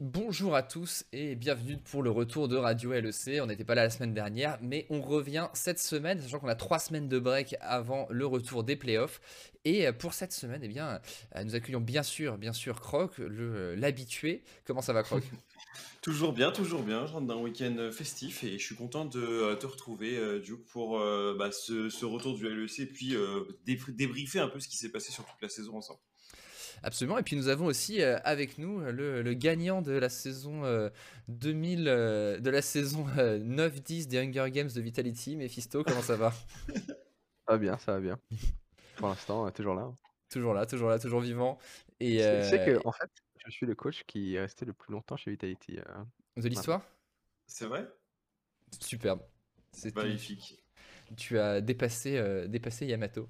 Bonjour à tous et bienvenue pour le retour de Radio LEC. On n'était pas là la semaine dernière, mais on revient cette semaine, sachant qu'on a trois semaines de break avant le retour des playoffs. Et pour cette semaine, eh bien, nous accueillons bien sûr, bien sûr, Croc, l'habitué. Comment ça va, Croc? Toujours bien, toujours bien. Je rentre d'un week-end festif et je suis content de euh, te retrouver, euh, Duke, pour euh, bah, ce, retour du LEC et puis débriefer un peu ce qui s'est passé sur toute la saison ensemble. Absolument. Et puis nous avons aussi avec nous le, gagnant de la saison 2000, de la saison 9-10 des Hunger Games de Vitality, Mephisto. Comment ça va? Ça va bien, ça va bien. Pour l'instant, toujours là. Toujours là, toujours là, toujours vivant. Et c'est que en fait, je suis le coach qui est resté le plus longtemps chez Vitality. Euh, de l'histoire? C'est vrai? Superbe. C'est magnifique. Tu as dépassé, euh, dépassé Yamato.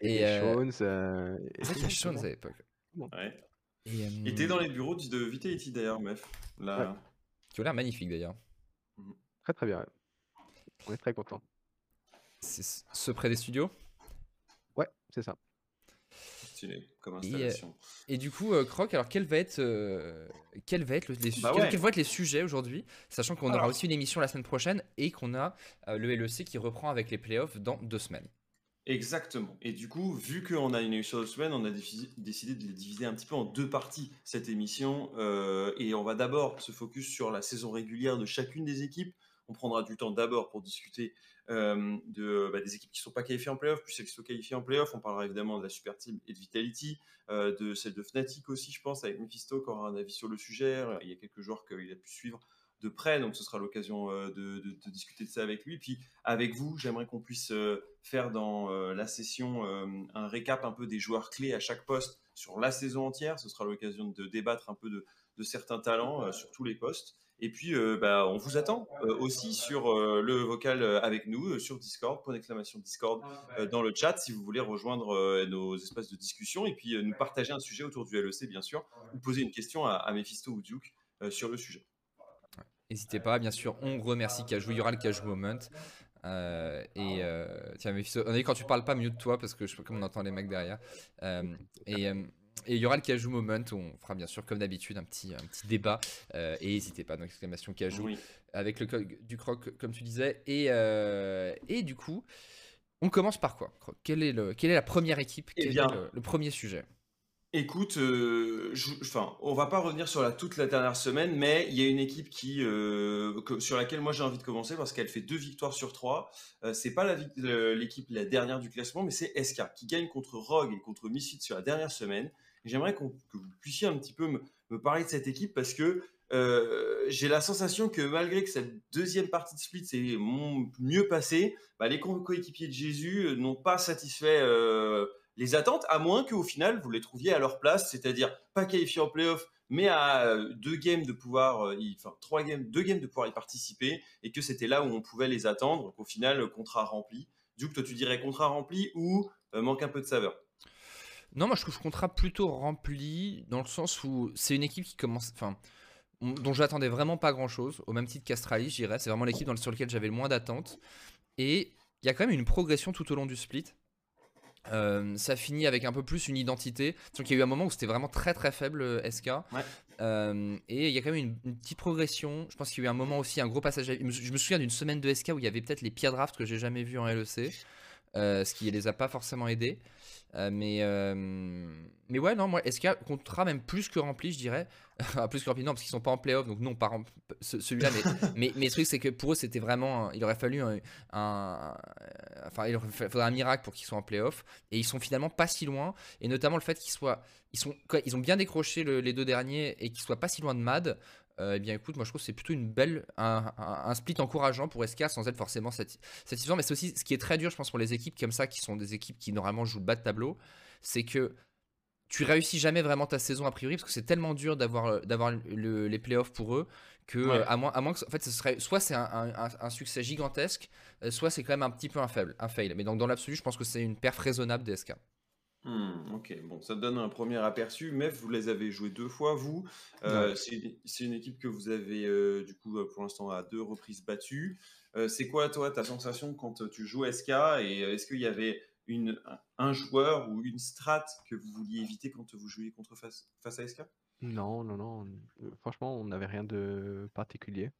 Et, et euh... C'est vrai qu'il y a Shones à l'époque. Ouais. Et euh, t'es dans les bureaux de Vitality d'ailleurs, Mef. Là... Qui ont l'air magnifique d'ailleurs. Mhm. Très très bien. On est très content. C'est ce près des studios? Ouais, c'est ça comme installation. Et, du coup, euh, Croc, alors quel va être, euh, quel va être les, bah quels, vont être les sujets aujourd'hui, sachant qu'on aura aussi une émission la semaine prochaine et qu'on a euh, le LEC qui reprend avec les playoffs dans deux semaines. Exactement. Et du coup, vu qu'on a une émission de semaine, on a décidé de les diviser un petit peu en deux parties, cette émission. et on va d'abord se focus sur la saison régulière de chacune des équipes. On prendra du temps d'abord pour discuter euh, de, bah, des équipes qui ne sont pas qualifiées en playoff, puis celles qui sont qualifiées en playoff. On parlera évidemment de la Super Team et de Vitality, euh, de celle de Fnatic aussi, je pense, avec Mephisto qui aura un avis sur le sujet. Il y a quelques joueurs qu'il a pu suivre de près, donc ce sera l'occasion euh, de, discuter de ça avec lui. Puis avec vous, j'aimerais qu'on puisse faire dans la session un récap un peu des joueurs clés à chaque poste sur la saison entière. Ce sera l'occasion de débattre un peu de, de certains talents sur tous les postes. Et puis, euh, bah, on vous attend euh, aussi sur euh, le vocal avec nous, sur Discord, point d'exclamation Discord, dans le chat, si vous voulez rejoindre nos espaces de discussion et puis nous partager un sujet autour du LEC, bien sûr, ou poser une question à, Mephisto ou Duke sur le sujet. N'hésitez pas, bien sûr, on remercie Cajou, il y aura le Cajou Moment. et tiens, Mephisto, quand tu parles pas, mieux de toi parce que je comme on entend les mecs derrière. et et il y aura le Cajou Moment où on fera bien sûr comme d'habitude un petit, un petit débat. Euh, et n'hésitez pas, donc exclamation Cajou avec le code du croc comme tu disais. Et, euh, et du coup, on commence par quoi quelle est, le, quelle est la première équipe? Eh est le, premier sujet? Écoute, euh, enfin, on va pas revenir sur la, toute la dernière semaine, mais il y a une équipe qui, euh, sur laquelle moi j'ai envie de commencer parce qu'elle fait deux victoires sur trois. Euh, c'est pas l'équipe la, dernière du classement, mais c'est SK qui gagne contre Rogue et contre Misfit sur la dernière semaine. J'aimerais que vous puissiez un petit peu me, parler de cette équipe parce que euh, j'ai la sensation que malgré que cette deuxième partie de split s'est mieux passée, bah, les coéquipiers de Jésus n'ont pas satisfait euh, les attentes, à moins qu'au final vous les trouviez à leur place, c'est-à-dire pas qualifiés en playoff, mais à euh, deux games de pouvoir, deux games de pouvoir y participer, et que c'était là où on pouvait les attendre, qu'au final contrat rempli. Du coup, toi tu dirais contrat rempli ou manque un peu de saveur? Non, moi je trouve contrat plutôt rempli dans le sens où c'est une équipe qui commence, enfin, dont j'attendais vraiment pas grand chose, au même titre qu'Astralis, j'irais. C'est vraiment l'équipe sur laquelle j'avais le moins d'attentes. Et il y a quand même une progression tout au long du split. Euh, ça finit avec un peu plus une identité. Donc il y a eu un moment où c'était vraiment très très faible euh, SK. Euh, et il y a quand même une, petite progression. Je pense qu'il y a eu un moment aussi, un gros passage. Je me souviens d'une semaine de SK où il y avait peut-être les pires drafts que j'ai jamais vus en LEC. ce qui les a pas forcément aidés. Euh, mais, euh, mais ouais, non, moi, un contrat même plus que rempli, je dirais? Plus que rempli, non, parce qu'ils sont pas en playoff, donc non, pas celui-là. mais, mais, mais, le truc, c'est que pour eux, c'était vraiment. Il aurait fallu un. enfin, il faudrait un miracle pour qu'ils soient en playoff. Et ils sont finalement pas si loin. Et notamment le fait qu'ils soient. Ils, sont, ils ont bien décroché les deux derniers et qu'ils soient pas si loin de Mad. Euh, eh bien écoute, moi je trouve que c'est plutôt une belle, un, split encourageant pour SK sans être forcément satisfaisant. Mais c'est aussi ce qui est très dur, je pense, pour les équipes comme ça, qui sont des équipes qui normalement jouent le bas de tableau, c'est que tu réussis jamais vraiment ta saison a priori parce que c'est tellement dur d'avoir euh, les playoffs pour eux que euh, à moins à moins que en fait ce serait soit c'est un, succès gigantesque soit c'est quand même un petit peu un faible un fail. Mais donc dans l'absolu je pense que c'est une perf raisonnable des SK Hmm, ok, bon, ça donne un premier aperçu. mais vous les avez joués deux fois, vous. Euh, c'est une équipe que vous avez, euh, du coup, pour l'instant, à deux reprises battue. Euh, c'est quoi, toi, ta sensation quand tu joues SK Et est-ce qu'il y avait une, un joueur ou une strat que vous vouliez éviter quand vous jouiez contre face, face à SK Non, non, non. euh, Franchement, on n'avait rien de particulier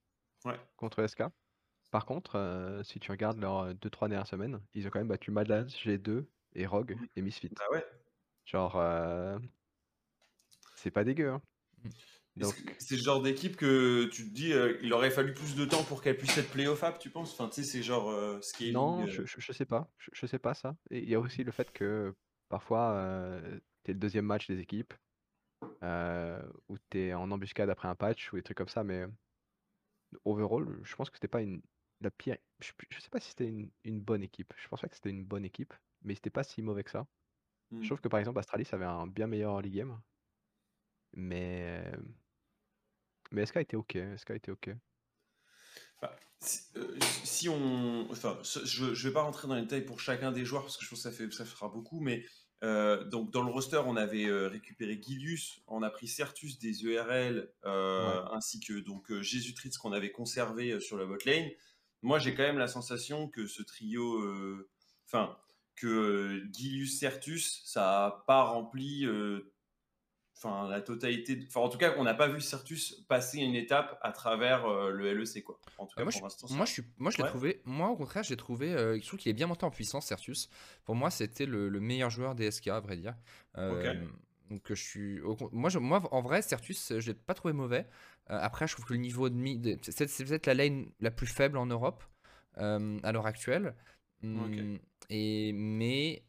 Ouais. contre SK. Par contre, euh, si tu regardes leurs 2-3 dernières semaines, ils ont quand même battu Madlands, G2 et Rogue et Misfit. Bah ouais. Genre, euh, c'est pas dégueu. hein. Est-ce Donc, C'est le genre d'équipe que tu te dis, euh, il aurait fallu plus de temps pour qu'elle puisse être playoffable, tu penses? Enfin, tu sais, c'est genre euh, scaling. non, euh, je, je, je sais pas. Je, je sais pas ça. Et il y a aussi le fait que parfois, euh, t'es le deuxième match des équipes, euh, ou t'es en embuscade après un patch ou des trucs comme ça, mais overall, je pense que c'était pas une la pire. Je, je sais pas si c'était une, une bonne équipe. Je pense pas que c'était une bonne équipe, mais c'était pas si mauvais que ça. Je trouve que par exemple Astralis avait un bien meilleur early game. Mais mais SK était ok? SK était ok? Bah, si, euh, si on. Enfin, je ne vais pas rentrer dans les détails pour chacun des joueurs parce que je pense que ça, fait, ça fera beaucoup, mais euh, donc dans le roster, on avait euh, récupéré Gilius, on a pris Certus des ERL, euh, ainsi que donc euh, Jésus-Tritz qu'on avait conservé euh, sur la bot lane. Moi, j'ai quand même la sensation que ce trio. euh, Enfin, que euh, Gilius Certus, ça n'a pas rempli. euh, Enfin, la totalité. de- Enfin, en tout cas, on n'a pas vu Certus passer une étape à travers euh, le LEC, quoi. En tout Euh, cas, moi, pour moi, je suis, moi, je l'ai Ouais. trouvé. Moi, au contraire, j'ai trouvé. euh, je trouve qu'il est bien monté en puissance, Certus. Pour moi, c'était le, le meilleur joueur des SK, à vrai dire. Euh, Donc, je suis. au moi, je, moi, en vrai, Certus, je l'ai pas trouvé mauvais. Après, je trouve que le niveau de mi, c'est peut-être la lane la plus faible en Europe à l'heure actuelle. Hum, Et mais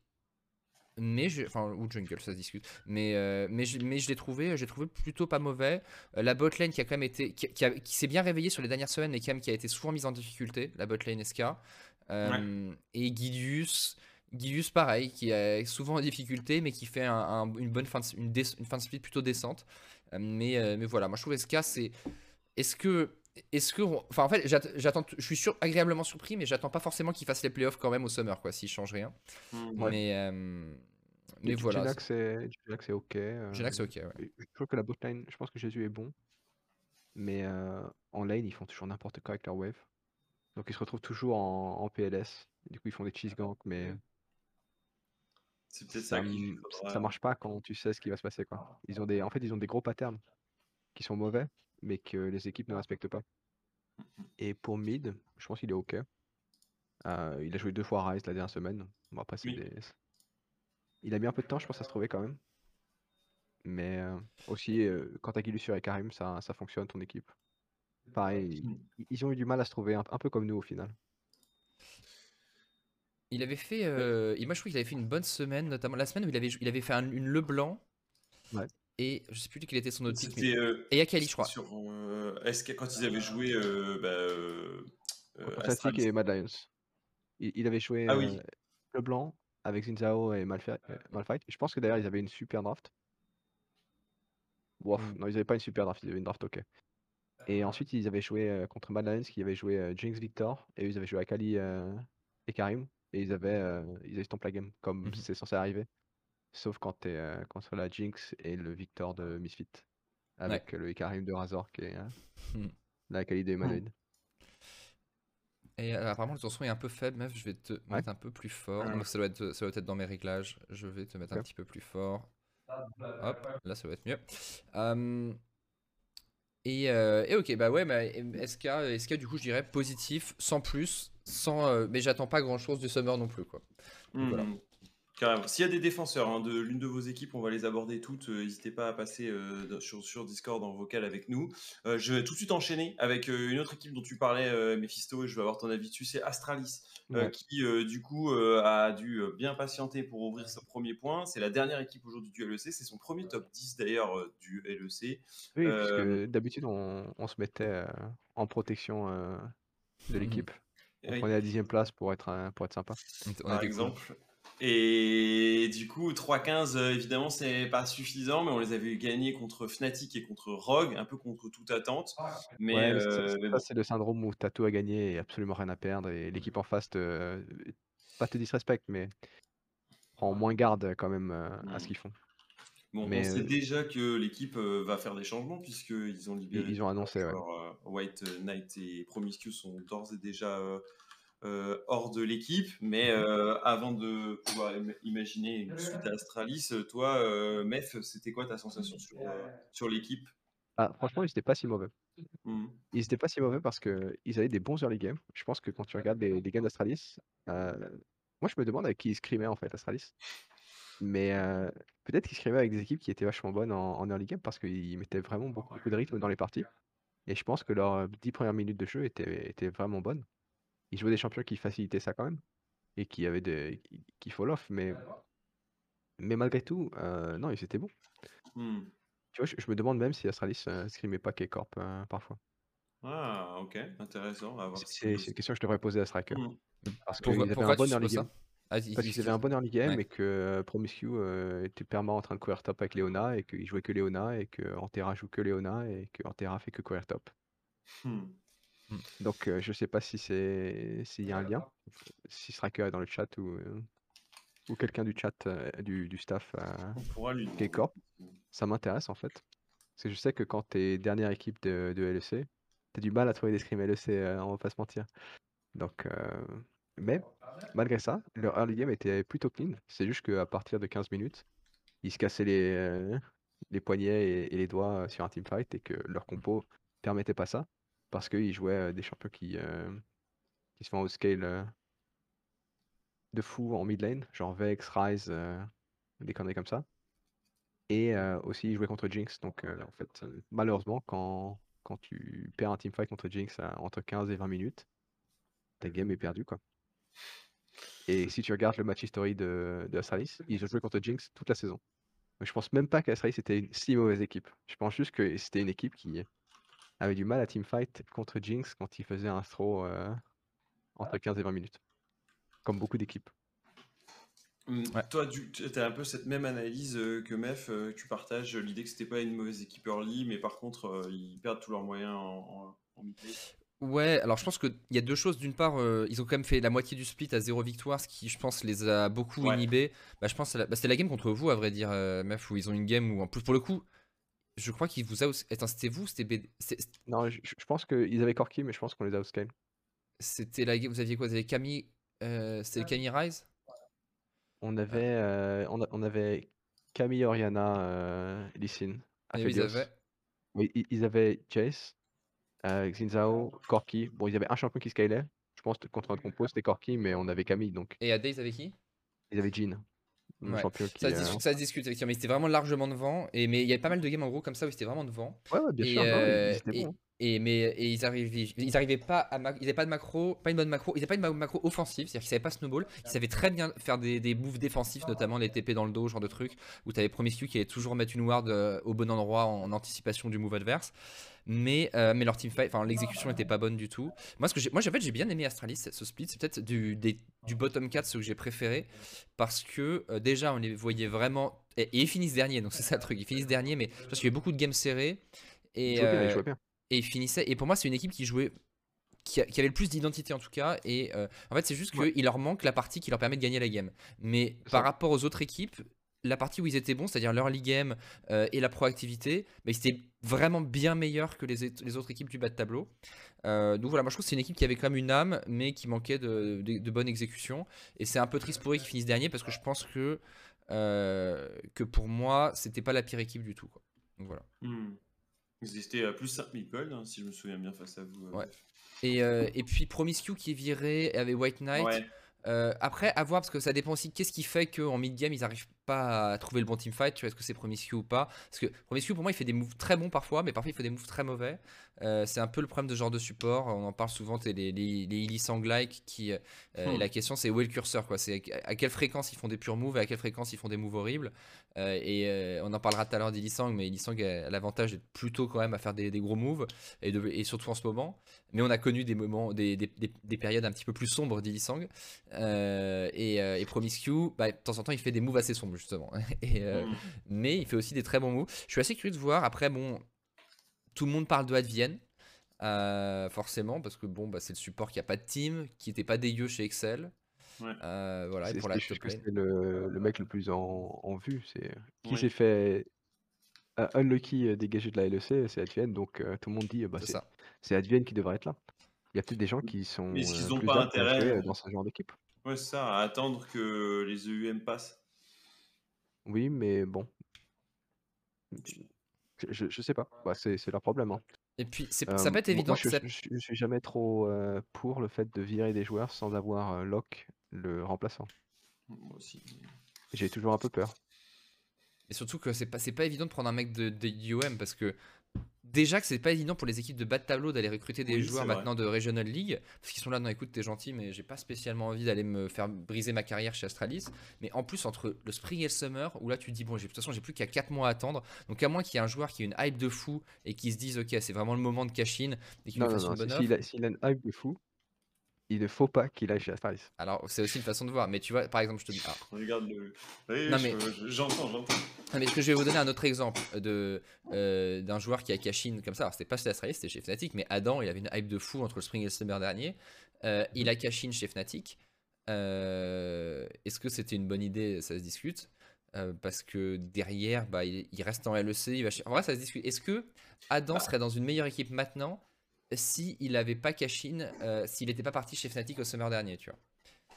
mais je, enfin ou jungle ça se discute. Mais euh, mais je, mais je l'ai trouvé j'ai trouvé plutôt pas mauvais. Euh, la botlane qui a quand même été qui, qui qui s'est bien réveillée sur les dernières semaines mais quand même qui a été souvent mise en difficulté la botlane SK Euh, et Gidius pareil qui est souvent en difficulté mais qui fait un- un- une bonne fin de, une, dé- une fin de split plutôt décente. Mais mais voilà moi je trouve SK c'est est-ce que est-ce que on- enfin en fait j'att- j'attends je suis sur, agréablement surpris mais j'attends pas forcément qu'il fasse les playoffs quand même au summer quoi s'il change rien. Ouais. mais euh, mais voilà c'est ok. euh, Jinax, c'est ok, ouais. Je trouve que la botlane, je pense que Jésus est bon. Mais euh, en lane, ils font toujours n'importe quoi avec leur wave. Donc ils se retrouvent toujours en, en PLS. Du coup, ils font des cheese ganks, mais C'est peut-être ça, ça, ça marche pas quand tu sais ce qui va se passer, quoi. Ils ont des, en fait, ils ont des gros patterns qui sont mauvais, mais que les équipes ne respectent pas. Et pour mid, je pense qu'il est ok. Euh, il a joué deux fois Rise la dernière semaine. Bon, après, c'est Oui. des... Il a mis un peu de temps, je pense, à se trouver quand même. Mais euh, aussi, euh, quand t'as Gilus sur Karim, ça, ça fonctionne, ton équipe. Pareil, ils, ils ont eu du mal à se trouver, un, un peu comme nous au final. Il avait fait, euh, et moi je trouve qu'il avait fait une bonne semaine, notamment la semaine où il avait, il avait fait un- une Leblanc. Ouais. Et je sais plus quel était son autre mais- euh, Et Akali, je crois. sur euh, est-ce que quand ils avaient joué euh, bah, euh, Astralis. et Mad Lions. Il, il avait joué Ah oui. euh, le blanc avec Zinzao et Malfi- euh, Malphite. Et je pense que d'ailleurs, ils avaient une super draft. Wouf, Mm. non, ils avaient pas une super draft, ils avaient une draft ok. Et ensuite, ils avaient joué euh, contre Mad Lions qui avait joué euh, Jinx Victor. Et eux, ils avaient joué Akali euh, et Karim. Et ils avaient, euh, ils avaient stomp la game comme Mhm. c'est censé arriver. Sauf quand t'es euh, contre la Jinx et le Victor de Misfit. Avec le Karim de Razor qui est euh, Mm. la Akali des Humanoids. Et euh, apparemment, le son est un peu faible, meuf. Je vais te mettre un peu plus fort. Ah. Donc, ça, doit être, ça doit être dans mes réglages. Je vais te mettre un petit peu plus fort. Hop, là, ça va être mieux. Euh, et, euh, et ok, bah ouais, bah, SK, SK, du coup, je dirais positif, sans plus, sans, euh, mais j'attends pas grand chose du Summer non plus, quoi. Voilà. Carrément. S'il y a des défenseurs hein, de l'une de vos équipes, on va les aborder toutes. euh, N'hésitez pas à passer euh, sur, sur Discord en vocal avec nous. Euh, je vais tout de suite enchaîner avec euh, une autre équipe dont tu parlais, euh, Mephisto, et je vais avoir ton avis dessus. C'est Astralis, euh, Ouais. qui euh, du coup euh, a dû bien patienter pour ouvrir son premier point. C'est la dernière équipe aujourd'hui du LEC. C'est son premier top 10 d'ailleurs euh, du LEC. Oui, Euh, parce que d'habitude, on, on se mettait euh, en protection euh, de Mhm. l'équipe. On Oui. prenait la dixième place pour être, pour être sympa. On par exemple. Et du coup, 3-15, euh, évidemment, c'est pas suffisant, mais on les avait gagnés contre Fnatic et contre Rogue, un peu contre toute attente. Mais, Ouais, mais ça- euh, mais bon. c'est le syndrome où t'as tout à gagner et absolument rien à perdre. Et l'équipe en face, te, pas te disrespecte, mais prend moins garde quand même euh, à ce Mm. qu'ils font. Bon, mais, on sait euh, déjà que l'équipe euh, va faire des changements, puisqu'ils ont libéré. Ils, ont annoncé, ouais. euh, White Knight et Promiscuous sont d'ores et déjà euh, euh, hors de l'équipe. Mais euh, avant de pouvoir im- imaginer une suite à Astralis, euh, toi, euh, Mef, c'était quoi ta sensation sur, euh, sur l'équipe? Ah, franchement, ils étaient pas si mauvais. Hmm. Ils étaient pas si mauvais parce qu'ils avaient des bons early games. Je pense que quand tu regardes les, les games d'Astralis, euh, moi je me demande avec qui ils scrimaient en fait Astralis. Mais euh, peut-être qu'ils scrimaient avec des équipes qui étaient vachement bonnes en, en early game parce qu'ils mettaient vraiment beaucoup, beaucoup de rythme dans les parties. Et je pense que leurs 10 premières minutes de jeu étaient, étaient vraiment bonnes. Ils jouaient des champions qui facilitaient ça quand même et qui avaient des qui, qui fall off. Mais, mais malgré tout, euh, non, ils étaient bons. Hmm. Tu vois, je, je me demande même si Astralis euh, scrimait pas K-Corp euh, parfois. Ah, ok, intéressant. C'est une question que je devrais poser à Striker. Hmm. Parce qu'ils avaient un bon early game. Ah, Parce il- qu'ils avaient un bon early game Ouais. et que euh, Promiscue euh, était permanent en train de courir top avec Léona et qu'il jouait que Léona et que Antera joue que Léona et que Antera fait que courir top. Hmm. Donc euh, je sais pas si c'est s'il y a un lien, si Striker est dans le chat ou, euh, ou quelqu'un du chat euh, du, du staff On pourra lui demander. K-Corp. Ça m'intéresse en fait. Parce que je sais que quand t'es dernière équipe de, de LEC, t'as du mal à trouver des scrims LEC, euh, on va pas se mentir. Donc, euh, mais malgré ça, leur early game était plutôt clean. C'est juste qu'à partir de 15 minutes, ils se cassaient les, euh, les poignets et, et les doigts sur un teamfight et que leur compo permettait pas ça. Parce qu'ils jouaient des champions qui, se font au scale de fou en mid lane, genre Vex, Rise, des conneries comme ça. Et aussi ils jouaient contre Jinx. Donc en fait, malheureusement, quand, tu perds un teamfight contre Jinx entre 15 et 20 minutes, ta game est perdue quoi. Et si tu regardes le match history de, de ils ont joué contre Jinx toute la saison. Donc, je pense même pas qu'Astralis était une si mauvaise équipe. Je pense juste que c'était une équipe qui avait du mal à teamfight contre Jinx quand il faisait un throw euh, entre 15 et 20 minutes. Comme beaucoup d'équipes. Ouais. Toi, tu as un peu cette même analyse euh, que Mef, euh, tu partages l'idée que c'était pas une mauvaise équipe early, mais par contre, ils perdent tous leurs moyens en, en, en mid lane. Ouais, alors je pense qu'il y a deux choses. D'une part, euh, ils ont quand même fait la moitié du split à zéro victoire, ce qui, je pense, les a beaucoup Ouais. inhibés. Bah, je pense que bah, c'était la game contre vous, à vrai dire, euh, Mef, où ils ont une game où, en plus, pour le coup, je crois qu'il vous a. aussi- Attends, c'était vous C'était BD Non, je, je pense qu'ils avaient Corki, mais je pense qu'on les a outscale. C'était la. Vous aviez quoi? Vous aviez Camille. euh, c'était le Camille Rise On avait, euh, on, a- on avait Camille, Oriana, euh, eux, ils avaient. Oui, i- ils avaient Jace, euh, Xinzao, Corki. Bon, ils avaient un champion qui scalait. Je pense que contre notre compo, c'était Corki, mais on avait Camille, donc Et AD, ils avaient qui? Ils avaient Jean, Ouais. champion qui. ça se, euh, discute, ça se discute, effectivement, mais c'était vraiment largement devant. Et, mais il y avait pas mal de games en gros comme ça où c'était vraiment devant. Ouais, ouais, bien et, sûr. euh, et- bons. Et- mais et ils arrivaient, ils arrivaient pas à, ils avaient pas de macro, pas une bonne macro, ils avaient pas une ma- macro offensive, c'est-à-dire qu'ils savaient pas snowball, ils savaient très bien faire des, des moves défensifs, notamment les TP dans le dos, genre de truc, où t'avais Promiscu qui allait toujours mettre une ward euh, au bon endroit en, anticipation du move adverse. Mais, euh, mais leur teamfight, enfin l'exécution était pas bonne du tout. Moi, ce que moi, en fait, j'ai bien aimé Astralis, ce split. C'est peut-être du, des- du bottom 4 ce que j'ai préféré. Parce que euh, déjà, on les voyait vraiment. Et, et ils finissent dernier, donc c'est ça le truc. Ils finissent dernier, mais parce qu'il y avait beaucoup de games. Et, jouaient bien, et ils finissaient. Et pour moi, c'est une équipe qui jouait. Qui, a- qui avait le plus d'identité en tout cas. Et euh, en fait, c'est juste Ouais. qu'il leur manque la partie qui leur permet de gagner la game. Mais par ça. rapport aux autres équipes, la partie où ils étaient bons, c'est-à-dire leur league game euh, et la proactivité, mais c'était vraiment bien meilleur que les, les autres équipes du bas de tableau. Euh, donc voilà, moi je trouve que c'est une équipe qui avait quand même une âme, mais qui manquait de, de, de bonne exécution. Et c'est un peu triste pour eux qu'ils finissent dernier parce que je pense que, euh, que pour moi, c'était pas la pire équipe du tout. Quoi. Donc voilà. Hmm. Ils étaient à plus 5000 gold, hein, si je me souviens bien, face à vous. euh, Ouais. Et, euh, et puis Promiscu qui est viré et avec White Knight. Ouais. Euh, après, à voir, parce que ça dépend aussi qu'est-ce qui fait qu'en mid-game, ils n'arrivent pas à trouver le bon teamfight. Tu vois, est-ce que c'est Promiscu ou pas? Parce que Promiscu, pour moi, il fait des moves très bons parfois, mais parfois, il fait des moves très mauvais. Euh, c'est un peu le problème de ce genre de support. On en parle souvent, les, les, les Illy Sang-like qui. euh, Hmm. La question, c'est où est le curseur quoi? C'est à quelle fréquence ils font des purs moves et à quelle fréquence ils font des moves horribles. Euh, et euh, on en parlera tout à l'heure d'Illy Sang, mais Illy Sang a l'avantage d'être plutôt quand même à faire des, des gros moves, et, de- et surtout en ce moment. Mais on a connu des moments, des, des, des- des périodes un petit peu plus sombres d'Illy Sang. Euh, et, euh, et Promiscu, bah, de temps en temps, il fait des moves assez sombres, justement. Et, euh, Hmm. mais il fait aussi des très bons moves. Je suis assez curieux de voir. Après, bon, tout le monde parle de Advienne. euh, forcément, parce que bon, bah, c'est le support qui a pas de team, qui était pas dégueu chez Excel. Ouais. Euh, voilà, et C'est pour la que lane. c'est le, le mec le plus en, en vue. C'est qui Ouais. s'est fait euh, unlucky dégagé de la LEC, c'est Advienne. Donc tout le monde dit bah, C'est c'est ça. c'est Advienne qui devrait être là. Il y a peut-être des gens qui sont Mais est-ce qu'ils euh, ont plus pas intérêt dans ce genre d'équipe. Ouais, c'est ça, à attendre que les EUM passent. Oui, mais bon, je, je sais pas. Bah, c'est c'est leur problème. hein. Et puis, c'est- Euh, ça peut être moi, évident je, ça- je, je- je suis jamais trop euh, pour le fait de virer des joueurs sans avoir euh, lock le remplaçant. Moi aussi. J'ai toujours un peu peur. Et surtout que c'est pas, c'est pas évident de prendre un mec de, de UM parce que déjà que c'est pas évident pour les équipes de bas de tableau d'aller recruter des Oui, joueurs maintenant de Regional League parce qu'ils sont là, non écoute t'es gentil mais j'ai pas spécialement envie d'aller me faire briser ma carrière chez Astralis. Mais en plus entre le Spring et le Summer où là tu te dis bon j'ai- de toute façon j'ai plus qu'à 4 mois à attendre. Donc à moins qu'il y ait un joueur qui ait une hype de fou et qui se dise ok c'est vraiment le moment de cash in et qu'il non, fasse une bonne a, s'il a une hype de fou, il ne faut pas qu'il aille chez Astralis. Alors c'est aussi une façon de voir mais tu vois par exemple je te dis ah, Regarde le. Oui, Non, je- mais- je- j'entends, j'entends. Mais ce que je vais vous donner un autre exemple de euh, d'un joueur qui a cash in comme ça. Alors c'était pas chez Astralis, c'était chez Fnatic, mais Adam, il avait une hype de fou entre le Spring et le Summer dernier. Euh, il a cash in chez Fnatic. Euh, Est-ce que c'était une bonne idée? Ça se discute. Euh, parce que derrière, bah, il, il reste en LEC. Il va chez- En vrai, ça se discute. Est-ce que Adam serait dans une meilleure équipe maintenant si il avait pas cash euh, s'il n'était pas parti chez Fnatic au Summer dernier, tu vois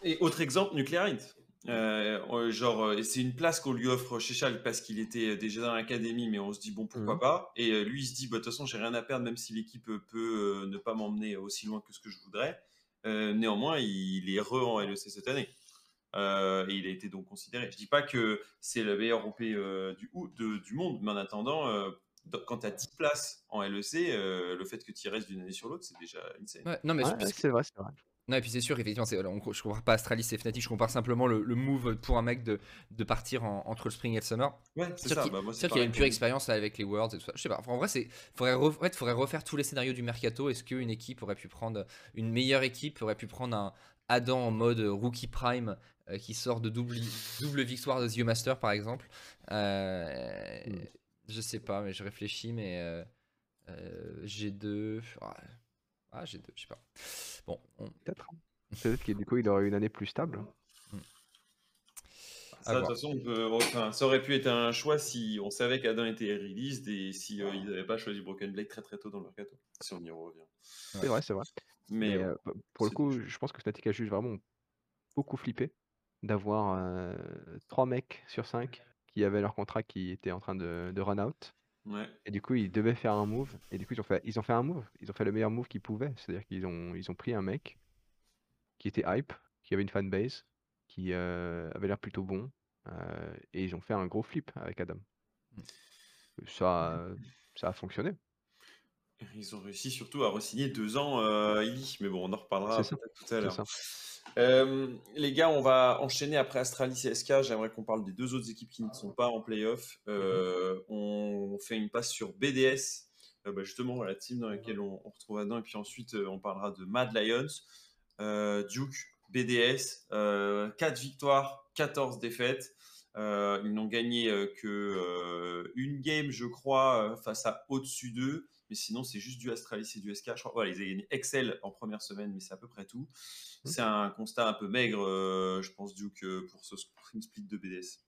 Et autre exemple, Nuclear. Euh, euh, genre, c'est une place qu'on lui offre chez Schalke parce qu'il était déjà dans l'académie, mais on se dit bon pourquoi Mhm. pas. Et lui il se dit bah, de toute façon j'ai rien à perdre même si l'équipe peut ne pas m'emmener aussi loin que ce que je voudrais. Néanmoins il est re en LEC cette année. Euh, et il a été donc considéré. Je dis pas que c'est le meilleur OP euh, du, ou- de- du monde, mais en attendant, euh, quand tu as 10 places en LEC, euh, le fait que tu y restes d'une année sur l'autre, c'est déjà insane. Ouais, Non, mais Ouais, c'est- que- vrai, c'est vrai. Non, et puis c'est sûr, effectivement, c'est- on- je compare pas Astralis et Fnatic, je compare simplement le, le move pour un mec de, de partir en- entre le Spring et le Summer. Ouais, c'est sûr ça. qu'il Bah, moi, c'est sûr qu'il a une pure expérience avec les Worlds et tout ça. Je sais pas. En vrai, c'est faudrait, re- en fait, faudrait refaire tous les scénarios du mercato. Est-ce qu'une équipe aurait pu prendre une meilleure équipe aurait pu prendre un Adam en mode rookie prime euh, qui sort de double, double victoire de The Master par exemple. Euh, Hmm. Je sais pas, mais je réfléchis, mais euh, euh, G2. ah, Ah, G2, je sais pas. Bon, on- Peut-être. hein. Peut-être que du coup, il aurait eu une année plus stable. Ça, À de toute façon, on peut- enfin, ça aurait pu être un choix si on savait qu'Adam était released et si euh, ils n'avaient pas choisi Broken Blade très très tôt dans le mercato. Si on y revient. C'est vrai, c'est vrai. Mais, Mais euh, pour le coup, je pense que Fnatic a juste vraiment beaucoup flippé d'avoir euh, trois mecs sur cinq qui avaient leur contrat qui était en train de, de run out. ouais. Et du coup, ils devaient faire un move. Et du coup, ils ont fait, ils ont fait un move. Ils ont fait le meilleur move qu'ils pouvaient. C'est-à-dire qu'ils ont, ils ont pris un mec qui était hype, qui avait une fanbase, qui euh, avait l'air plutôt bon. euh, et ils ont fait un gros flip avec Adam. Ça, ça a fonctionné. Ils ont réussi surtout à re-signer deux ans euh, Illy. Mais bon, on en reparlera tout à l'heure. Euh, les gars, on va enchaîner après Astralis et SK. J'aimerais qu'on parle des deux autres équipes qui ne sont pas en playoff. Euh, on fait une passe sur BDS, euh, bah, justement la team dans laquelle on, on retrouve Adam. Et puis ensuite, on parlera de Mad Lions, Duke, BDS, 4 victoires, 14 défaites. Ils n'ont gagné que une game, je crois, face à au-dessus d'eux. Mais sinon, c'est juste du Astralis et du SK. Je crois, voilà, ils ont gagné Excel en première semaine, mais c'est à peu près tout. C'est un constat un peu maigre, euh, je pense, Duke, euh, pour ce spring split de BDS.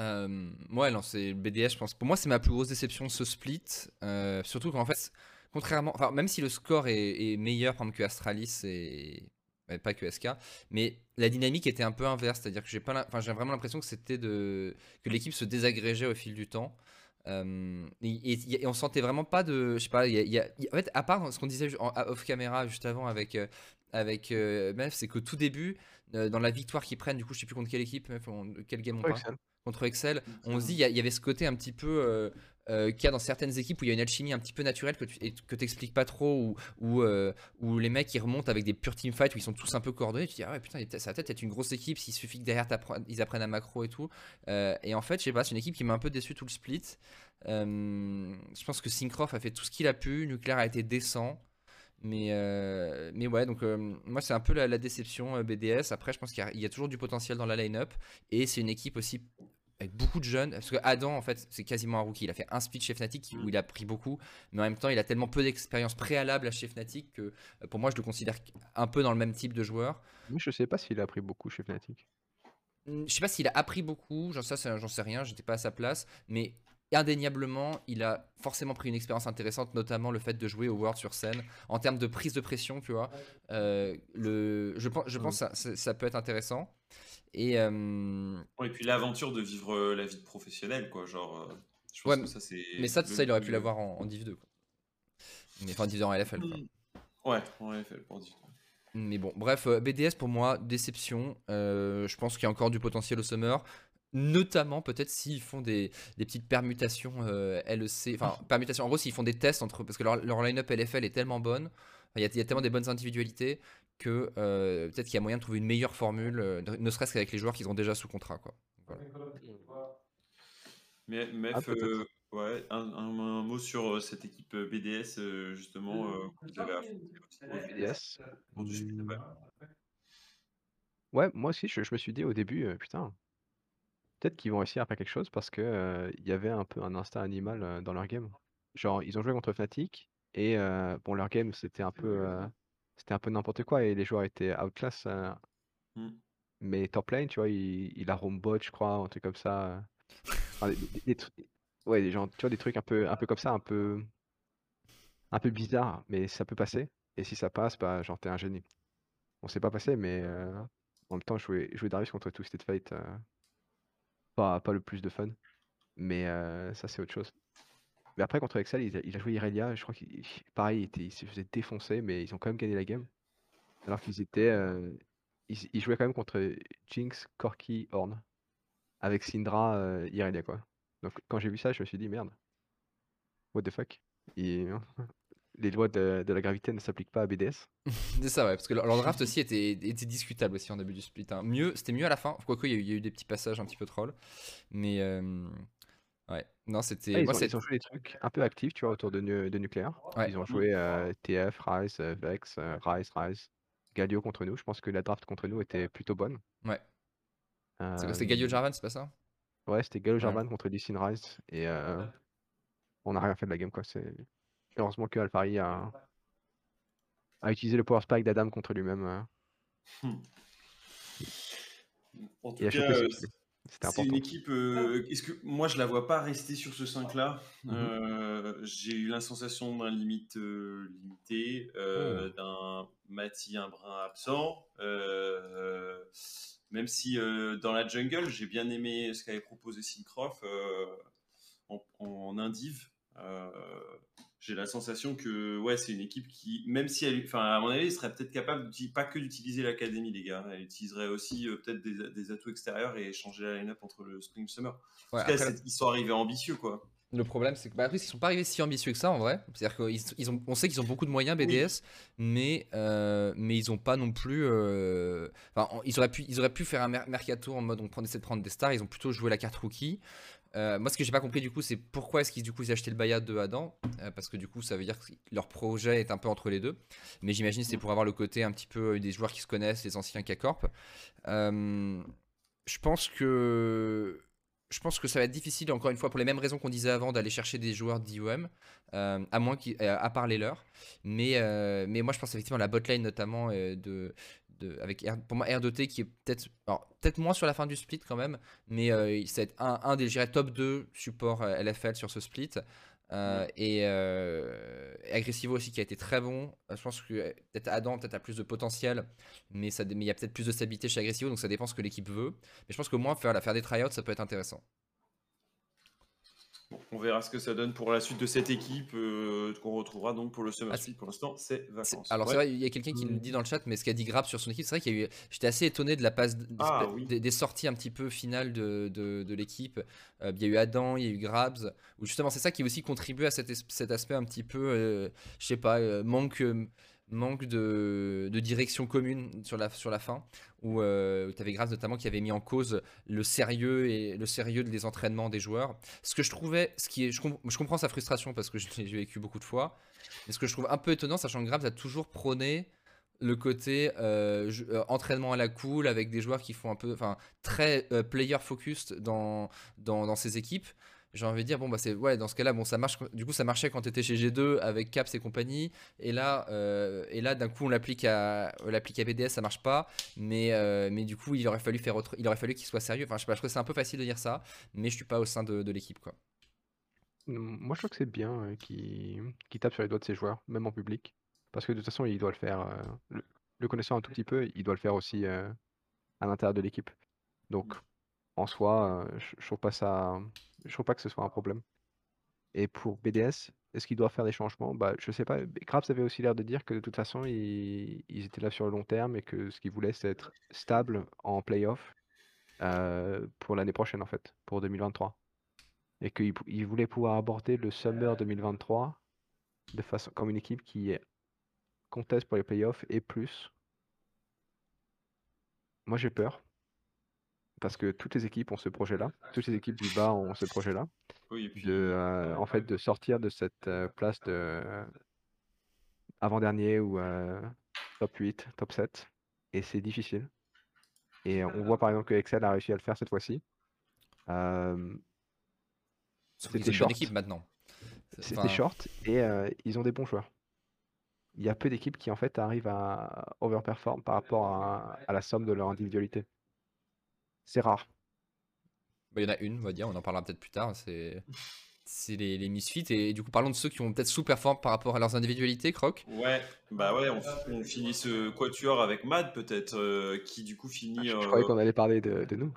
Euh, ouais, non, c'est BDS, je pense. Pour moi, c'est ma plus grosse déception ce split. euh, surtout qu'en fait, contrairement. Enfin, même si le score est, est meilleur, par exemple, que Astralis et. ouais, pas que SK, mais la dynamique était un peu inverse, c'est-à-dire que j'ai pas, enfin, j'ai vraiment l'impression que c'était de que l'équipe se désagrégeait au fil du temps. Euh, et, et- et on sentait vraiment pas de, je sais pas, y a- il y a- il y a- en fait, à part ce qu'on disait en- off caméra juste avant avec euh, avec euh, Mef, c'est qu'au tout début, euh, dans la victoire qu'ils prennent, du coup, je sais plus contre quelle équipe, Mef, on- quelle game on parle contre Excel, on se dit il y avait ce côté un petit peu euh, qu'il y a dans certaines équipes où il y a une alchimie un petit peu naturelle que tu et que t'expliques pas trop où, euh, où les mecs ils remontent avec des pure team fights où ils sont tous un peu coordonnés tu te dis ah ouais putain ça va peut-être être une grosse équipe s'il suffit que derrière ils apprennent à macro et tout Euh, et en fait je sais pas c'est une équipe qui m'a un peu déçu tout le split Euh, je pense que Syncroft a fait tout ce qu'il a pu Nuclear a été décent mais, mais ouais, donc moi c'est un peu la, déception BDS. Après, je pense qu'il y a toujours du potentiel dans la line-up. Et c'est une équipe aussi avec beaucoup de jeunes. Parce que Adam, en fait, c'est quasiment un rookie. Il a fait un split chez Fnatic où il a pris beaucoup. Mais en même temps, il a tellement peu d'expérience préalable à chez Fnatic que euh, pour moi, je le considère un peu dans le même type de joueur. Mais je sais pas s'il a appris beaucoup chez Fnatic. Je sais pas s'il a appris beaucoup, j'en sais, rien, j'étais pas à sa place, mais indéniablement, il a forcément pris une expérience intéressante, notamment le fait de jouer au World sur scène. En termes de prise de pression, tu vois, euh, le, je pense, je pense que ça, ça, peut être intéressant. Et, et puis l'aventure de vivre la vie de professionnel, quoi. Genre, je pense que ça, c'est. Mais ça, ça, il aurait pu l'avoir en, en, Div 2, quoi. Mais enfin, Div 2 en LFL, quoi. Ouais, en LFL, pour Div 2. Mais bon, bref, BDS pour moi, déception. je pense qu'il y a encore du potentiel au Summer notamment peut-être s'ils font des, petites permutations euh, LEC, enfin permutations en gros s'ils font des tests entre, parce que leur, line-up LFL est tellement bonne, il y, a, tellement des bonnes individualités que euh, peut-être qu'il y a moyen de trouver une meilleure formule, euh, ne serait-ce qu'avec les joueurs qu'ils ont déjà sous contrat. Quoi. Mais, ah, ouais, un, mot sur cette équipe BDS justement que vous avez BDS. Ouais, moi aussi je, je, me suis dit au début, putain, Peut-être qu'ils vont réussir à faire quelque chose parce que, il y avait un peu un instinct animal, dans leur game. Genre, ils ont joué contre Fnatic et bon, leur game, c'était un peu, c'était un peu n'importe quoi et les joueurs étaient outclass, mmh. mais top lane, tu vois, il il a bot, je crois, un truc comme ça, des ouais, des gens, tu vois, des trucs un peu un peu comme ça, un peu un peu bizarre, mais ça peut passer et si ça passe, bah, genre, t'es un génie. On s'est pas passé, mais en même temps, jouer jouer Darius contre Twisted Fate, pas, pas le plus de fun. Mais ça, c'est autre chose. Mais après, contre Excel, il a, joué Irelia. Je crois qu'il, pareil, il, se faisait défoncer, mais ils ont quand même gagné la game. Alors qu'ils étaient. ils, jouaient quand même contre Jinx, Corky, Horn. Avec Syndra, Irelia, quoi. Donc, quand j'ai vu ça, je me suis dit, merde. What the fuck? les lois de, la gravité ne s'appliquent pas à BDS. c'est ça, ouais, parce que leur, draft aussi était, était, discutable aussi en début du split. Hein. Mieux, c'était mieux à la fin, quoique il y, a eu, des petits passages un petit peu troll. Mais euh, ouais, non, c'était. ils, ont, joué des trucs un peu actifs, tu vois, autour de, de nucléaire. Ils ont joué euh, TF, Rise, euh, Vex, Rise, Rise, Galio contre nous. Je pense que la draft contre nous était plutôt bonne. Ouais. C'était Galio Jarvan, c'est pas ça? Ouais, c'était Galio Jarvan contre Lee Rise. Et on n'a rien fait de la game, quoi. C'est. Heureusement que Alfari a, a utilisé le Power Spike d'Adam contre lui-même. Euh. Hmm. En tout cas, euh, c'est une équipe. Euh, est-ce que moi je la vois pas rester sur ce 5 là mm-hmm. J'ai eu la sensation d'un limite limité, oh. d'un Mati un brin absent. même si dans la jungle, j'ai bien aimé ce qu'avait proposé Syncroft en, en Indive j'ai la sensation que ouais, c'est une équipe qui, même si elle, enfin à mon avis, elle serait peut-être capable pas que d'utiliser l'académie, les gars. Elle utiliserait aussi euh, peut-être des, atouts extérieurs et changer la line-up entre le spring summer. en tout cas, ils sont arrivés ambitieux, quoi. Le problème, c'est que bah, ils sont pas arrivés si ambitieux que ça en vrai. C'est-à-dire qu'ils ils ont, on sait qu'ils ont beaucoup de moyens BDS, mais euh, mais ils ont pas non plus. Euh, enfin, ils auraient pu, ils auraient pu faire un mercato en mode on prend, essaie de prendre des stars. Ils ont plutôt joué la carte rookie. Euh, moi, ce que j'ai pas compris du coup, c'est pourquoi est-ce qu'ils du coup ils achetaient le Bayat de Adam euh, Parce que du coup, ça veut dire que leur projet est un peu entre les deux. Mais j'imagine c'est pour avoir le côté un petit peu euh, des joueurs qui se connaissent, les anciens K-Corp. je pense que je pense que ça va être difficile, encore une fois, pour les mêmes raisons qu'on disait avant, d'aller chercher des joueurs d'IOM, à moins à part les leurs. Mais, mais moi, je pense effectivement la botlane notamment de, avec pour moi R2T qui est peut-être peut-être moins sur la fin du split quand même, mais euh, c'est un, un des top 2 supports euh, LFL sur ce split. Euh, et, Agressivo aussi qui a été très bon. Je pense que peut-être Adam peut-être a plus de potentiel, mais il y a peut-être plus de stabilité chez Agressivo, donc ça dépend ce que l'équipe veut. Mais je pense qu'au moins faire, faire des tryouts, ça peut être intéressant on verra ce que ça donne pour la suite de cette équipe euh, qu'on retrouvera donc pour le Summer ah, Pour l'instant, c'est vacances. Alors c'est vrai, il y a quelqu'un qui le dit dans le chat, mais ce qu'a dit Grab sur son équipe, c'est vrai qu'il y a eu. J'étais assez étonné de la passe ah des, sorties un petit peu finales de, l'équipe. Euh, il y a eu Adam, il y a eu Grabs, où justement c'est ça qui aussi contribue à cet, aspect un petit peu, euh, je sais pas, manque manque de, direction commune sur la, fin, où, euh, tu avais Graves notamment qui avait mis en cause le sérieux et le sérieux des entraînements des joueurs. Ce que je trouvais, ce qui est, je, comprends sa frustration parce que je l'ai vécu beaucoup de fois, mais ce que je trouve un peu étonnant, sachant que Graves a toujours prôné le côté euh, euh, entraînement à la cool avec des joueurs qui font un peu, enfin, très player focused dans, dans, dans ses équipes j'ai envie de dire bon bah c'est ouais dans ce cas-là bon ça marche du coup ça marchait quand tu étais chez G2 avec Caps et compagnie et là euh, et là d'un coup on l'applique à l'applique à BDS ça marche pas mais euh, mais du coup il aurait fallu faire autre il aurait fallu qu'il soit sérieux enfin je sais trouve c'est un peu facile de dire ça mais je suis pas au sein de, l'équipe quoi moi, je trouve que c'est bien euh, qu'il tape sur les doigts de ses joueurs, même en public. Parce que de toute façon, il doit le faire. le, connaissant un tout petit peu, il doit le faire aussi à l'intérieur de l'équipe. Donc, en soi, je, je trouve pas ça. Je trouve pas que ce soit un problème. Et pour BDS, est-ce qu'il doit faire des changements? Bah, je sais pas. Krabs avait aussi l'air de dire que de toute façon, ils, ils étaient là sur le long terme et que ce qu'ils voulaient, c'est être stable en playoff euh, pour l'année prochaine, en fait, pour 2023. Et qu'ils voulaient pouvoir aborder le Summer 2023 de façon comme une équipe qui conteste pour les playoffs et plus. Moi, j'ai peur. Parce que toutes les équipes ont ce projet-là. Toutes les équipes du bas ont ce projet-là. Oui, et puis, de, euh, en fait, de sortir de cette euh, place de euh, avant-dernier ou euh, top 8, top 7. Et c'est difficile. Et on voit par exemple que Excel a réussi à le faire cette fois-ci. Euh, C'était ont une bonne short. équipe maintenant. C'était Enfin, short et euh, ils ont des bons joueurs. Il y a peu d'équipes qui en fait arrivent à overperform par rapport à, à la somme de leur individualité. C'est rare. bah, il y en a une, on va dire, on en parlera peut-être plus tard. C'est c'est les, les Misfits. Et, du coup, parlons de ceux qui ont peut-être sous-performé par rapport à leurs individualités, Croc. Ouais, bah ouais, on, on finit ce quatuor avec Mad peut-être, euh, qui du coup finit. Je, je euh, croyais qu'on allait parler de, de nous.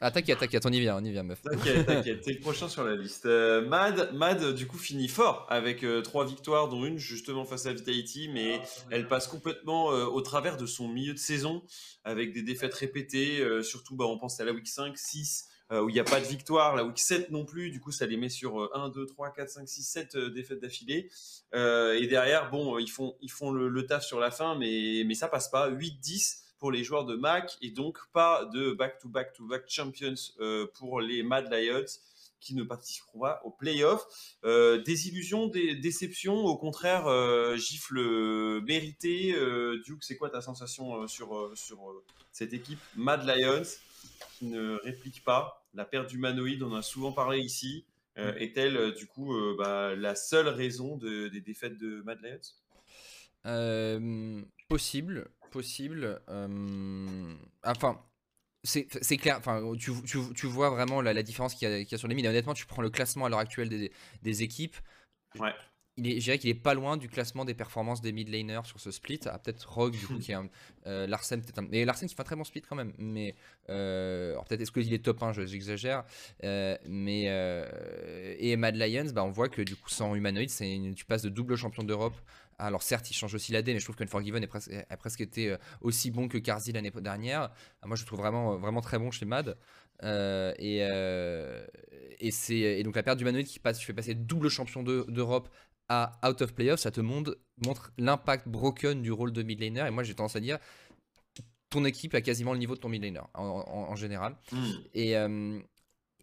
Ah, t'inquiète, t'inquiète, on y vient, on y vient, meuf. T'inquiète, t'inquiète, t'es le prochain sur la liste. Euh, Mad, Mad, du coup, finit fort avec euh, trois victoires, dont une justement face à Vitality, mais elle passe complètement euh, au travers de son milieu de saison, avec des défaites répétées, euh, surtout bah, on pense à la week 5, 6, euh, où il n'y a pas de victoire, la week 7 non plus, du coup ça les met sur euh, 1, 2, 3, 4, 5, 6, 7 euh, défaites d'affilée. Euh, et derrière, bon, ils font, ils font le, le taf sur la fin, mais, mais ça passe pas. 8, 10 pour les joueurs de Mac et donc pas de back-to-back-to-back champions euh, pour les Mad Lions qui ne participeront pas aux playoffs. Euh, désillusion, des déceptions, au contraire, euh, gifle mérité. Euh, Duke, c'est quoi ta sensation sur, sur cette équipe Mad Lions qui ne réplique pas La perte d'humanoïde, on en a souvent parlé ici. Euh, Est-elle, euh, du coup, euh, bah, la seule raison de- des défaites de Mad Lions? Possible, possible. euh, enfin, c'est clair. Enfin, tu, tu, tu vois vraiment la, la différence qu'il y, a- qu'il y a sur les mines. Et honnêtement, tu prends le classement à l'heure actuelle des, des équipes. Ouais. Il est, je dirais qu'il est pas loin du classement des performances des mid laners sur ce split. Ah, peut-être Rogue, du coup, qui est un. euh, Larsen, peut-être un. Mais Larsen qui fait un très bon split quand même. Mais. Euh, alors peut-être est-ce qu'il est top 1, je- j'exagère. Euh, mais. euh, et Mad Lions, bah, on voit que du coup, sans humanoïde, une- tu passes de double champion d'Europe. Alors certes, il change aussi l'AD, mais je trouve qu'Unforgiven a presque été euh, aussi bon que Karzi l'année dernière. Ah, Moi, je le trouve vraiment, vraiment très bon chez Mad. Euh, et, euh, et, c'est, et donc la perte d'humanoïde qui passe, tu fais passer double champion de- d'Europe à out of playoff, ça te montre, montre l'impact broken du rôle de mid laner. Et moi, j'ai tendance à dire, ton équipe a quasiment le niveau de ton mid laner en, en- en général. Et, euh,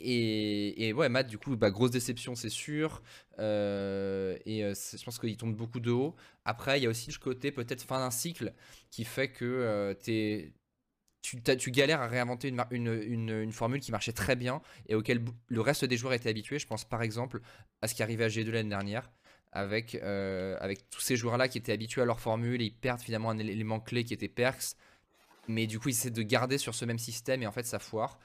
et, ouais, Matt, du coup, bah, grosse déception, c'est sûr. Euh, et euh, je pense qu'il tombe beaucoup de haut. Après, il y a aussi le côté peut-être fin d'un cycle qui fait que euh, tu, galères à réinventer une, formule qui marchait très bien et auquel le reste des joueurs étaient habitués. Je pense par exemple à ce qui arrivait à G2 l'année dernière. Avec, avec tous ces joueurs-là qui étaient habitués à leur formule, et ils perdent finalement un élément clé qui était Perks, mais du coup ils essaient de garder sur ce même système et en fait ça foire.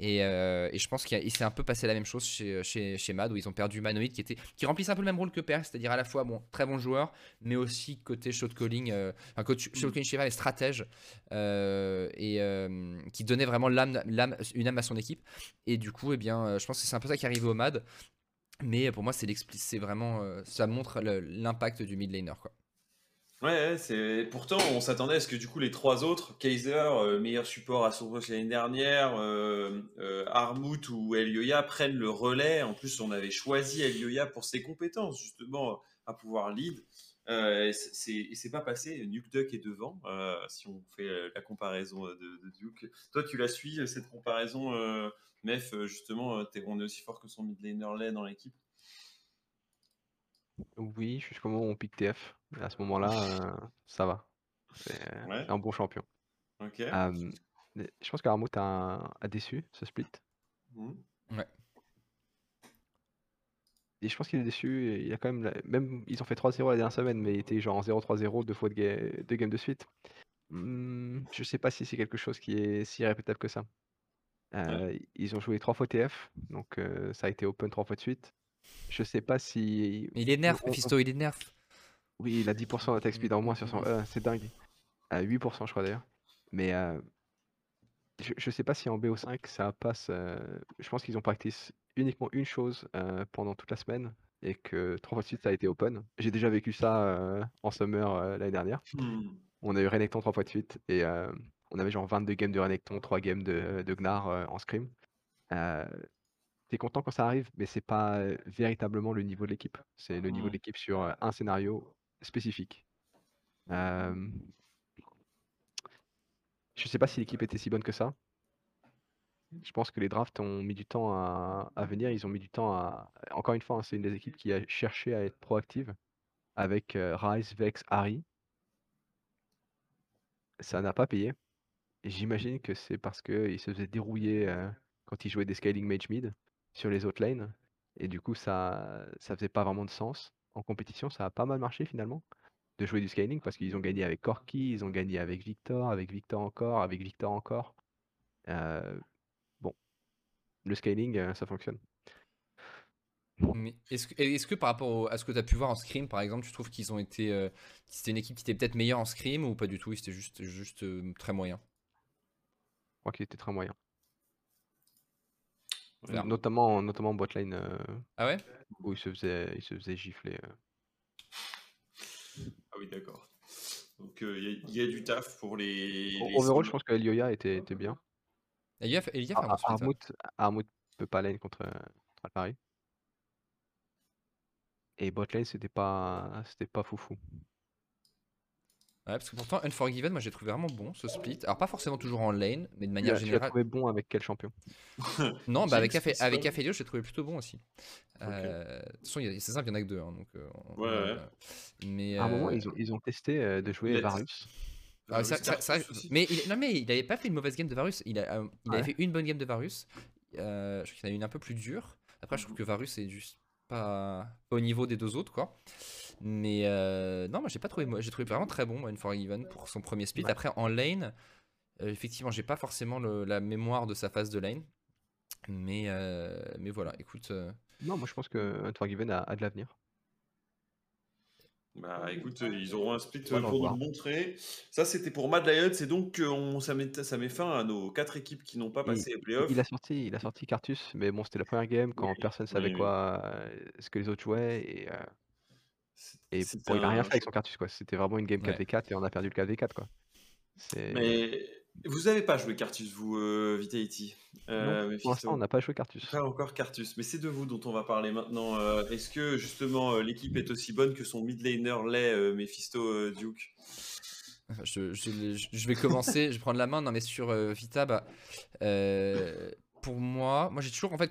Et, euh, et je pense qu'il s'est un peu passé la même chose chez, chez, chez Mad où ils ont perdu Humanoid qui, était, qui remplissait un peu le même rôle que Perks, c'est-à-dire à la fois bon, très bon joueur, mais aussi côté shot calling, euh, enfin côté shot calling chez Mad et stratège, euh, et euh, qui donnait vraiment l'âme, l'âme- une âme à son équipe. Et du coup, eh bien, euh, je pense que c'est un peu ça qui est arrivé au Mad. Mais pour moi, c'est c'est vraiment, euh, ça montre le- l'impact du mid laner. Quoi. Ouais, c'est pourtant on s'attendait à ce que du coup les trois autres, Kaiser, euh, meilleur support à son poste l'année dernière, euh, euh, Armut ou Elioya prennent le relais. En plus, on avait choisi Elioya pour ses compétences justement à pouvoir lead. Euh, et c'est- pas passé. Nuke Duck est devant. si on fait la comparaison de, Duke, toi tu la suis cette comparaison, Mef justement, on est aussi fort que son mid laner lait dans l'équipe? Oui, jusqu'au moment où on pique TF. À ce moment-là, euh, ça va. C'est Ouais. c'est un bon champion. Ok. Euh, mais je pense qu'Armout a, a déçu ce split? Mhm. Et je pense qu'il est déçu. et Il a quand même, la- même ils ont fait 3-0 la dernière semaine, mais il était genre en 0-3-0 deux fois de, ga- deux games de suite. Hmm, je sais pas si c'est quelque chose qui est si répétable que ça. Euh, Ils ont joué trois fois TF, donc euh, ça a été open trois fois de suite. Je sais pas si. Mais il est nerf, on- on- Mephisto, il est nerf. Oui, il a 10% d'attaque speed en moins sur son. Euh, c'est dingue. À 8%, je crois d'ailleurs. Mais euh, je, je sais pas si en BO5 ça passe. euh, Je pense qu'ils ont practice uniquement une chose euh, pendant toute la semaine et que trois fois de suite ça a été open. J'ai déjà vécu ça euh, en summer euh, l'année dernière. Hmm. On a eu Renekton trois fois de suite et euh, on avait genre 22 games de Renekton, 3 games de, de Gnar euh, en scrim. Euh, T'es content quand ça arrive, mais c'est pas euh, véritablement le niveau de l'équipe. C'est le niveau de Mm. l'équipe sur euh, un scénario spécifique. Euh, Je sais pas si l'équipe était si bonne que ça. Je pense que les drafts ont mis du temps à, venir. Ils ont mis du temps à. Encore une fois, hein, c'est une des équipes qui a cherché à être proactive avec euh, Vex, Harry. Ça n'a pas payé. J'imagine que c'est parce qu'ils se faisaient dérouiller euh, quand ils jouaient des scaling mage mid sur les autres lanes. Et du coup, ça ça faisait pas vraiment de sens. En compétition, ça a pas mal marché finalement de jouer du scaling parce qu'ils ont gagné avec Corki, ils ont gagné avec Victor, avec Victor encore, avec Victor encore. Euh, bon, le scaling, euh, ça fonctionne. Mais est-ce que, est-ce que par rapport au- à ce que tu as pu voir en scrim, par exemple, tu trouves qu'ils ont été. euh, c'était une équipe qui était peut-être meilleure en scrim ou pas du tout C'était juste, juste euh, très moyen? Je crois qu'il était très moyen. Notamment, notamment en botlane euh, Ah ouais? où il se faisait, il se faisait gifler. euh. Ah oui, d'accord. Donc euh, il y, a- il y a du taf pour les. Les Overall, je pense que Elioya était, était bien. Elia, fait- Elia fait un bon split, hein. Armut, Armut peut pas lane contre, contre Alpari. Et botlane, c'était pas, c'était pas foufou. Ouais, parce que pourtant, Unforgiven, moi j'ai trouvé vraiment bon ce split. Alors, pas forcément toujours en lane, mais de manière l'as tu l'as générale. trouvé bon avec quel champion? Non, bah avec, Afe- avec Fistol. Aphelios, j'ai trouvé plutôt bon aussi. Euh, de toute façon, il y a- c'est simple, il y en a que deux. hein, donc, euh, on- Ouais, ouais. Mais, À un moment, euh, ils ont, ils ont testé euh, de jouer Let's. Varus. Ah, ça- ça- ça- mais il, non mais il avait pas fait une mauvaise game de Varus. Il, a, euh, il avait fait une bonne game de Varus. Euh, je trouve qu'il en a eu une un peu plus dure. Après, je trouve que Varus est juste pas, pas au niveau des deux autres quoi. Mais euh, non, moi j'ai pas trouvé. moi, J'ai trouvé vraiment très bon Unforgiven pour son premier split. Ouais. Après en lane, euh, effectivement, j'ai pas forcément le- la mémoire de sa phase de lane. Mais euh, mais voilà, écoute. euh, Non, moi je pense que Unforgiven a, a de l'avenir. Bah écoute, euh, ils auront un split pour nous montrer. Ça, c'était pour Mad Lions. Et donc, euh, on, ça, met, ça met fin à nos quatre équipes qui n'ont pas Il, passé les playoffs. il a sorti, il a sorti Cartus, mais bon, c'était la première game quand Oui, personne savait oui, quoi, euh, ce que les autres jouaient. Et, euh, et il a rien fait avec son Cartus, quoi. C'était vraiment une game Ouais. 4v4 et on a perdu le 4v4, quoi. Mais vous avez pas joué Cartus, vous, euh, Vitality Non, euh, pour Mephisto l'instant, on n'a pas joué Cartus. Pas encore Cartus, mais c'est de vous dont on va parler maintenant. Euh, Est-ce que justement euh, l'équipe est aussi bonne que son mid laner l'est, euh, Mephisto euh, Duke? Je, je- je- je vais commencer, je vais prendre la main. Non, mais sur euh, Vita, bah, euh, pour moi, moi j'ai toujours, en fait,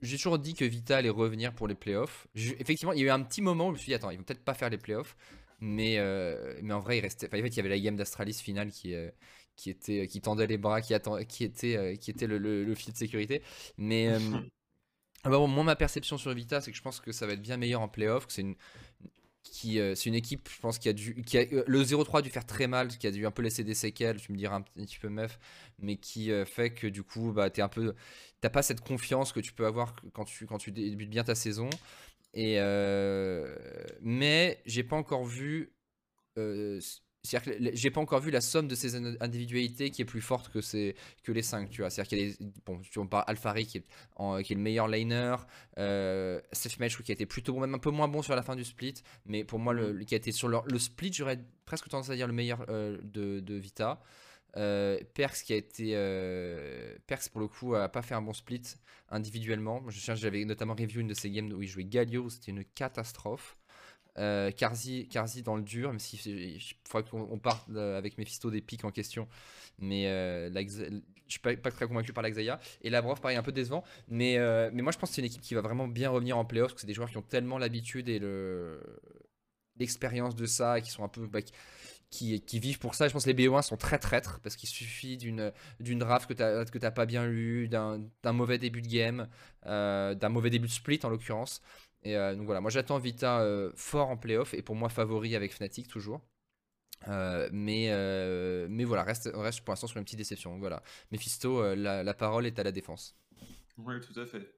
j'ai toujours dit que Vita allait revenir pour les playoffs. J'ai- Effectivement, il y a eu un petit moment où je me suis dit, attends, ils vont peut-être pas faire les playoffs, mais, euh, mais en vrai, il restait. enfin, en fait, il y avait la game d'Astralis finale qui, euh, qui était, qui tendait les bras, qui, attend, qui était, euh, qui était le, le, le fil de sécurité. Mais euh, ah bah bon, moi, ma perception sur Vita, c'est que je pense que ça va être bien meilleur en playoff, que c'est une qui euh, c'est une équipe je pense qui a dû qui a, euh, le 0-3 a dû faire très mal qui a dû un peu laisser des séquelles tu me diras un petit peu meuf mais qui euh, fait que du coup bah t'es un peu t'as pas cette confiance que tu peux avoir quand tu quand tu débutes bien ta saison et euh, mais j'ai pas encore vu euh, c'est-à-dire que les- j'ai pas encore vu la somme de ces in- individualités qui est plus forte que, que les 5, tu vois. C'est-à-dire qu'il y a des, bon, tu parle Alfari qui est, qui est le meilleur laner, euh, Match qui a été plutôt bon, même un peu moins bon sur la fin du split, mais pour moi, le, qui a été sur le, split, j'aurais presque tendance à dire le meilleur euh, de, Vita. Euh, Perks qui a été. Euh, Perks pour le coup a pas fait un bon split individuellement. Je cherche, j'avais notamment review une de ses games où il jouait Galio, c'était une catastrophe. Euh, Karzi dans le dur, même si il faudrait qu'on on parte euh, avec Mephisto des pics en question. Mais euh, je suis pas, très convaincu par la Xayah. Et Labrov, pareil, un peu décevant. Mais, euh, mais moi, je pense que c'est une équipe qui va vraiment bien revenir en playoff. Parce que c'est des joueurs qui ont tellement l'habitude et le l'expérience de ça, qui sont un peu. bah, qui- vivent pour ça. Je pense que les BO1 sont très traîtres parce qu'il suffit d'une draft que tu n'as pas bien lu, d'un d'un mauvais début de game, euh, d'un mauvais début de split en l'occurrence. Et euh, donc voilà, moi j'attends Vita euh, fort en playoff et pour moi favori avec Fnatic toujours. Euh, mais, euh, mais voilà, reste, reste pour l'instant sur une petite déception. Donc voilà, Mephisto, euh, la, la parole est à la défense. Oui, tout à fait.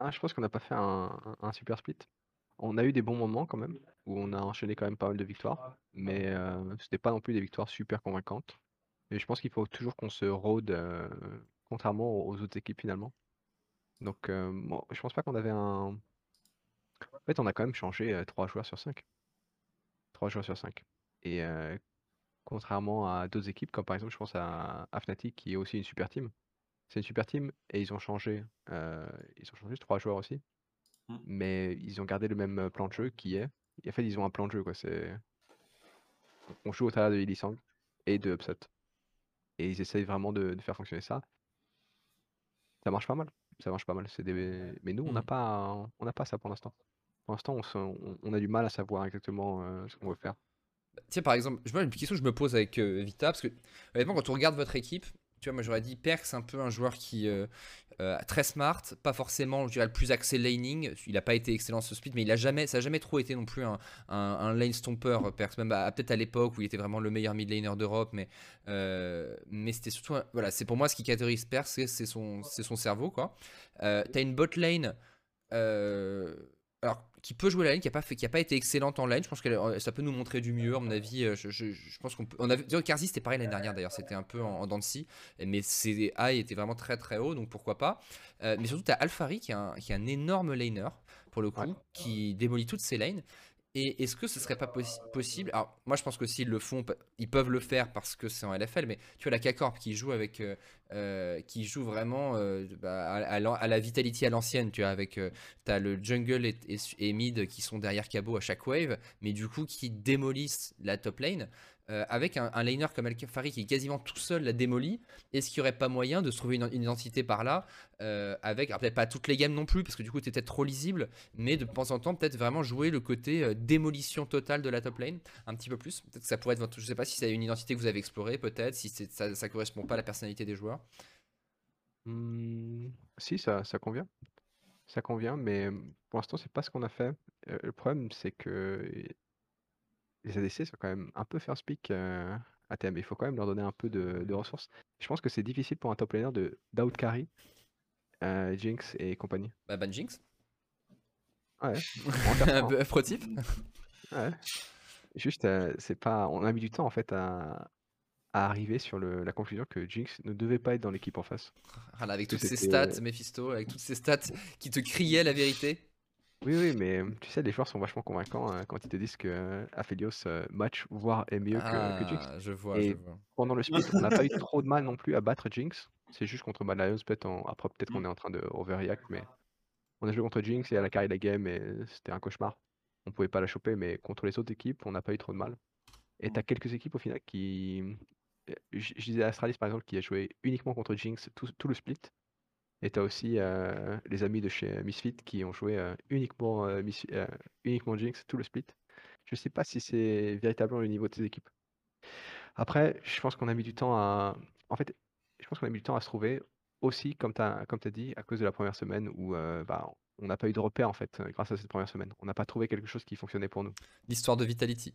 Ah, je pense qu'on n'a pas fait un, un- super split. On a eu des bons moments quand même, où on a enchaîné quand même pas mal de victoires, mais euh, c'était pas non plus des victoires super convaincantes. Et je pense qu'il faut toujours qu'on se rôde, euh, contrairement aux aux autres équipes finalement. Donc, euh, bon, je pense pas qu'on avait un. En fait, on a quand même changé euh, 3 joueurs sur 5. 3 joueurs sur 5. Et euh, contrairement à d'autres équipes, comme par exemple, je pense à, à Fnatic, qui est aussi une super team. C'est une super team et ils ont changé, euh, ils ont changé 3 joueurs aussi. Mm. Mais ils ont gardé le même plan de jeu qui est. Et en fait, ils ont un plan de jeu, quoi. C'est. On joue au travers de Illisang et de Upset. Et ils essayent vraiment de, de faire fonctionner ça. Ça marche pas mal. Ça marche pas mal. C'est des... Mais nous, on n'a Mm. pas, on n'a pas ça pour l'instant. Pour l'instant, on, se- on- on a du mal à savoir exactement euh, ce qu'on veut faire. Tiens, par exemple, je vois une question que je me pose avec euh, Vita, parce que honnêtement, quand on regarde votre équipe, tu vois, moi j'aurais dit Perk, c'est un peu un joueur qui euh, euh, très smart, pas forcément, le plus axé laning. Il n'a pas été excellent sur ce split, mais il a jamais, ça n'a jamais trop été non plus un, un, lane stomper, Perk, même à- peut-être à l'époque où il était vraiment le meilleur mid laner d'Europe, mais, euh, mais c'était surtout, voilà, c'est pour moi ce qui catégorise Perk, c'est son, son cerveau, quoi. Euh, T'as une bot lane. euh, alors, qui peut jouer la lane, qui n'a pas, fait- qui a pas été excellente en lane. Je pense que euh, ça peut nous montrer du mieux, à mon avis. euh, Je, je- je pense qu'on peut. On Karzi, c'était pareil l'année dernière d'ailleurs, c'était un peu en, en scie, mais ses high étaient vraiment très très haut, donc pourquoi pas. Euh, mais surtout, tu as Alphari qui est, un, qui est un énorme laner, pour le coup, Ouais. qui démolit toutes ses lanes. Et est-ce que ce serait pas possi- possible Alors, moi, je pense que s'ils le font, ils peuvent le faire parce que c'est en LFL, mais tu vois, la K-Corp qui joue avec. euh, euh, qui joue vraiment euh, bah, à, la Vitality à l'ancienne, tu vois, avec. T'as le jungle et mid qui sont derrière Cabo à chaque wave, mais du coup qui démolissent la top lane. Euh, avec un, un laner comme Alfari qui est quasiment tout seul la démolit, est-ce qu'il n'y aurait pas moyen de se trouver une, identité par là euh, avec, peut-être pas toutes les gammes non plus, parce que du coup t'es peut-être trop lisible, mais de temps en temps peut-être vraiment jouer le côté euh, démolition totale de la top lane, un petit peu plus. Peut-être que ça pourrait être votre, je sais pas si c'est une identité que vous avez explorée, peut-être, si ça, ça correspond pas à la personnalité des joueurs. Hmm, si, ça, ça convient. Ça convient, mais pour l'instant, c'est pas ce qu'on a fait. Le problème, c'est que les ADC sont quand même un peu first pick euh, à thème. Il faut quand même leur donner un peu de, de ressources. Je pense que c'est difficile pour un top laner de d'out carry euh, Jinx et compagnie. Bah, Ban Jinx, Ouais. Un pro tip. Ouais. Juste, euh, c'est pas. On a mis du temps en fait à, à arriver sur le- la conclusion que Jinx ne devait pas être dans l'équipe en face. Voilà, avec Que toutes ces stats, Mephisto, avec toutes ces stats qui te criaient la vérité. Oui, oui, mais euh, tu sais, les joueurs sont vachement convaincants hein, quand ils te disent que euh, Aphelios euh, match, voire est mieux que, que Jinx. Ah, je vois, Et- je vois. Pendant le split, on n'a pas eu trop de mal non plus à battre Jinx. C'est juste contre Mad Lions, peut-être en- après, peut-être qu'on est en train de overreact, mais on a joué contre Jinx et elle a carré la game et c'était un cauchemar. On pouvait pas la choper, mais contre les autres équipes, on n'a pas eu trop de mal. Et t'as quelques équipes au final qui. Je, je disais Astralis par exemple qui a joué uniquement contre Jinx tout, tout le split. Et t'as aussi euh, les amis de chez Misfit qui ont joué euh, uniquement, euh, euh, uniquement Jinx tout le split. Je sais pas si c'est véritablement le niveau de ces équipes. Après, je pense qu'on a mis du temps à. En fait, je pense qu'on a mis du temps à se trouver aussi, comme tu as, comme t'as dit, à cause de la première semaine où euh, bah, on n'a pas eu de repère en fait, euh, grâce à cette première semaine. On n'a pas trouvé quelque chose qui fonctionnait pour nous. L'histoire de Vitality.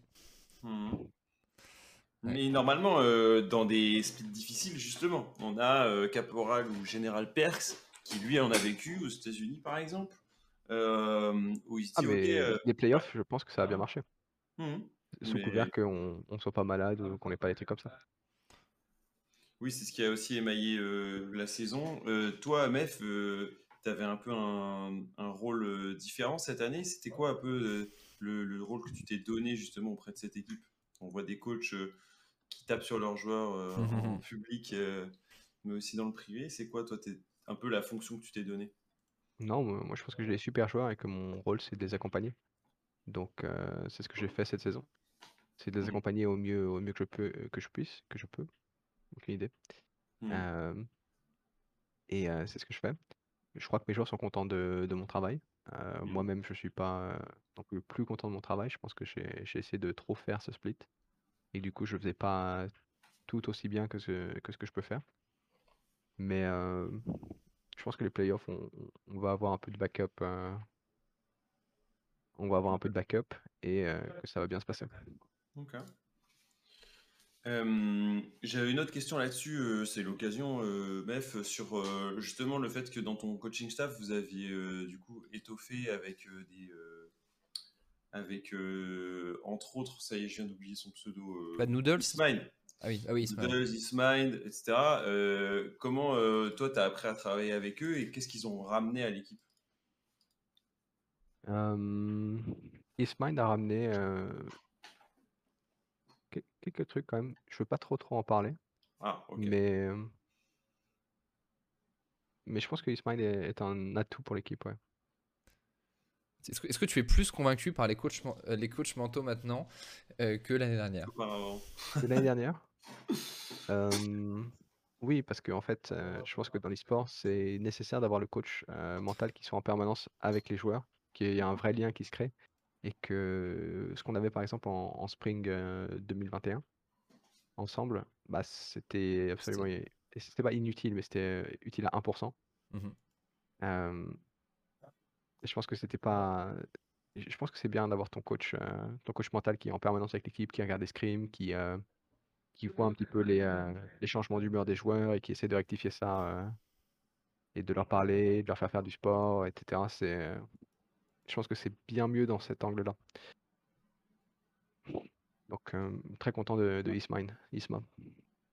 Mhm. Mais normalement, euh, dans des splits difficiles, justement, on a euh, Caporal ou Général Perks qui, lui, en a vécu aux États-Unis, par exemple, euh, où il se Ah, dit, mais ok, euh, les playoffs, je pense que ça a bien marché. mhm. Sous Mais- couvert qu'on ne soit pas malade ou qu'on n'ait pas des trucs comme ça. Oui, c'est ce qui a aussi émaillé euh, la saison. Euh, toi, Amef, tu avais un peu un, un rôle différent cette année. C'était quoi un peu euh, le, le rôle que tu t'es donné justement auprès de cette équipe? On voit des coachs euh, qui tapent sur leurs joueurs euh, en public, euh, mais aussi dans le privé. C'est quoi, toi, t'es un peu la fonction que tu t'es donnée? Non, moi je pense que j'ai des super joueurs et que mon rôle c'est de les accompagner. Donc euh, c'est ce que j'ai fait cette saison. C'est de les Mhm. accompagner au mieux, au mieux que je peux, que je puisse, que je peux. Aucune idée. Mhm. Euh, et euh, c'est ce que je fais. Je crois que mes joueurs sont contents de, de mon travail. Euh, Mhm. Moi-même, je suis pas euh, non plus plus content de mon travail. Je pense que j'ai j'ai essayé de trop faire ce split. Et du coup, je faisais pas tout aussi bien que ce que, je peux faire. Mais euh, je pense que les playoffs, on, va avoir un peu de backup. euh, on va avoir un peu de backup et euh, que ça va bien se passer. Ok. J'avais une autre question là-dessus, c'est l'occasion, Mef, sur justement le fait que dans ton coaching staff, vous aviez du coup étoffé avec des. Avec, euh, entre autres, ça y est, je viens d'oublier son pseudo. euh, de Noodles Ismail. Ah oui, ah oui. Noodles, etc. Euh, comment euh, toi, tu as appris à travailler avec eux et qu'est-ce qu'ils ont ramené à l'équipe? Ismind a ramené que- quelques trucs quand même. Je veux pas trop trop en parler, Ah, ok. mais mais je pense que Ismind est, est un atout pour l'équipe, ouais. Est-ce que, tu es plus convaincu par les coachs, euh, les coachs mentaux maintenant euh, que l'année dernière? L'année dernière? Euh, oui, parce que en fait, euh, je pense que dans l'e-sport, c'est nécessaire d'avoir le coach euh, mental qui soit en permanence avec les joueurs, qu'il y ait un vrai lien qui se crée, et que ce qu'on avait par exemple en, en Spring euh, 2021, ensemble, bah, c'était absolument, c'était pas inutile, mais c'était utile à 1%. Mhm. Euh, et je pense que c'était pas. Je pense que c'est bien d'avoir ton coach, euh, ton coach mental qui est en permanence avec l'équipe, qui regarde les scrims, qui, euh, qui voit un petit peu les, euh, les changements d'humeur des joueurs et qui essaie de rectifier ça et de leur parler, de leur faire faire du sport, etc. C'est, je pense que c'est bien mieux dans cet angle-là. Donc, très content de, de Isma.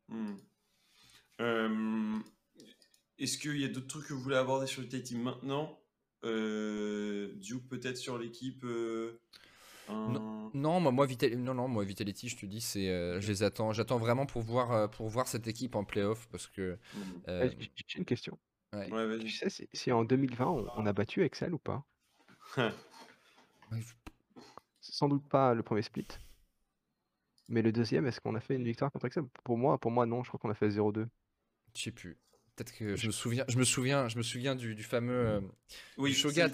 Hmm. Est-ce qu'il y a d'autres trucs que vous voulez aborder sur le team maintenant? Duke peut-être sur l'équipe euh, un- Non, moi, moi, Vital- non, non, moi, Vitality, je te dis, c'est, euh, je les attends. J'attends vraiment pour voir, euh, pour voir cette équipe en playoff parce que. Euh, Euh, j- J'ai une question. ouais. Ouais, Tu sais si, si en 2020 on, on a battu Excel ou pas? Sans doute pas le premier split. Mais le deuxième, est-ce qu'on a fait une victoire contre Excel? Pour moi, pour moi non, je crois qu'on a fait 0-2. Je sais plus. Peut-être que je me souviens, je me souviens, je me souviens du, du fameux euh, Oui, du Shogat.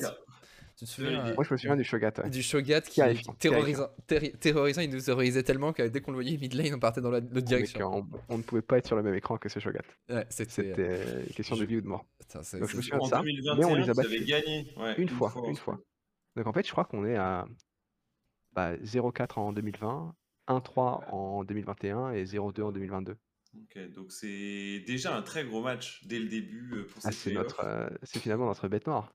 Tu te souviens euh, Moi, je me souviens du Shogat. ouais. du Shogat qui, Terrifiant, qui terrorisant, terri- terrorisant, il nous terrorisait tellement que dès qu'on le voyait mid lane, on partait dans la- l'autre direction. on, on ne pouvait pas être sur le même écran que ce Shogat. Ouais, c'était. Euh, une question de vie ou de mort. Putain, Donc, je me souviens de En ça, 2021, mais on les a vous avez battus. gagné. Ouais, Une fois, une fois. Donc en fait, je crois qu'on est à bah, 0-4 en 2020, 1-3 en 2021 et 0-2 en 2022. Ok, donc c'est déjà un très gros match dès le début euh, pour Ah, c'est euh, c'est finalement notre bête noire.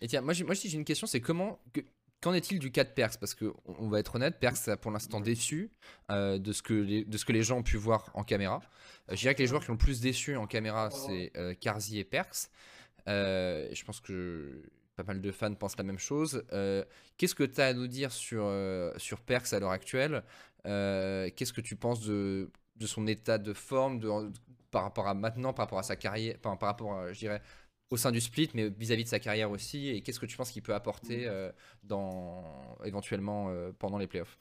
Et tiens, moi, j'ai- moi si j'ai une question, c'est comment, que- qu'en est-il du cas de Perks Parce que on on va être honnête, Perks a pour l'instant déçu euh, de, ce que les, de ce que les gens ont pu voir en caméra. Euh, je dirais que les joueurs qui ont le plus déçu en caméra, c'est euh, Karzi et Perks. Euh, je pense que pas mal de fans pensent la même chose. Euh, Qu'est-ce que tu as à nous dire sur, euh, sur Perks à l'heure actuelle? Euh, Qu'est-ce que tu penses de, de son état de forme de- par rapport à maintenant, par rapport à sa carrière, par, par rapport, à, je dirais, au sein du split, mais vis-à-vis de sa carrière aussi Et qu'est-ce que tu penses qu'il peut apporter euh, dans, éventuellement euh, pendant les playoffs?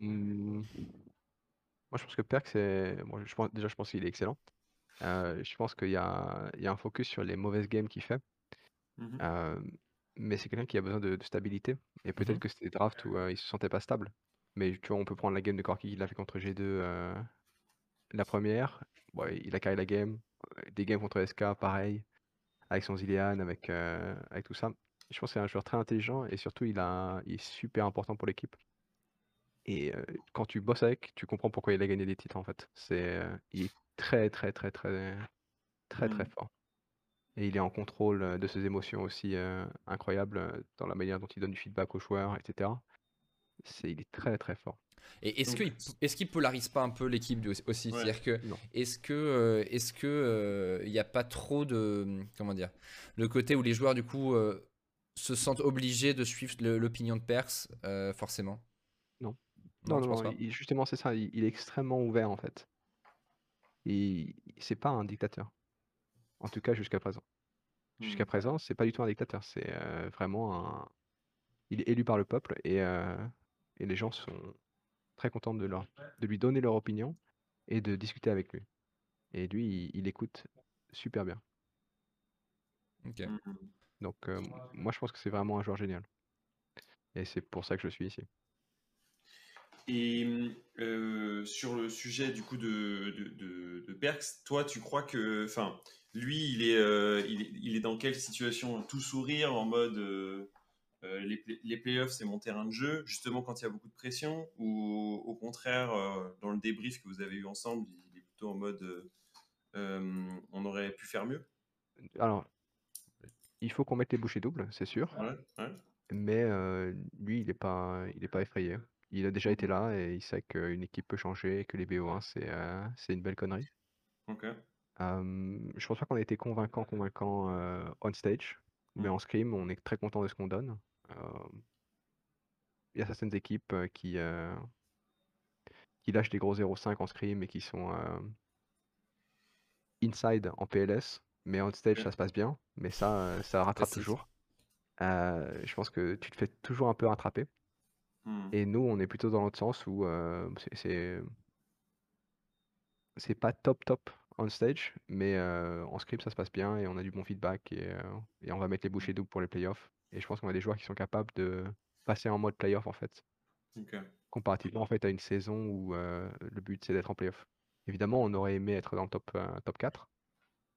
Hmm. Moi, je pense que Perk, c'est. Bon, je pense, déjà, je pense qu'il est excellent. Euh, je pense qu'il y a, il y a un focus sur les mauvaises games qu'il fait. Mhm. Euh, mais c'est quelqu'un qui a besoin de, de stabilité. Et peut-être Mhm. que c'était des drafts où euh, il se sentait pas stable. Mais tu vois, on peut prendre la game de Corki qu'il a fait contre G2 euh, la première. Il a carré la game. Euh, Des games contre SK, pareil. Avec son Zilean, avec, euh, avec tout ça. Je pense que c'est un joueur très intelligent et surtout, il, a, il est super important pour l'équipe. Et euh, quand tu bosses avec, tu comprends pourquoi il a gagné des titres en fait. C'est, il est très, très, très, très, très, très Mm. fort. Et il est en contrôle de ses émotions aussi incroyable euh, dans la manière dont il donne du feedback aux joueurs, etc. C'est, il est très, très fort. Et est-ce qu'il est qu'il polarise pas un peu l'équipe aussi? Ouais. C'est-à-dire que est-ce que euh, est-ce que euh, il n'y a pas trop de comment dire le côté où les joueurs du coup euh, se sentent obligés de suivre l'opinion de Perks euh, forcément? Non. Non, Non, je non, pense non, il- justement, c'est ça. Il, il est extrêmement ouvert en fait. Et c'est pas un dictateur. En tout cas, jusqu'à présent. Jusqu'à Mm. présent, c'est pas du tout un dictateur. C'est euh, vraiment un. Il est élu par le peuple et, euh, et les gens sont très contents de, leur, de lui donner leur opinion et de discuter avec lui. Et lui, il, il écoute super bien. Ok. Mhm. Donc, euh, moi, je pense que c'est vraiment un joueur génial. Et c'est pour ça que je suis ici. Et euh, sur le sujet du coup de, de, de, de Perks, toi tu crois que, enfin, lui il est, euh, il est, il est dans quelle situation? Tout sourire en mode, euh, euh, les, play- les playoffs, c'est mon terrain de jeu, justement quand il y a beaucoup de pression, ou au contraire, euh, dans le débrief que vous avez eu ensemble, il est plutôt en mode euh, on aurait pu faire mieux Alors, il faut qu'on mette les bouchées doubles, c'est sûr. Ouais, ouais. Mais lui, il n'est pas, il est pas effrayé. Il a déjà été là et il sait qu'une équipe peut changer et que les BO1, c'est une belle connerie. Ok. Euh, je pense pas qu'on ait été convaincant, convaincant on stage, mais Mm. en scrim, on est très content de ce qu'on donne. Euh, Il y a certaines équipes euh, qui, euh, qui lâchent des gros 0.5 en scrim et qui sont inside en PLS, mais on stage, ça se passe bien. Mais ça, ça rattrape toujours. Euh, je pense que tu te fais toujours un peu rattraper. Hmm. Et nous, on est plutôt dans l'autre sens où euh, c'est- c'est pas top top on stage, mais euh, en script ça se passe bien et on a du bon feedback et, et on va mettre les bouchées doubles pour les playoffs. Et je pense qu'on a des joueurs qui sont capables de passer en mode playoff en fait, comparativement en fait à une saison où euh, le but c'est d'être en playoff. Évidemment, on aurait aimé être dans le top, euh, top 4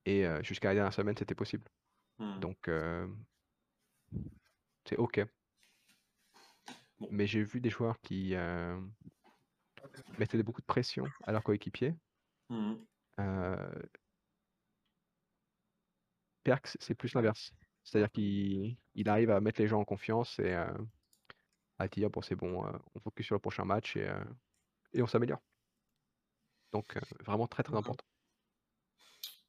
et euh, jusqu'à la dernière semaine c'était possible. Hmm. Donc c'est ok. Bon. Mais j'ai vu des joueurs qui mettaient beaucoup de pression à leurs coéquipiers. Hmm. Perks, c'est plus l'inverse. C'est-à-dire qu'il il arrive à mettre les gens en confiance et euh, à dire bon c'est bon, euh, on focus sur le prochain match et, euh, et on s'améliore. Donc euh, vraiment très très important.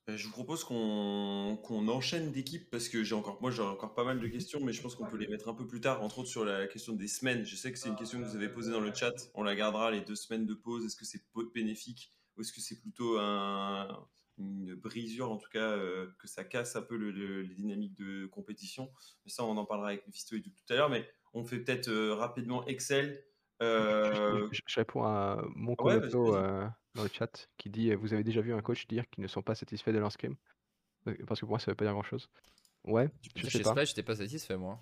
Euh, Je vous propose qu'on qu'on enchaîne d'équipes parce que j'ai encore, moi j'ai encore pas mal de questions, mais je pense qu'on peut les mettre un peu plus tard, entre autres sur la question des semaines. Je sais que c'est une question que vous avez posée dans le chat. On la gardera les deux semaines de pause. Est-ce que c'est bénéfique ou est-ce que c'est plutôt un- une brisure, en tout cas, euh, que ça casse un peu le- le- les dynamiques de compétition Mais ça, on en parlera avec Mephisto et tout tout à l'heure. Mais on fait peut-être euh, rapidement Excel. Euh, Je, je réponds à mon Ouais, euh, dans le chat qui dit Vous avez déjà vu un coach dire qu'ils ne sont pas satisfaits de leur scrim Parce que pour moi, ça veut pas dire grand-chose. Ouais, je sais pas. J'étais pas satisfait, moi.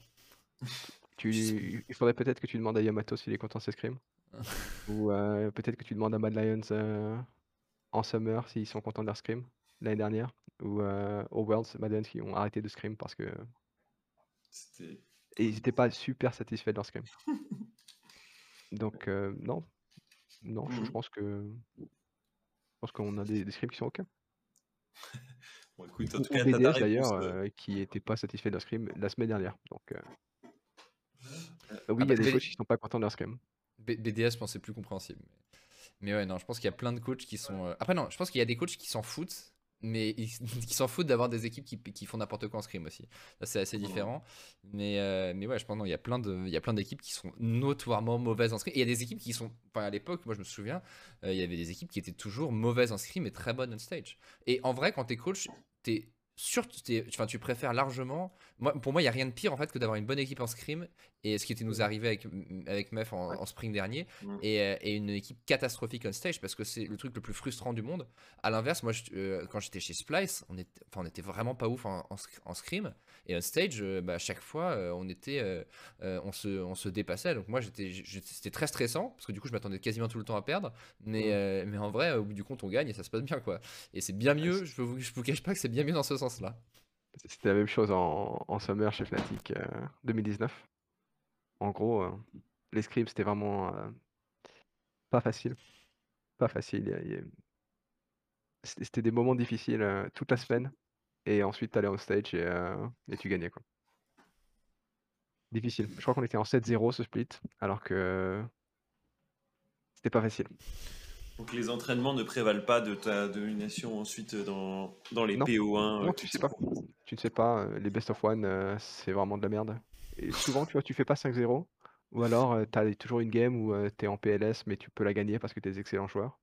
Tu, il faudrait peut-être que tu demandes à Yamato s'il est content de ses scrims. Ou euh, peut-être que tu demandes à Mad Lions euh, en summer s'ils sont contents de leur scrim l'année dernière. Ou euh, aux Worlds, Mad Lions qui ont arrêté de scrim parce que. Et ils n'étaient pas super satisfaits de leur scrim. Donc, euh, non. Non, je, je Mhm. pense que. Je pense qu'on a des, des scrims qui sont OK. Bon, écoute, en Ou, tout cas, BDS réponse. d'ailleurs, euh, qui n'était pas satisfait de leur scrim la semaine dernière. Donc, euh, Euh, euh, oui, Ah il y a bah, des coachs qui sont pas contents de leur scrim. B- BDS, je pense que c'est plus compréhensible. Mais... mais ouais, non, je pense qu'il y a plein de coachs qui sont. euh, Après, non, je pense qu'il y a des coachs qui s'en foutent, mais ils- qui s'en foutent d'avoir des équipes qui, qui font n'importe quoi en scrim aussi. Ça, c'est assez différent. Mais, euh, mais ouais, je pense non, il y a plein de, il y a plein d'équipes qui sont notoirement mauvaises en scrim. Et il y a des équipes qui sont. Enfin, à l'époque, moi, je me souviens, euh, il y avait des équipes qui étaient toujours mauvaises en scrim et très bonnes on stage. Et en vrai, quand t'es coach, t'es sûr, t'es- enfin, tu préfères largement. Moi, pour moi, il y a rien de pire en fait que d'avoir une bonne équipe en scrim. Et ce qui était nous arrivé avec, avec Mef en, en spring dernier, et, euh, et une équipe catastrophique on stage parce que c'est le truc le plus frustrant du monde. À l'inverse, moi, je- euh, quand j'étais chez Splice, on était, enfin, on était vraiment pas ouf en, en, sc- en scrim. Et on stage, euh, bah, à chaque fois, euh, on était, on se, on se dépassait. Donc moi, j'étais, c'était très stressant parce que du coup, je m'attendais quasiment tout le temps à perdre. Mais, mais en vrai, au bout du compte, on gagne et ça se passe bien, quoi. Et c'est bien mieux. Je vous, je vous cache pas que c'est bien mieux dans ce sens-là. C'était la même chose en, en summer chez Fnatic euh, 2019. En gros, euh, les scrims, c'était vraiment euh, pas facile. Pas facile. C'était des moments difficiles euh, toute la semaine. Et ensuite, t'allais on stage et, euh, et tu gagnais. Quoi. Difficile. Je crois qu'on était en 7-0 ce split, alors que c'était pas facile. Donc les entraînements ne prévalent pas de ta domination ensuite dans, dans les Non. PO1. Non, euh, tu qui sais pas. Tu ne sais pas, euh, les best of one, euh, c'est vraiment de la merde. Et souvent, tu vois, tu fais pas 5-0, ou alors tu as toujours une game où tu es en PLS, mais tu peux la gagner parce que tu es excellent joueur.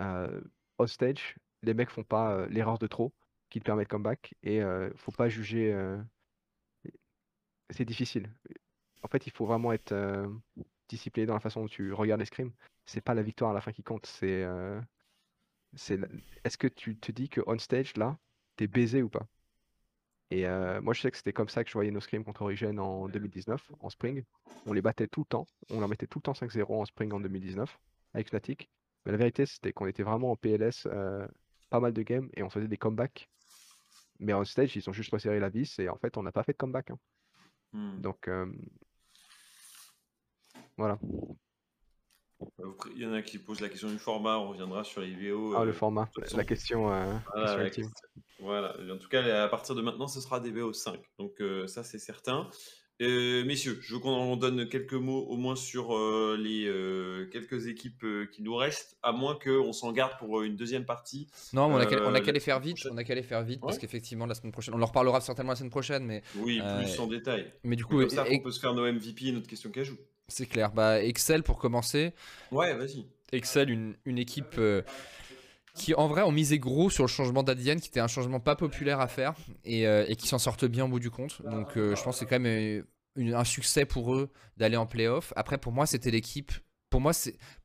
Euh, stage, les mecs font pas euh, l'erreur de trop qui te permet de comeback, et euh, faut pas juger. euh, C'est difficile. En fait, il faut vraiment être euh, discipliné dans la façon dont tu regardes les scrims. C'est pas la victoire à la fin qui compte, c'est. euh, Est-ce que tu te dis que on stage, là, t'es baisé ou pas? Et euh, moi, je sais que c'était comme ça que je voyais nos scrims contre Origin en 2019, en spring. On les battait tout le temps. On leur mettait tout le temps 5-0 en spring en 2019 avec Fnatic. Mais la vérité, c'était qu'on était vraiment en PLS, euh, pas mal de games, et on faisait des comebacks. Mais on stage, ils ont juste resserré la vis, et en fait, on n'a pas fait de comeback. hein. Hmm. Donc, Voilà. Il y en a qui posent la question du format, on reviendra sur les VO. Ah, le format, la question, voilà, voilà, en tout cas, à partir de maintenant, ce sera des VO 5. Donc ça, c'est certain. Euh, messieurs, je veux qu'on donne quelques mots au moins sur euh, les euh, quelques équipes qui nous restent, à moins qu'on s'en garde pour une deuxième partie. Non, on a qu'à les faire vite. On a qu'à les faire vite parce qu'effectivement la semaine prochaine, on en reparlera certainement la semaine prochaine, mais oui, plus en détail. Mais du coup, ça, on peut se faire nos MVP et notre question joue. C'est clair. Bah Excel pour commencer. Ouais, vas-y. Excel, une, une équipe qui en vrai ont misé gros sur le changement d'Adienne, qui était un changement pas populaire à faire et, euh, qui s'en sortent bien au bout du compte. Donc euh, je pense que c'est quand même euh, un succès pour eux d'aller en playoff. Après pour moi c'était l'équipe, pour moi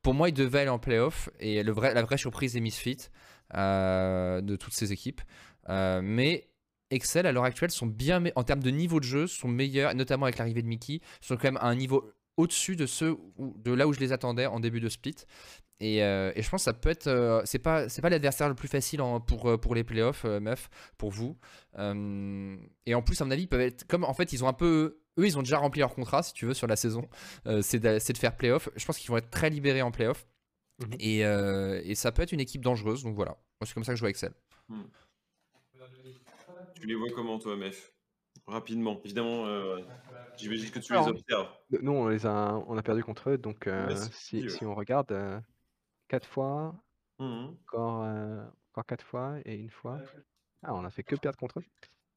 pour moi ils devaient aller en playoff et la vraie surprise est Misfit de toutes ces équipes. mais Excel à l'heure actuelle sont bien en termes de niveau de jeu sont meilleurs, notamment avec l'arrivée de Mickey, sont quand même à un niveau au-dessus de ceux de là où je les attendais en début de split. Euh, et, je pense que ça peut être. Euh, c'est pas, c'est pas l'adversaire le plus facile pour, euh, pour les playoffs, meuf, pour vous. et en plus, à mon avis, ils peuvent être. Comme en fait, ils ont un peu. Eux, ils ont déjà rempli leur contrat, si tu veux, sur la saison. c'est, de, de, faire playoff. Je pense qu'ils vont être très libérés en playoff. Mhm. et, et, ça peut être une équipe dangereuse. Donc voilà. Moi, c'est comme ça que je vois Excel. Hmm. Tu les vois comment, toi, Mef Rapidement. Évidemment, j'imagine que tu les observes. Nous, on, les a, on a perdu contre eux. Donc, si, si, on regarde 4 fois, mmh encore, euh, encore 4 fois et une fois. Ah, on a fait que perdre contre eux.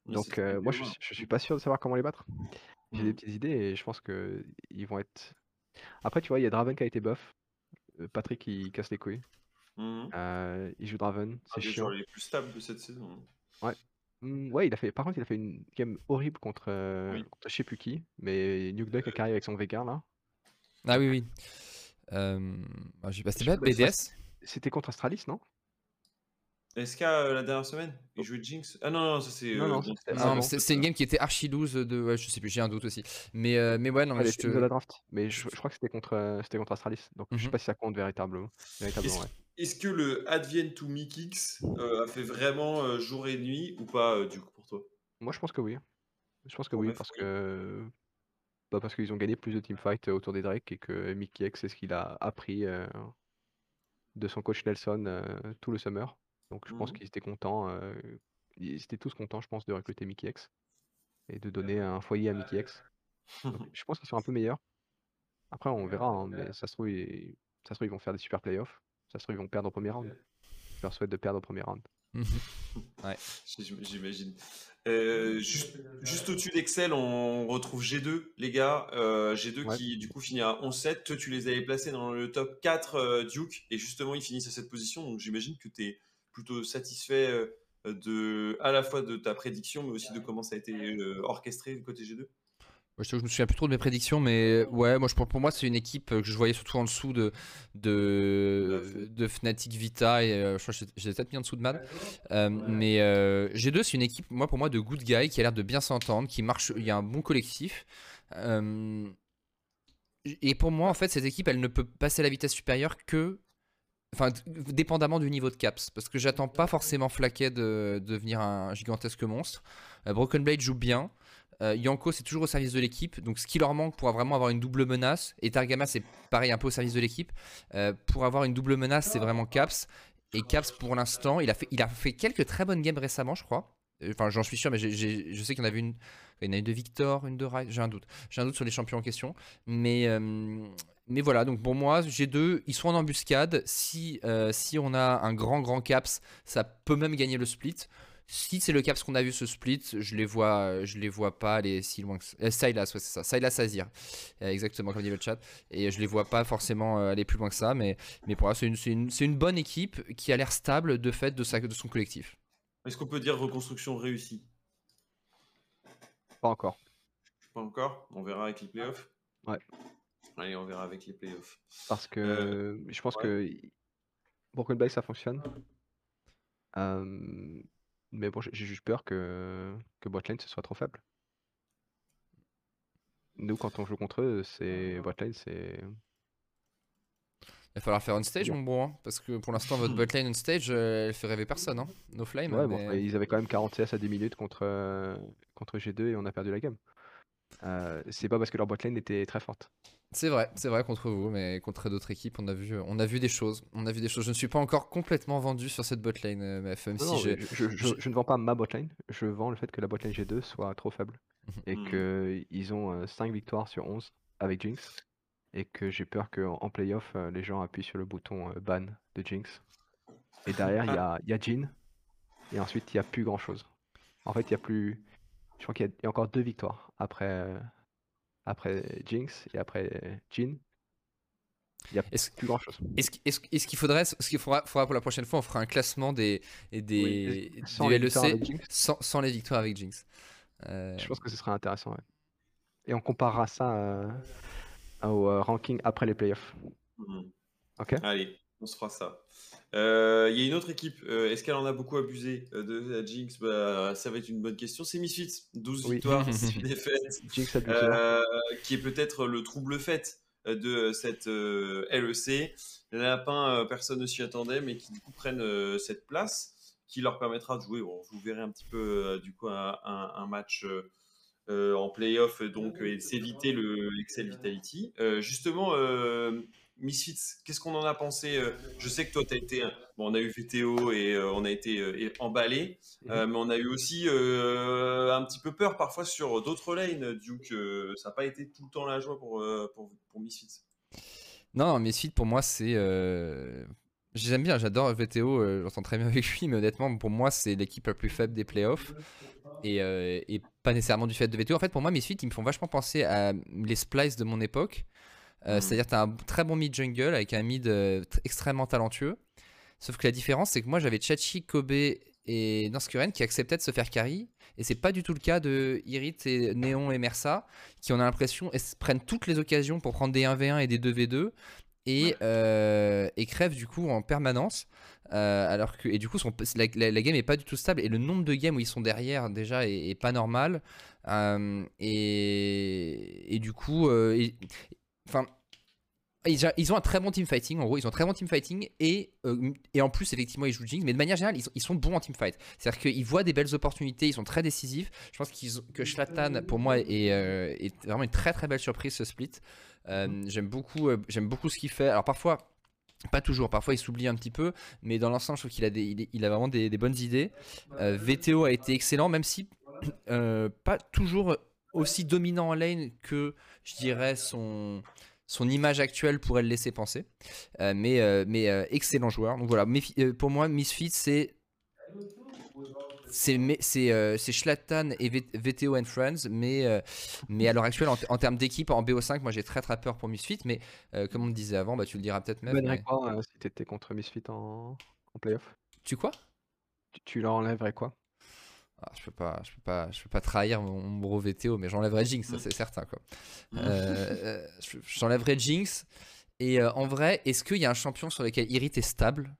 Donc, euh, moi, je, je suis pas sûr de savoir comment les battre. J'ai des mmh. petites idées et je pense que ils vont être. Après, tu vois, il y a Draven qui a été buff. Euh, Patrick, il casse les couilles. Mmh il joue Draven, c'est chiant. les plus stables de cette saison. Hein. Ouais. ouais, il a fait. Par contre, il a fait une game horrible contre, contre je sais plus qui, mais Nuke Duck a carré avec son Veigar là. Ah oui, oui. Euh, bah, j'ai passé pas BDS. C'était contre Astralis, non? SK euh, la dernière semaine Il jouait Jinx Ah non, non, ça c'est. Non, euh, c'est une game qui était archi loose de. Ouais, je sais plus, j'ai un doute aussi. Mais, mais ouais, non, mais je te... de la draft. Mais je, crois que c'était contre, c'était contre Astralis. Donc je sais mhm. pas si ça compte véritablement. véritablement Est-ce que le Advient to Mikix a fait vraiment jour et nuit ou pas, du coup, pour toi? Moi, je pense que oui. Je pense que oui, parce que bah, parce qu'ils ont gagné plus de teamfights euh, autour des Drake et que Mickey X, c'est ce qu'il a appris euh, de son coach Nelson euh, tout le summer. Donc je pense mmh qu'ils étaient contents, ils étaient tous contents, je pense, de recruter Mickey X et de donner un foyer à Mickey X. je pense qu'ils sont un peu meilleurs. Après, on verra, hein, mais ça se, trouve, ils... ça se trouve, ils vont faire des super playoffs. Ça se trouve, ils vont perdre au premier round. Je leur souhaite de perdre au premier round. Mmh ouais. J'imagine. Euh, juste, au-dessus d'Excel, on retrouve G2, les gars. Euh, G2 qui, du coup, finit à 11-7. Toi, tu les avais placés dans le top 4 euh, Duke. Et justement, ils finissent à cette position. Donc, j'imagine que tu es plutôt satisfait de, à la fois de ta prédiction, mais aussi de comment ça a été orchestré du côté G2 je, me souviens plus trop de mes prédictions, mais ouais, moi, pour moi, c'est une équipe que je voyais surtout en dessous de, Fnatic Vita et euh, je crois que peut-être mis en dessous de Mad. Euh, mais euh, G2, c'est une équipe, moi, pour moi, de good guy qui a l'air de bien s'entendre, qui marche, il y a un bon collectif. et pour moi, en fait, cette équipe, elle ne peut passer à la vitesse supérieure que Enfin, dépendamment du niveau de caps. Parce que j'attends pas forcément Flaquet de, devenir un gigantesque monstre. Broken Blade joue bien. Euh, Yanko, c'est toujours au service de l'équipe. Donc, ce qui leur manque pour vraiment avoir une double menace, et Targama, c'est pareil, un peu au service de l'équipe. Euh, pour avoir une double menace, c'est vraiment Caps. Et Caps, pour l'instant, il, a fait, quelques très bonnes games récemment, je crois. Enfin, j'en suis sûr, mais je sais qu'il y en avait une. Il y en a une de Victor, une de Rai. J'ai un doute. J'ai un doute sur les champions en question. Mais, euh, voilà, donc pour moi, G2, ils sont en embuscade. Si on a un grand, grand Caps, ça peut même gagner le split. Si c'est le Caps qu'on a vu ce split, je les vois, je les vois pas aller si loin que ça. Euh, Silas, ouais, c'est ça. Silas Azir. Euh, exactement comme dit le chat. Et je les vois pas forcément euh, aller plus loin que ça. Mais, mais pour moi, c'est une, une, bonne équipe qui a l'air stable de fait de, sa, de son collectif. Est-ce qu'on peut dire reconstruction réussie? Pas encore. Pas encore? On verra avec les playoffs? Ouais. Allez, on verra avec les playoffs. Parce que je pense que pour que ça fonctionne. Euh, mais bon, j'ai juste peur que, que botlane ce soit trop faible. Nous, quand on joue contre eux, c'est botlane, c'est. Il va falloir faire un stage, mon bon, hein, parce que pour l'instant, votre botlane on stage, euh, elle fait rêver personne, hein. No flame. Ouais, bon, ils avaient quand même 40 CS à 10 minutes contre, contre G2 et on a perdu la game. Euh, c'est pas parce que leur botlane était très forte. C'est vrai, c'est vrai contre vous, mais contre d'autres équipes, on a vu, on a vu des choses. On a vu des choses. Je ne suis pas encore complètement vendu sur cette botlane, euh, MF, même Non, si je, je- je- je ne vends pas ma botlane, je vends le fait que la botlane G2 soit trop faible. Et Mhm. qu'ils ont 5 victoires sur 11 avec Jinx. Et que j'ai peur qu'en en playoff, euh, les gens appuient sur le bouton euh, ban de Jinx. Et derrière, il y a, il y a Jhin. Et ensuite, il n'y a plus grand chose. En fait, il y a plus. Je crois qu'il y, a- il y a encore deux victoires après, euh, après Jinx et après Jhin. Il n'y a Est-ce plus grand chose. est-ce qu- est-ce- est-ce qu'il faudrait, ce qu'il faudra, faudra pour la prochaine fois, on fera un classement des, des, Sans du les victoires LEC avec Jinx? sans, sans les victoires avec Jinx. Euh, Je pense que ce serait intéressant. ouais. Et on comparera ça euh, au euh, ranking après les playoffs. Mhm. Ok? Allez, on se fera ça. Euh, Il y a une autre équipe. euh, Est-ce qu'elle en a beaucoup abusé euh, de la Jinx? Bah, Ça va être une bonne question. C'est Misfits. 12 Oui. victoires, 6 défaites. Jinx. Euh, qui est peut-être le trouble fait de cette euh, LEC. Les lapins, euh, personne ne s'y attendait, mais qui du coup prennent euh, cette place, qui leur permettra de jouer. Bon, vous verrez un petit peu euh, du coup un, un- un match euh, euh, en playoff, donc euh, et s'éviter le Excel Vitality. Euh, justement, euh, Misfits, qu'est-ce qu'on en a pensé euh, Je sais que toi, tu as été. Bon, on a eu VTO et euh, on a été euh, emballé, euh, mais on a eu aussi un petit peu peur parfois sur d'autres lanes, du que ça n'a pas été tout le temps la joie pour, pour, pour Misfits. Non, non, Misfit pour moi c'est. J'aime bien, j'adore VTO, j'entends très bien avec lui, mais honnêtement pour moi c'est l'équipe la plus faible des playoffs. Et, et pas nécessairement du fait de VTO. En fait pour moi Misfit ils me font vachement penser à les splice de mon époque. Euh, Mhm. C'est-à-dire tu as un très bon mid jungle avec un mid euh, tr- extrêmement talentueux. Sauf que la différence c'est que moi j'avais Chachi, Kobe et Nanskuren qui acceptaient de se faire carry. Et c'est pas du tout le cas de Irit et Néon et Mersa qui on a l'impression prennent toutes les occasions pour prendre des 1v1 et des 2v2 et, euh, et crèvent du coup en permanence. Euh, alors que, et du coup, son- la, la- la game est pas du tout stable et le nombre de games où ils sont derrière déjà est, est pas normal. Euh, et, et du coup, et- enfin. Ils, ont un très bon team fighting, en gros, ils ont un très bon team fighting et, euh, et en plus, effectivement, ils jouent Jinx, mais de manière générale, ils, sont- bons en team fight. C'est-à-dire qu'ils voient des belles opportunités, ils sont très décisifs. Je pense que Schlatan, pour moi, est, euh, est vraiment une très très belle surprise ce split. Euh, j'aime beaucoup, j'aime beaucoup ce qu'il fait. Alors parfois, pas toujours, parfois il s'oublie un petit peu, mais dans l'ensemble, je trouve qu'il a, il, a vraiment des, bonnes idées. VTO a été excellent, même si pas toujours aussi dominant en lane que je dirais son, son image actuelle pourrait le laisser penser. Euh, mais euh, mais euh, excellent joueur. Donc voilà, pour moi, Misfit, c'est. C'est Schlatan et V- VTO and Friends, mais, mais à l'heure actuelle, en, en termes d'équipe, en BO5, moi j'ai très très peur pour Misfit, mais comme on te disait avant, bah, tu le diras peut-être même. mais- quoi si t'étais contre Misfit en, en playoff Tu quoi? Tu, tu leur enlèverais quoi? Ah, je peux pas, je peux pas, je peux pas trahir mon, mon bro VTO, mais j'enlèverai Jinx, ça c'est certain quoi. Euh, euh, je- j'enlèverai Jinx. Et euh, en vrai, est-ce qu'il y a un champion sur lequel Irit est stable?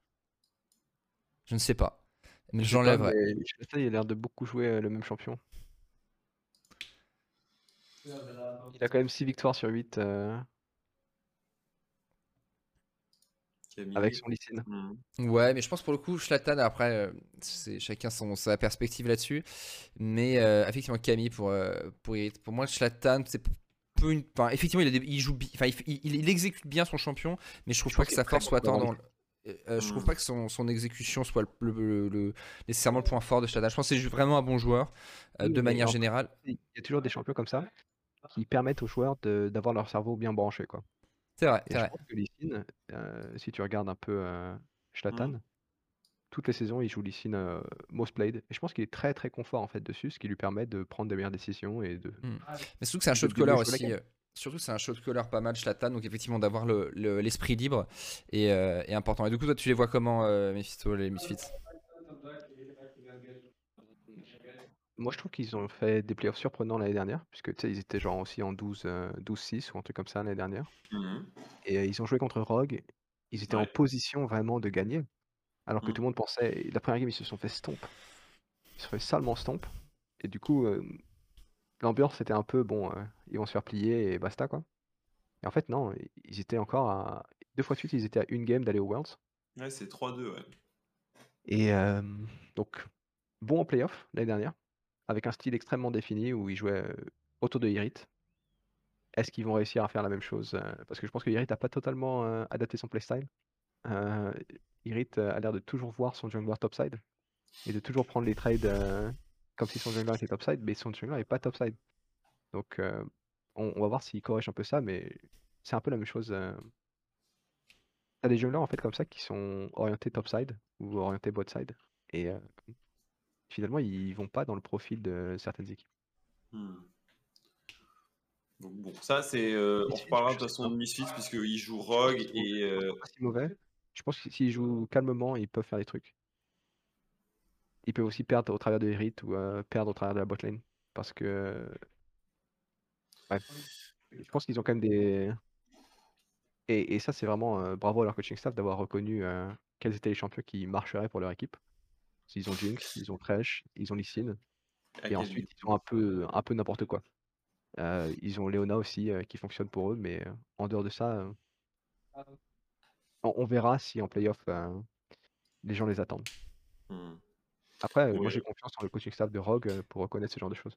Je ne sais pas. Mais j'enlèverai. il a l'air de beaucoup jouer euh, le même champion. Il a quand même 6 victoires sur 8 euh, Camille. avec son Sin. Mhm. Ouais, mais je pense pour le coup, Schlatan, après, euh, c'est chacun son, sa perspective là-dessus. Mais euh, effectivement, Camille, pour, euh, pour, pour moi, Schlatan, c'est peu une. Enfin, effectivement, il, a des- il joue enfin, il, il- il exécute bien son champion, mais je trouve Je pas que sa force soit tant dans. le- euh, je trouve Mm. pas que son, son exécution soit le, le- le- nécessairement le point fort de Schlatan. Je pense que c'est vraiment un bon joueur, euh, Oui, de manière générale. Il y a toujours des champions comme ça qui permettent aux joueurs de- d'avoir leur cerveau bien branché. Quoi. C'est vrai, Et c'est je vrai. pense que Lee Sin, euh, si tu regardes un peu euh, Schlatan, toutes les saisons, il joue Lee Sin euh, most played. Et je pense qu'il est très très confort en fait dessus, ce qui lui permet de prendre des meilleures décisions et de. Mais surtout que c'est un de- shot de caller mieux jouer la aussi. game. euh, Surtout que c'est un shot caller pas mal Schlatan, donc effectivement d'avoir le- le- l'esprit libre est, euh, est important. Et du coup, toi, tu les vois comment, euh, Mephisto, les Misfits? Moi, je trouve qu'ils ont fait des playoffs surprenants l'année dernière, puisque tu sais, ils étaient genre aussi en 12, euh, 12-6 ou un truc comme ça l'année dernière. Mhm. Et euh, ils ont joué contre Rogue. Ils étaient en Ouais. position vraiment de gagner. Alors que Mhm. tout le monde pensait. La première game, ils se sont fait stomp. Ils se sont fait salement stomp. Et du coup, euh, l'ambiance était un peu bon, euh, ils vont se faire plier et basta quoi. Et en fait, non, i- ils étaient encore à. Deux fois de suite, ils étaient à une game d'aller au Worlds. Ouais, c'est 3-2, ouais. Et euh, donc, bon en playoff l'année dernière, avec un style extrêmement défini où ils jouaient autour de Irit. Est-ce qu'ils vont réussir à faire la même chose Parce que je pense que Irit n'a pas totalement adapté son playstyle. Euh, Irit a l'air de toujours voir son jungler topside et de toujours prendre les trades comme si son jungler était topside, mais son jungler n'est pas topside. Donc on, va voir s'il corrige un peu ça, mais c'est un peu la même chose. T'as des junglers en fait comme ça qui sont orientés topside ou orientés botside et finalement ils vont pas dans le profil de certaines équipes. Hmm. Donc bon, ça c'est. euh, on reparlera de toute façon de Misfits puisqu'ils jouent Rogue et. euh, pas si mauvais. Je pense que s'ils jouent calmement, ils peuvent faire des trucs. Ils peuvent aussi perdre au travers de Herit ou euh, perdre au travers de la botlane. Parce que. Ouais. Je pense qu'ils ont quand même des. Et, et ça, c'est vraiment euh, bravo à leur coaching staff d'avoir reconnu quels étaient les champions qui marcheraient pour leur équipe. Ils ont Jinx, ils ont Thresh, ils ont Lee Sin, et ensuite ils ont un peu, un peu n'importe quoi. Euh, ils ont Leona aussi euh, qui fonctionne pour eux, mais euh, en dehors de ça, euh, on, on verra si en playoff euh, les gens les attendent. Hmm. Après, moi j'ai confiance en le coaching staff de Rogue pour reconnaître ce genre de choses.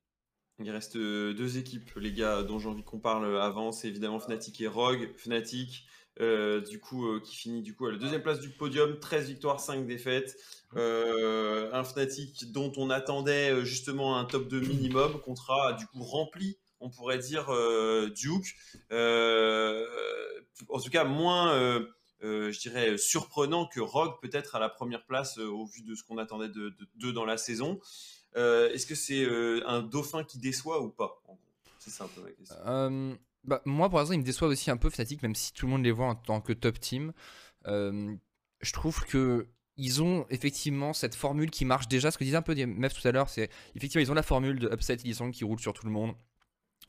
Il reste deux équipes, les gars, dont j'ai envie qu'on parle avant, c'est évidemment Fnatic et Rogue. Fnatic, euh, du coup, euh, qui finit du coup à la deuxième place du podium, 13 victoires, 5 défaites. Euh, un Fnatic dont on attendait justement un top 2 minimum, contrat du coup rempli, on pourrait dire, Duke. En tout cas, moins, je dirais, surprenant que Rogue peut-être à la première place au vu de ce qu'on attendait de- de- d'eux dans la saison. Est-ce que c'est un dauphin qui déçoit ou pas C'est ça un peu ma question. Bah, moi, pour exemple, ils me déçoivent aussi un peu Fnatic, même si tout le monde les voit en tant que top team. Euh, je trouve que ils ont effectivement cette formule qui marche déjà. Ce que disait un peu Mev tout à l'heure, c'est effectivement ils ont la formule de upset Illisang qui roule sur tout le monde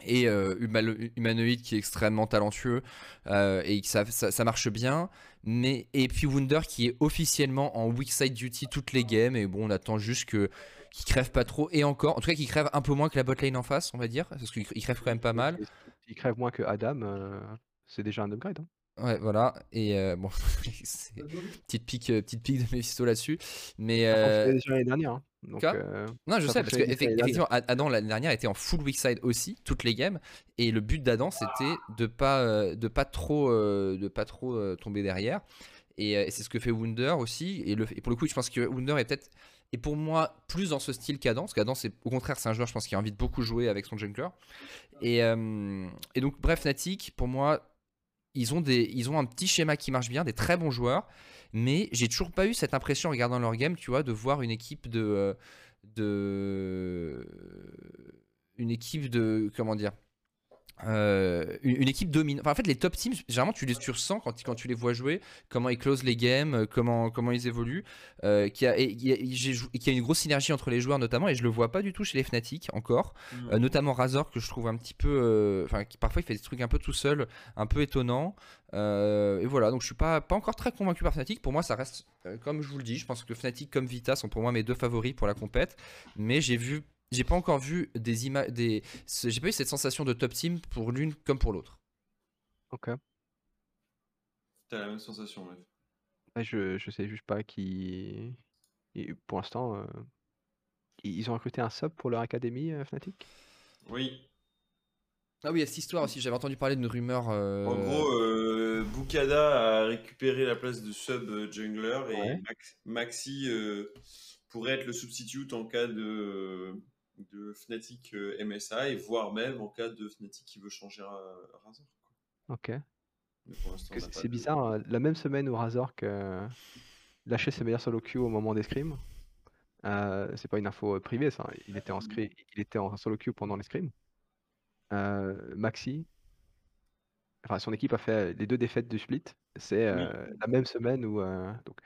et euh, Humano- humanoïde qui est extrêmement talentueux euh, et ça, ça, marche bien. Mais et puis Wunder qui est officiellement en weak side duty toutes les games et bon on attend juste que qu'il crève pas trop et encore en tout cas qu'il crève un peu moins que la botlane en face on va dire parce qu'il il crève quand même pas mal. Et S'ils crèvent moins que Adam, euh, c'est déjà un upgrade. hein. Ouais, voilà. Et euh, bon, c'est petite pique, euh, petite pique de Mephisto là-dessus. Mais euh, déjà l'année dernière. hein. Donc, euh, non, je sais parce que effectivement, Ad- Adam l'année dernière était en full weak side aussi toutes les games. Et le but d'Adam c'était de pas, de pas trop, de pas trop tomber derrière. Et, et c'est ce que fait Wunder aussi. Et, le, et pour le coup, je pense que Wunder est peut-être et pour moi plus dans ce style qu'Adam. Parce qu'Adam, au contraire, c'est un joueur, je pense, qui a envie de beaucoup jouer avec son jungler. Et, euh, et donc, bref, Fnatic, pour moi, ils ont, des, ils ont un petit schéma qui marche bien, des très bons joueurs, mais j'ai toujours pas eu cette impression en regardant leur game, tu vois, de voir une équipe de. euh, de une équipe de. Comment dire euh, une, une équipe domine. Enfin, en fait, les top teams, généralement, tu les tu ressens quand, quand tu les vois jouer, comment ils closent les games, euh, comment, comment ils évoluent. Euh, qu'il y a, et, a- et une grosse synergie entre les joueurs, notamment, et je le vois pas du tout chez les Fnatic encore. Euh, notamment Razor que je trouve un petit peu enfin qui parfois il fait des trucs un peu tout seul un peu étonnant et voilà donc je suis pas pas encore très convaincu par Fnatic pour moi ça reste comme je vous le dis je pense que Fnatic comme Vita sont pour moi mes deux favoris pour la compète mais j'ai vu j'ai pas encore vu des images des j'ai pas eu cette sensation de top team pour l'une comme pour l'autre Ok. T'as la même sensation, mec. Ouais, je, je sais juste pas qui. et Pour l'instant, euh, ils ont recruté un sub pour leur académie euh, Fnatic? Oui. ah oui il y a cette histoire aussi j'avais entendu parler d'une rumeur euh, En gros, euh, Bukada a récupéré la place de sub jungler et Ouais. Max- Maxi euh, pourrait être le substitute en cas de, de Fnatic euh, MSI, voire même en cas de Fnatic qui veut changer Razor. quoi. Ok. Que C'est bizarre, euh, la même semaine où Razork euh, lâchait ses meilleurs solo queue au moment des scrims, euh, c'est pas une info privée ça, il était en, il était en solo queue pendant les scrims. Euh, Maxi, enfin son équipe a fait les deux défaites du split, c'est euh, la même semaine où. donc,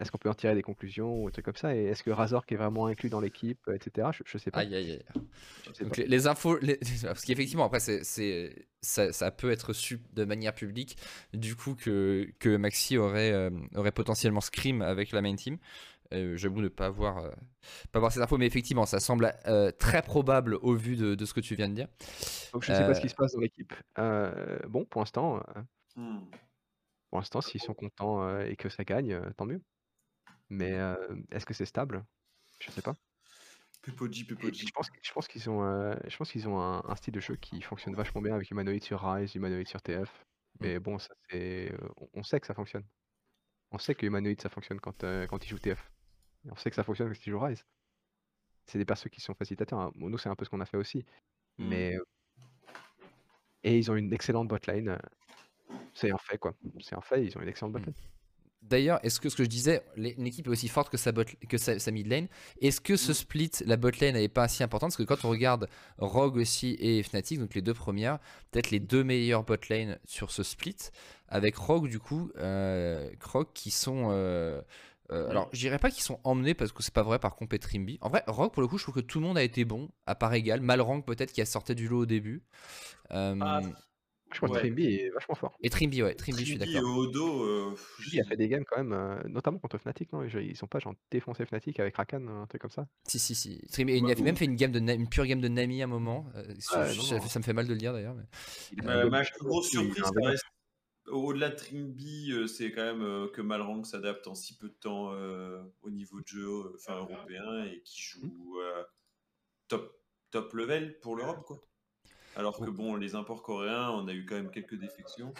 est-ce qu'on peut en tirer des conclusions ou des trucs comme ça? Et est-ce que Razork est vraiment inclus dans l'équipe, etc. Je, je sais pas. aïe aïe aïe je sais Donc pas. les, les infos, les- parce qu'effectivement après c'est, c'est- ça, ça peut être su de manière publique, du coup que, que Maxi aurait, euh, aurait potentiellement scrim avec la main team. Euh, J'avoue ne pas avoir, euh, pas avoir ces infos, mais effectivement ça semble euh, très probable au vu de, de ce que tu viens de dire. Donc je sais pas ce qui se passe dans l'équipe. Euh, bon, pour l'instant, euh, Hmm. pour l'instant, s'ils sont contents euh, et que ça gagne, euh, tant mieux. Mais euh, est-ce que c'est stable? Je sais pas. Et je pense, je pense qu'ils ont, euh, je pense qu'ils ont un, un style de jeu qui fonctionne vachement bien avec Humanoid sur Rise, Humanoid sur TF. Mm. Mais bon, ça c'est, euh, on- on sait que ça fonctionne. On sait que Humanoid ça fonctionne quand, euh, quand il joue TF. Et on sait que ça fonctionne quand il joue Rise. C'est des persos qui sont facilitateurs. hein. Bon, nous c'est un peu ce qu'on a fait aussi. Mm. Mais et ils ont une excellente botlane. euh, C'est un fait quoi. C'est un fait. Ils ont une excellente Mm. botlane. D'ailleurs, est-ce que ce que je disais, une équipe est aussi forte que sa, bot, que sa, sa mid lane? Est-ce que ce Mm. split, la bot lane, n'est pas si importante? Parce que quand on regarde Rogue aussi et Fnatic, donc les deux premières, peut-être les deux meilleures bot lane sur ce split, avec Rogue du coup, euh, Croc qui sont. euh, euh, alors, je dirais pas qu'ils sont emmenés parce que c'est pas vrai par Comp et Trimby. En vrai, Rogue, pour le coup, je trouve que tout le monde a été bon, à part égal. Malrank peut-être qui a sorti du lot au début. Euh, Ah, Je crois Ouais. que Trimby est vachement fort. et Trimby, ouais, Trimby, je suis Trimby d'accord. et Odo, euh, Trimby a fait des games quand même, euh, notamment contre Fnatic, non? Ils ils ont pas genre défoncé Fnatic avec Rakan, un truc comme ça? Si, si, si. Trimby, il a fait- même fait une, game de Na- une pure game de Nami à un moment. Euh, je- Ouais, je- non, ça, non. ça me fait mal de le dire d'ailleurs. mais- Il a Ma, grosse il surprise, ça reste, au-delà de Trimby, euh, c'est quand même que Malrank s'adapte en si peu de temps euh, au niveau de jeu euh, enfin, européen et qui joue euh, top, top level pour l'Europe. quoi. Alors que bon, les imports coréens, on a eu quand même quelques défections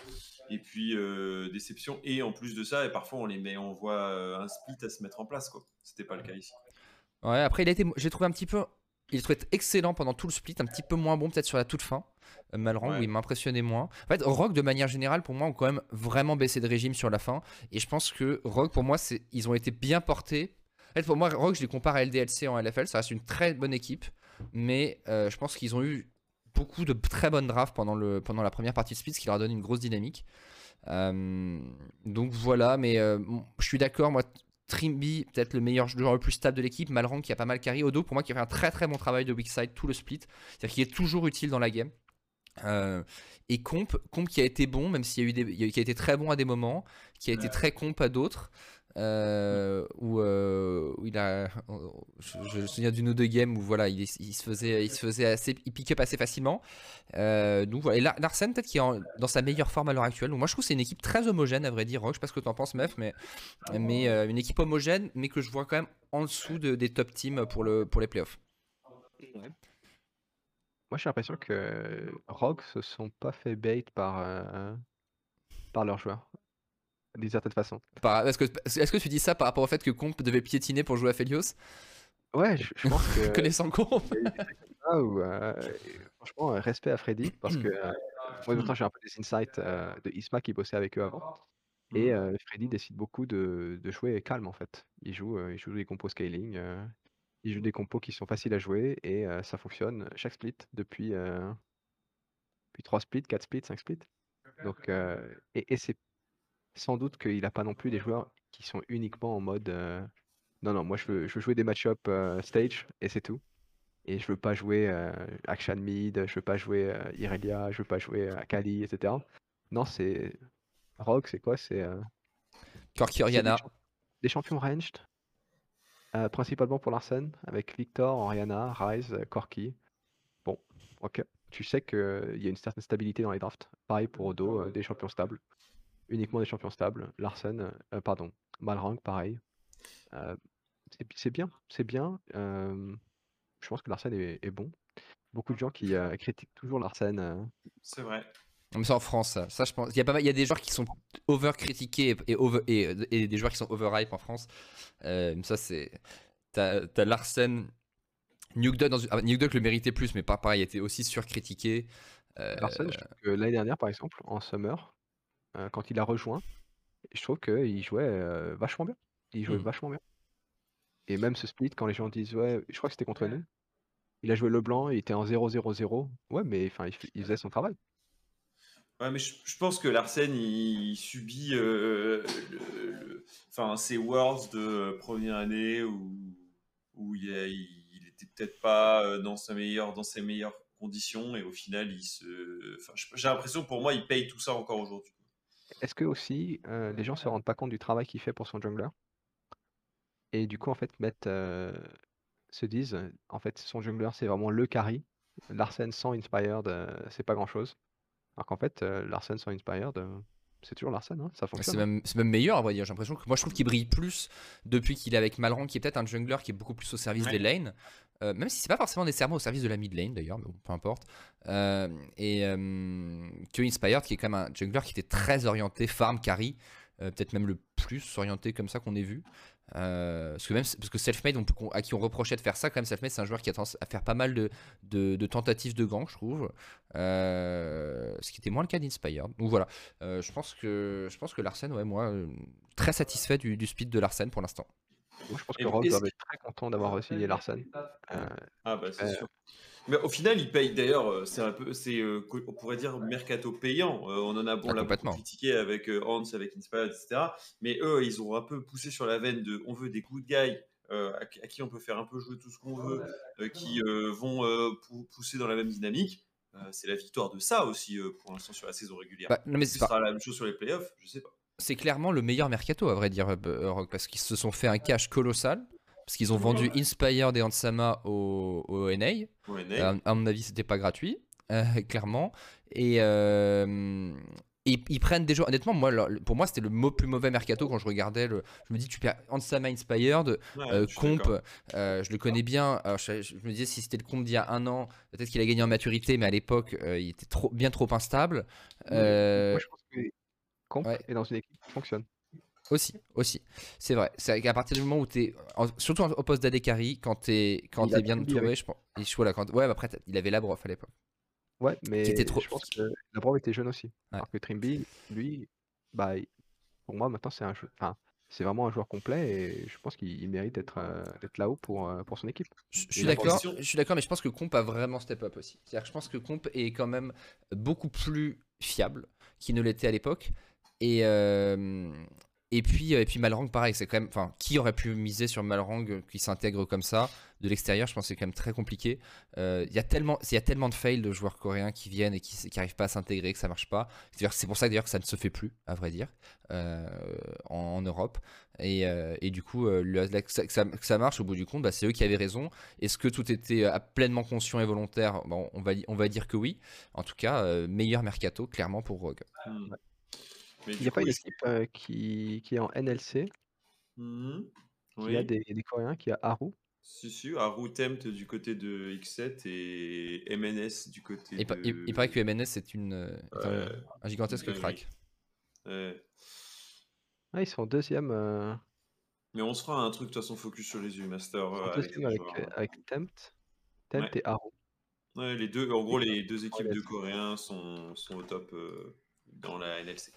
et puis euh, déceptions. Et en plus de ça, et parfois on les met, on voit euh, un split à se mettre en place. quoi. C'était pas le cas ici. Ouais, après, il a été, j'ai trouvé un petit peu. Il trouvé excellent pendant tout le split, un petit peu moins bon peut-être sur la toute fin. Euh, Malrang, Ouais. où il m'impressionnait moins. En fait, Rogue, de manière générale, pour moi, ont quand même vraiment baissé de régime sur la fin. Et je pense que Rogue, pour moi, c'est, ils ont été bien portés. En fait, pour moi, Rogue, je les compare à LDLC en LFL. Ça reste une très bonne équipe. Mais euh, je pense qu'ils ont eu beaucoup de très bonnes drafts pendant, le, pendant la première partie de split, ce qui leur a donné une grosse dynamique. Euh, donc voilà, mais euh, je suis d'accord, moi, Trimby, peut-être le meilleur joueur le plus stable de l'équipe, Malrang qui a pas mal carry, Odo pour moi qui a fait un très très bon travail de weak side tout le split, c'est-à-dire qu'il est toujours utile dans la game. Euh, et Comp, Comp qui a été bon, même s'il y a eu des, qui a été très bon à des moments, qui a été très comp à d'autres. Euh, où, euh, où il a je, je me souviens d'une ou deux games où voilà il, se faisait il se faisait assez il pick up assez facilement. Euh, donc voilà. Et Lar- Larsen peut-être qui est dans sa meilleure forme à l'heure actuelle. Donc moi je trouve que c'est une équipe très homogène à vrai dire. Rock je sais pas ce que t'en penses Mef mais mais euh, une équipe homogène mais que je vois quand même en dessous de- des top teams pour le pour les playoffs. Moi, j'ai l'impression que Rogue se sont pas fait bait par, euh, par leurs joueurs, d'une certaine façon. Est-ce que est-ce que tu dis ça par rapport au fait que Comp devait piétiner pour jouer à Felios? Ouais, je, je pense que connaissant Comp Ah, euh, franchement, euh, respect à Freddy, parce que euh, moi, d'autant j'ai un peu des insights euh, de Isma qui bossait avec eux avant. Et euh, Freddy décide beaucoup de, de jouer calme en fait. Il joue, il joue des compos scaling, il joue des compos qui sont faciles à jouer et ça fonctionne chaque split depuis, depuis 3 splits, 4 splits, 5 splits. Donc, et, et c'est sans doute qu'il n'a pas non plus des joueurs qui sont uniquement en mode euh, non, non, moi je veux, je veux jouer des match-up euh, stage et c'est tout. Et je veux pas jouer euh, Action Mid, je veux pas jouer Irelia, je veux pas jouer Akali, etc. Non, c'est. Rogue, c'est quoi? C'est Corki c'est des, des champions ranged, principalement pour Larsen, avec Victor, Oriana, Ryze, euh, Corki. Bon, ok. Tu sais qu'il y a une certaine stabilité dans les drafts. Pareil pour Odo, des champions stables. Uniquement des champions stables. Larsen, euh, pardon, Malrang, pareil. Euh, c'est bien, c'est bien. euh, je pense que Larsen est, est bon. Beaucoup de gens qui euh, critiquent toujours Larsen. euh, C'est vrai. Mais c'est en France, ça. Ça, je pense. Il y a pas mal- il y a des joueurs qui sont over critiqués et, over, et, et des joueurs qui sont overhype en France. Euh, ça, c'est. T'as Larsen. Nuke Duck, dans une- ah, Nuke Duck le méritait plus, mais pas pareil, il était aussi surcritiqué. Euh, Larsen, je trouve que l'année dernière, par exemple, en Summer, euh, quand il a rejoint, je trouve qu'il jouait euh, vachement bien. Il jouait Hmm. vachement bien. Et même ce split, quand les gens disent, ouais, je crois que c'était contre nous, il a joué le blanc, il était en 0-0-0. Ouais, mais enfin, il, f- il faisait son travail. Ouais, mais je, je pense que Larsen, il, subit euh, le- le- enfin, ses Worlds de première année où, où il, a- il était peut-être pas euh, dans, sa meilleure, dans ses meilleures conditions et au final, il se. Enfin, je- j'ai l'impression que pour moi, il paye tout ça encore aujourd'hui. Est-ce que aussi, euh, les gens se rendent pas compte du travail qu'il fait pour son jungler? Et du coup, en fait, mettent, euh, se disent, en fait, son jungler, c'est vraiment le carry. Larsen sans Inspired, euh, c'est pas grand-chose. Alors qu'en fait, euh, Larsen sans Inspired, euh, c'est toujours Larsen, hein, ça C'est fonctionne. hein. même, c'est même meilleur, à vrai dire. J'ai l'impression que moi, je trouve qu'il brille plus depuis qu'il est avec Malrang, qui est peut-être un jungler qui est beaucoup plus au service Ouais. des lanes. Euh, même si c'est pas forcément nécessairement au service de la mid lane d'ailleurs, mais bon, peu importe. Euh, et euh, que Inspired, qui est quand même un jungler qui était très orienté farm carry, peut-être même le plus orienté comme ça qu'on ait vu. Parce que même parce que Selfmade, à qui on reprochait de faire ça, quand même, Selfmade, c'est un joueur qui a tendance à faire pas mal de, tentatives de gank, je trouve. Ce qui était moins le cas d'Inspired. Donc voilà, je pense que que Larsen, ouais, moi, très satisfait du, du speed de Larsen pour l'instant. Moi, je pense Et que est-ce doit être très content d'avoir signé Larsen? Euh, Ah bah c'est Euh, sûr. Mais au final, ils payent d'ailleurs, euh, c'est un peu, c'est, euh, on pourrait dire mercato payant. Euh, on en a, bon, Ah, l'a beaucoup critiqué avec euh, Hans, avec Inspired, etc. Mais eux, ils ont un peu poussé sur la veine de, on veut des good guys euh, à, qui- à qui on peut faire un peu jouer tout ce qu'on veut, euh, qui euh, vont euh, pou- pousser dans la même dynamique. Euh, c'est la victoire de ça aussi euh, pour l'instant sur la saison régulière. Bah, non, mais Ce pas- sera la même chose sur les playoffs, je sais pas. C'est clairement le meilleur mercato à vrai dire euh, parce qu'ils se sont fait un cash colossal parce qu'ils ont vendu Inspired et Ansama au, au NA Euh, à mon avis c'était pas gratuit euh, clairement. Et euh, ils, ils prennent des joueurs honnêtement moi pour moi c'était le mo- plus mauvais mercato quand je regardais le, je me dis tu perds Ansama Inspired Ouais, euh, Comp, euh, je le connais bien. Alors, je, je me disais si c'était le Comp d'il y a un an, peut-être qu'il a gagné en maturité, mais à l'époque, euh, il était trop, bien trop instable. Euh, Moi, je pense que Comp ouais. est dans une équipe qui fonctionne. Aussi, aussi. C'est vrai. C'est qu'à partir du moment où tu es, surtout au poste d'AD carry, quand tu es, quand Il es bien entouré, je pense. et je- voilà, quand, ouais, mais après, il avait la brof à l'époque. Ouais, mais était trop- je pense que la Brave était jeune aussi. Ouais. Alors que Trimby, lui, bah, il- pour moi, maintenant, c'est un jeu. Enfin, c'est vraiment un joueur complet et je pense qu'il il mérite d'être euh, là-haut pour, euh, pour son équipe. Je je Et suis d'accord, je suis d'accord, mais je pense que Comp a vraiment step up aussi. C'est-à-dire que je pense que Comp est quand même beaucoup plus fiable qu'il ne l'était à l'époque. Et, euh, et puis, et puis Malrang, pareil, c'est quand même. Enfin, qui aurait pu miser sur Malrang qui s'intègre comme ça de l'extérieur Je pense que c'est quand même très compliqué. Euh, Il y a tellement, y a tellement de fails de joueurs coréens qui viennent et qui n'arrivent pas à s'intégrer, que ça marche pas. C'est pour ça d'ailleurs que ça ne se fait plus, à vrai dire, euh, en, Europe. Et, et du coup, que, ça, marche au bout du compte, bah, c'est eux qui avaient raison. Est-ce que tout était pleinement conscient et volontaire? Bon, on, va, on va dire que oui. En tout cas, meilleur mercato, clairement, pour Rogue. Mais Il du n'y a pas une ils- équipe euh, qui, qui est en NLC, Mhm. qui Oui. a des, des Coréens, qui a Haru. Si, si, Haru Tempt du côté de X7 et MNS du côté Et, pa- de... il, il paraît que MNS est, une, euh, est un, Ouais. un gigantesque crack. Ouais. Ah, ils sont deuxième, euh, Mais on se fera un truc de toute façon focus sur les U-Master. ils sont euh, avec deuxième les avec, joueurs, euh, avec Tempt, Tempt Ouais. et Haru. Ouais, les deux, en gros, les deux équipes de Coréens sont, sont au top euh, dans la NLC.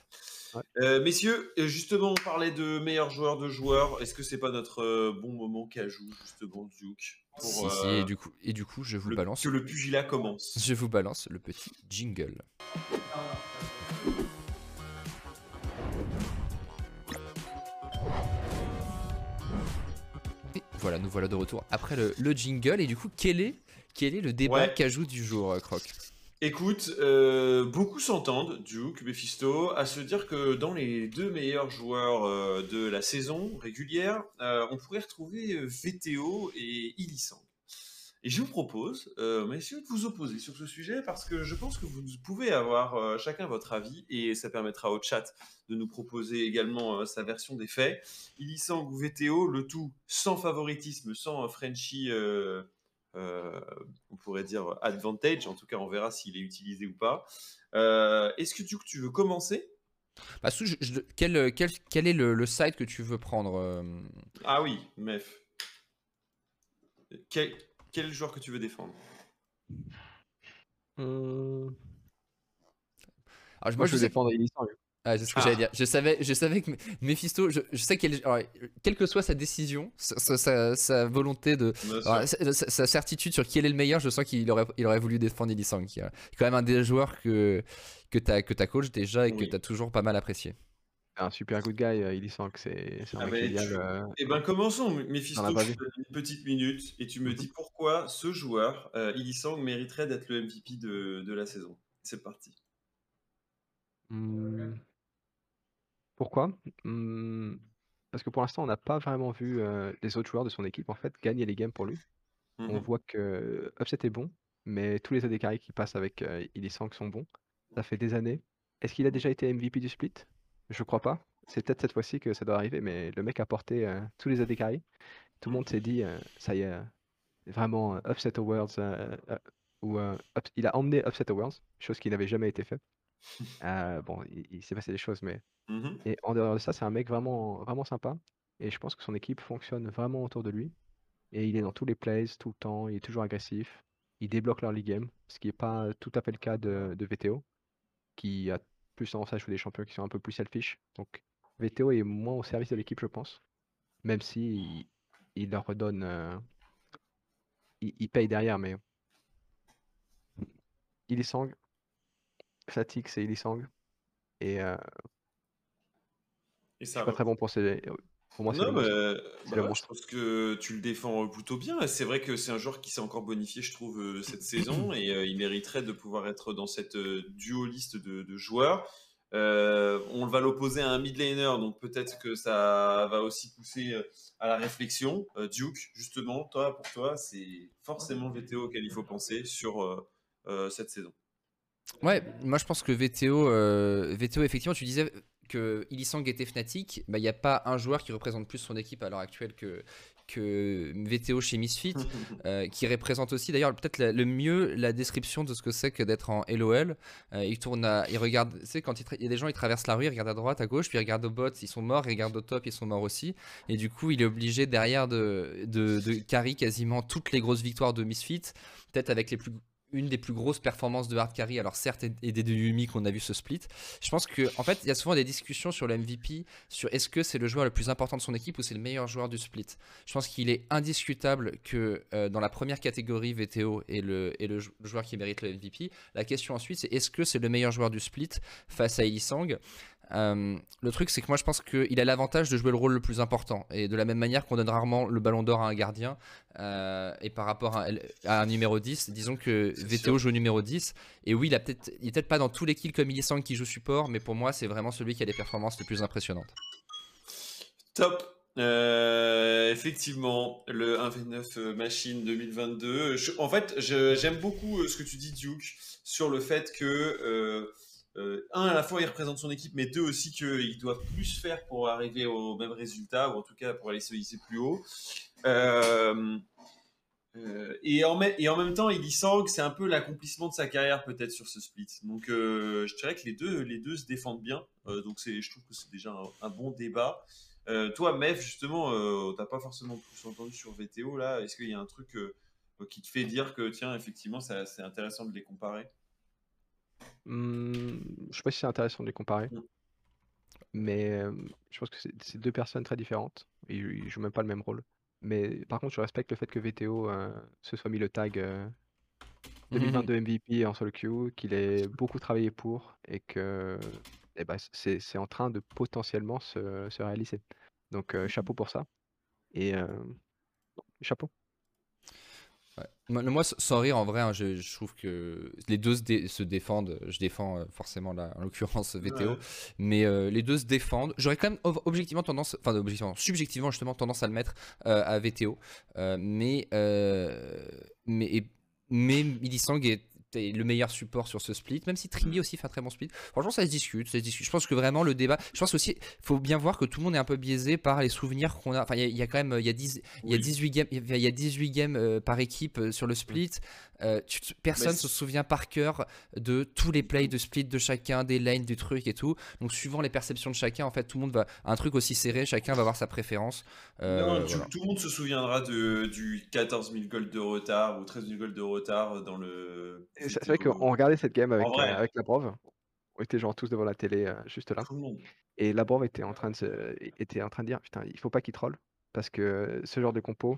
Ouais. Euh, messieurs, euh, justement, on parlait de meilleurs joueurs de joueurs. Est-ce que c'est pas notre euh, bon moment qu'ajoute justement Duke pour Si, si, euh, et, du coup, et du coup, je vous le- balance. que le pugilat commence Je vous balance le petit jingle. Et voilà, nous voilà de retour après le, le jingle. Et du coup, quel est, quel est le débat Ouais. qu'ajoute du jour, Croc? Écoute, euh, beaucoup s'entendent, Duke, Mephisto, à se dire que dans les deux meilleurs joueurs euh, de la saison régulière, euh, on pourrait retrouver VTO et Illisang. Et je vous propose, messieurs, de vous opposer sur ce sujet parce que je pense que vous pouvez avoir chacun votre avis et ça permettra au chat de nous proposer également sa version des faits. Illisang ou VTO, le tout sans favoritisme, sans Frenchie, euh, euh, on pourrait dire advantage. En tout cas, on verra s'il est utilisé ou pas. Euh, Est-ce que tu veux commencer? Bah, je- je- quel, quel, quel est le, le site que tu veux prendre euh, Ah oui, Mef. Quel, quel joueur que tu veux défendre? Alors, Moi, moi, je sais défendre. Ah, c'est ce que Ah. j'allais dire. Je savais, je savais que Mephisto, je, je sais qu'elle, quelle que soit sa décision, sa, sa- volonté de, alors, sa, certitude sur qui est le meilleur, je sens qu'il aurait, il aurait voulu défendre Illisang, qui est quand même un des joueurs que que t'as que t'as coach déjà et que Oui. t'as toujours pas mal apprécié. Un super good guy, euh, Illisang. C'est c'est un Ah, génial. tu- euh, Eh ben commençons, Mephisto. Je vraie te donne une petite minute et tu me Mhm. dis pourquoi ce joueur, euh, Illisang, mériterait d'être le MVP de, de la saison. C'est parti. hum, Pourquoi? Hum, Parce que pour l'instant, on n'a pas vraiment vu euh, les autres joueurs de son équipe en fait gagner les games pour lui. On Mhm. voit que Upset est bon, mais tous les AD qui passent avec euh, Illisang sont bons. Ça fait des années. Est-ce qu'il a déjà été MVP du split? Je crois pas. C'est peut-être cette fois-ci que ça doit arriver, mais le mec a porté euh, tous les AD carry. Tout le monde s'est dit, euh, ça y est, euh, vraiment Upset Awards, où il a emmené Upset Awards, chose qui n'avait jamais été faite. Bon, il, s'est passé des choses, mais. Mmh Et en dehors de ça, c'est un mec vraiment, vraiment sympa. Et je pense que son équipe fonctionne vraiment autour de lui. Et il est dans tous les plays, tout le temps, il est toujours agressif. Il débloque leur league game, ce qui n'est pas tout à fait le cas de, de VTO, qui a plus tendance à jouer des champions qui sont un peu plus selfish. Donc VTO est moins au service de l'équipe, je pense. Même si il, leur redonne. Euh, il, paye derrière, mais. Il est sang. Fatigue, c'est Ilisang. Et. Euh, et ça pas très bon pour ses, pour moi, c'est non, mais bah je pense que tu le défends plutôt bien. C'est vrai que c'est un joueur qui s'est encore bonifié, je trouve, euh, cette saison, et euh, il mériterait de pouvoir être dans cette euh, duo liste de, joueurs. on va l'opposer à un mid laner, donc peut-être que ça va aussi pousser à la réflexion. Duke, justement, toi, pour toi, c'est forcément VTO auquel il faut penser sur cette saison. Ouais, moi je pense que VTO, VTO effectivement, tu disais que Illisang était Fnatic, bah, il n'y a pas un joueur qui représente plus son équipe à l'heure actuelle que, que VTO chez Misfit, euh, qui représente aussi d'ailleurs peut-être le mieux la description de ce que c'est que d'être en LOL. Euh, il tourne à, il regarde, tu sais, quand il, y a des gens, ils traversent la rue, ils regardent à droite, à gauche, puis ils regardent au bot, ils sont morts, ils regardent au top, ils sont morts aussi. Et du coup, il est obligé derrière de, de, de carry quasiment toutes les grosses victoires de Misfit, peut-être avec les plus une des plus grosses performances de hard carry, alors certes aidé de Yumi qu'on a vu ce split. Je pense que en fait, il y a souvent des discussions sur le MVP, sur est-ce que c'est le joueur le plus important de son équipe ou c'est le meilleur joueur du split. Je pense qu'il est indiscutable que euh, dans la première catégorie VTO est le, et le joueur qui mérite le MVP. La question ensuite, c'est est-ce que c'est le meilleur joueur du split face à Elisang euh, le truc, c'est que moi, je pense qu'il a l'avantage de jouer le rôle le plus important. Et de la même manière qu'on donne rarement le ballon d'or à un gardien, euh, et par rapport à, un numéro 10, disons que VTO joue numéro 10. Et oui, il, est peut-être pas dans tous les kills comme Illisang qui joue support, mais pour moi, c'est vraiment celui qui a les performances les plus impressionnantes. Top. Euh, effectivement, le 1v9 Machine 2022. en fait, j'aime beaucoup ce que tu dis, Duke, sur le fait que euh, un, à la fois, il représente son équipe, mais deux aussi qu'il doit plus faire pour arriver au même résultat, ou en tout cas pour aller se hisser plus haut. Euh, euh, et, en même temps, il y sent que c'est un peu l'accomplissement de sa carrière peut-être sur ce split. Donc je dirais que les deux, les deux se défendent bien. donc je trouve que c'est déjà un, bon débat. toi, Mev, justement, t'as pas forcément plus entendu sur VTO là. Est-ce qu'il y a un truc qui te fait dire que tiens, effectivement, c'est intéressant de les comparer? Mmh, je sais pas si c'est intéressant de les comparer, mmh. mais je pense que c'est deux personnes très différentes. Ils, jouent même pas le même rôle. Mais par contre, je respecte le fait que VTO se soit mis le tag 2022 MVP en solo queue, qu'il ait beaucoup travaillé pour et que eh ben, c'est en train de potentiellement se, se réaliser. Donc chapeau pour ça. Et chapeau. Moi, sans rire, en vrai, hein, je, trouve que les deux se, défendent. Je défends euh, forcément, là, en l'occurrence, VTO. Mais euh, les deux se défendent. J'aurais quand même objectivement tendance, enfin, objectivement, subjectivement, justement, tendance à le mettre euh, à VTO. mais, mais, mais Milisang est le meilleur support sur ce split, même si Trimby aussi fait un très bon split. Franchement, ça se discute, ça se discute. Je pense que vraiment le débat, je pense aussi, faut bien voir que tout le monde est un peu biaisé par les souvenirs qu'on a. Enfin, il y, a quand même, il y a, 10, il y a 18 games, il y a 18 games euh, par équipe euh, sur le split. Euh, personne se souvient par cœur de tous les plays de split de chacun, des lanes, du truc et tout. Donc, suivant les perceptions de chacun, en fait, tout le monde va. Un truc aussi serré, chacun va avoir sa préférence. non, tout le monde se souviendra de, du 14 000 gold de retard ou 13 000 gold de retard dans le. C'est vrai qu'on regardait cette game avec, avec la Brove. On était genre tous devant la télé, juste là. Et la Brove était en train de, était en train de dire Putain, il faut pas qu'il troll. Parce que ce genre de compo,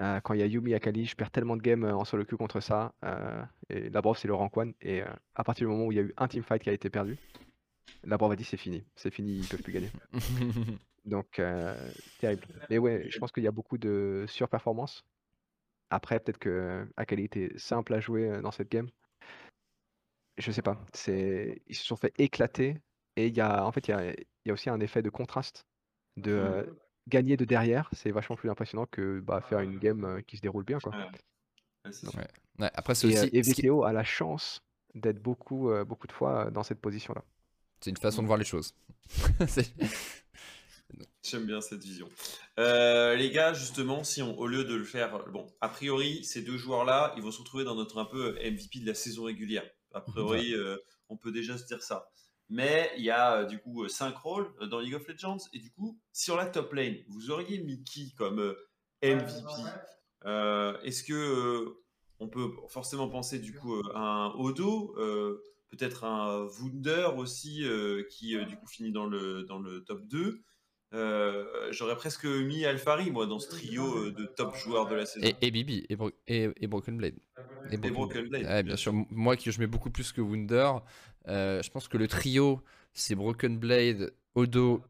euh, quand il y a Yumi Akali, je perds tellement de games en solo queue contre ça. Euh, et la Brove, c'est le rank 1. Et à partir du moment où il y a eu un teamfight qui a été perdu, la Brove a dit C'est fini. C'est fini, ils peuvent plus gagner. Donc, terrible. Mais ouais, je pense qu'il y a beaucoup de surperformance. Après, peut-être que Akali était simple à jouer dans cette game je sais pas. C'est, ils se sont fait éclater. Et il y a, en fait, il y a, y a aussi un effet de contraste. De mmh. Gagner de derrière, c'est vachement plus impressionnant que bah, faire une game qui se déroule bien, quoi. après, et, aussi, et VTO a la chance d'être beaucoup, beaucoup de fois dans cette position-là. C'est une façon de voir les choses. J'aime bien cette vision. Euh, les gars, justement, si on, au lieu de le faire, bon, a priori, ces deux joueurs-là, ils vont se retrouver dans notre un peu MVP de la saison régulière. A priori, euh, on peut déjà se dire ça. Mais il y a euh, du coup 5 rôles dans League of Legends. Et du coup, sur la top lane, vous auriez mis qui comme MVP Est-ce que on peut forcément penser du coup à un Odo peut-être un Wunder aussi qui du coup finit dans le, dans le top 2 euh, j'aurais presque mis Alfari, moi, dans ce trio euh, de top joueurs de la saison. Et, Bibi, et, et, Broken Blade. Et Broken, Blade. bien sûr. Moi, qui je mets beaucoup plus que Wunder, euh, je pense que le trio, c'est Broken Blade, Odo,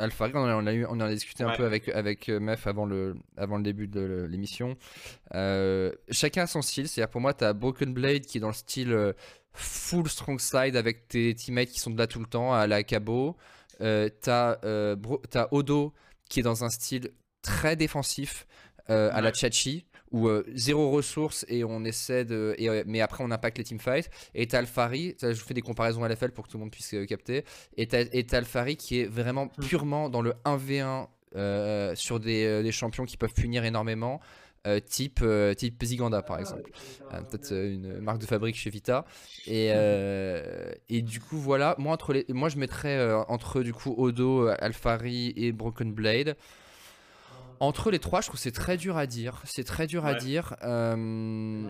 Alfari. On, en a, eu, on en a discuté un peu avec, avec Mef avant le, avant le début de l'émission. chacun a son style. C'est-à-dire, pour moi, tu as Broken Blade qui est dans le style full strong side avec tes teammates qui sont de là tout le temps, à la Cabo. Euh, t'as euh, Odo qui est dans un style très défensif euh, à la Chachi où zéro ressources et on essaie de. mais après, on impacte les teamfights. Et t'as Alfari, je vous fais des comparaisons à l'FL pour que tout le monde puisse capter. Et t'as Alfari qui est vraiment hmm. purement dans le 1v1 sur des, des, champions qui peuvent punir énormément. Euh, type, euh, type Ziganda par exemple. Euh, peut-être une marque de fabrique chez Vita. Et, et du coup, voilà, moi, entre les, moi je mettrais entre du coup Odo, Alfari et Broken Blade. Entre les trois, je trouve c'est très dur à dire. C'est très dur à dire. je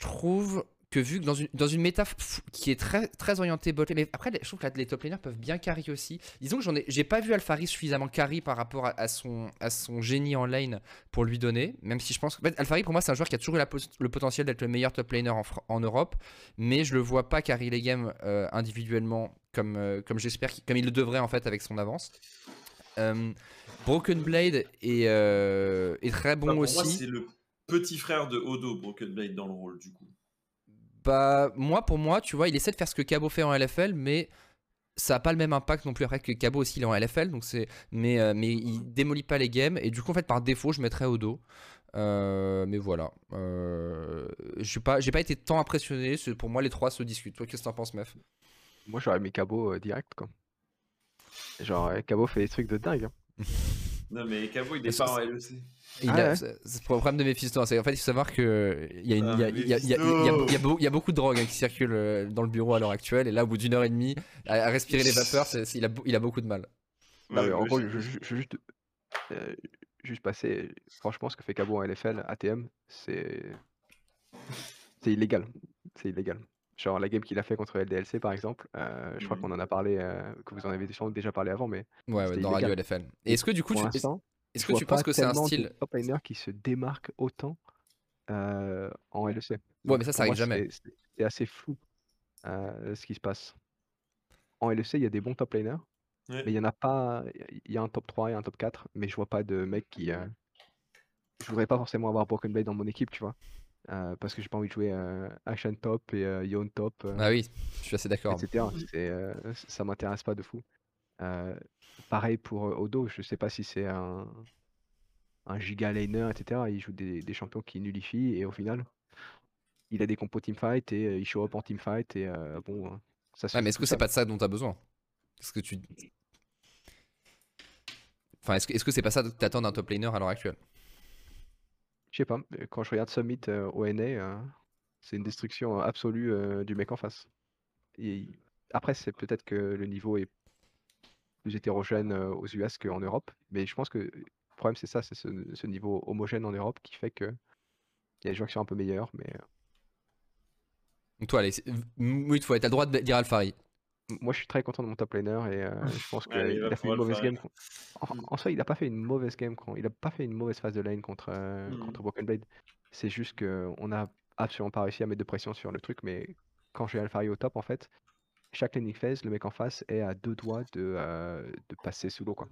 trouve que vu que dans une, dans une méta qui est très, très orientée bot mais après je trouve que les top laners peuvent bien carry aussi. Disons que j'en ai, j'ai pas vu Alphari suffisamment carry par rapport à, son, à son génie en lane pour lui donner, même si je pense que en fait, pour moi c'est un joueur qui a toujours eu le potentiel d'être le meilleur top laner en, en, Europe, mais je le vois pas carry les games euh, individuellement comme, euh, comme j'espère, comme il le devrait en fait avec son avance. Euh, Broken Blade est, est très bon aussi. Moi, c'est le petit frère de Odo, Broken Blade dans le rôle du coup. Bah, moi, pour moi, tu vois, il essaie de faire ce que Cabo fait en LFL, mais ça n'a pas le même impact non plus après que Cabo aussi il est en LFL donc c'est mais euh, mais il démolit pas les games et du coup en fait par défaut je mettrais Odo. Euh, mais voilà. Euh, je suis pas j'ai pas été tant impressionné pour moi les trois se discutent. Toi qu'est-ce que t'en penses Mef? Moi j'aurais mis Cabo direct quoi. Genre Cabo fait des trucs de dingue hein. non mais Cabo il est pas en LEC ah c'est le problème de Mephisto. En fait, il faut savoir que il y, a beaucoup de drogue hein, qui circulent euh, dans le bureau à l'heure actuelle. Et là, au bout d'une heure et demie, à, respirer les vapeurs, il, a, il, a, beaucoup de mal. en gros, je, je, juste, euh, juste passer. Franchement, ce que fait Cabo en LFL, ATM, c'est c'est illégal. C'est illégal. Genre la game qu'il a fait contre LDLC par exemple, euh, je crois mhm. qu'on en a parlé, que vous en avez déjà parlé avant, mais. Ouais, ouais dans Radio LFL. Est-ce que du coup, tu, est-ce que tu penses que c'est un style top liner qui se démarque autant euh, en LEC Ouais, mais ça, ça arrive jamais. C'est assez flou euh, ce qui se passe. En LEC, il y a des bons top laners, mais il y en a pas. Il y a un top 3 et un top 4, mais je vois pas de mec qui. Euh... Je voudrais pas forcément avoir Broken Blade dans mon équipe, tu vois. Euh, parce que j'ai pas envie de jouer Action top et Yon top. ah oui, je suis assez d'accord. Etc. ça m'intéresse pas de fou. Pareil pour Odo, je sais pas si c'est un, un giga laner, etc. Il joue des, champions qui nullifient et au final, il a des compos teamfight et il show up en teamfight et bon, ça se mais est-ce que c'est pas de ça dont tu as besoin? Est-ce que tu. Enfin, est-ce que est-ce que c'est pas ça que t'attends d'un top laner à l'heure actuelle? Je sais pas, quand je regarde Summit au NA, c'est une destruction absolue du mec en face. Après, c'est peut-être que le niveau est plus hétérogène aux US qu'en Europe. Mais je pense que le problème, c'est ça, c'est ce, niveau homogène en Europe qui fait que il y a des joueurs qui sont un peu meilleurs. Mais... Donc toi, allez, oui, tu as le droit de dire Alfari. Moi, je suis très content de mon top laner et je pense qu'il a fait une mauvaise game. En, soi, il n'a pas fait une mauvaise game. Il n'a pas fait une mauvaise phase de lane contre, mmh. contre Broken Blade. C'est juste qu'on n'a absolument pas réussi à mettre de pression sur le truc. Mais quand j'ai Alfari au top, en fait, chaque landing phase, le mec en face est à deux doigts de, euh, de passer sous l'eau. quoi.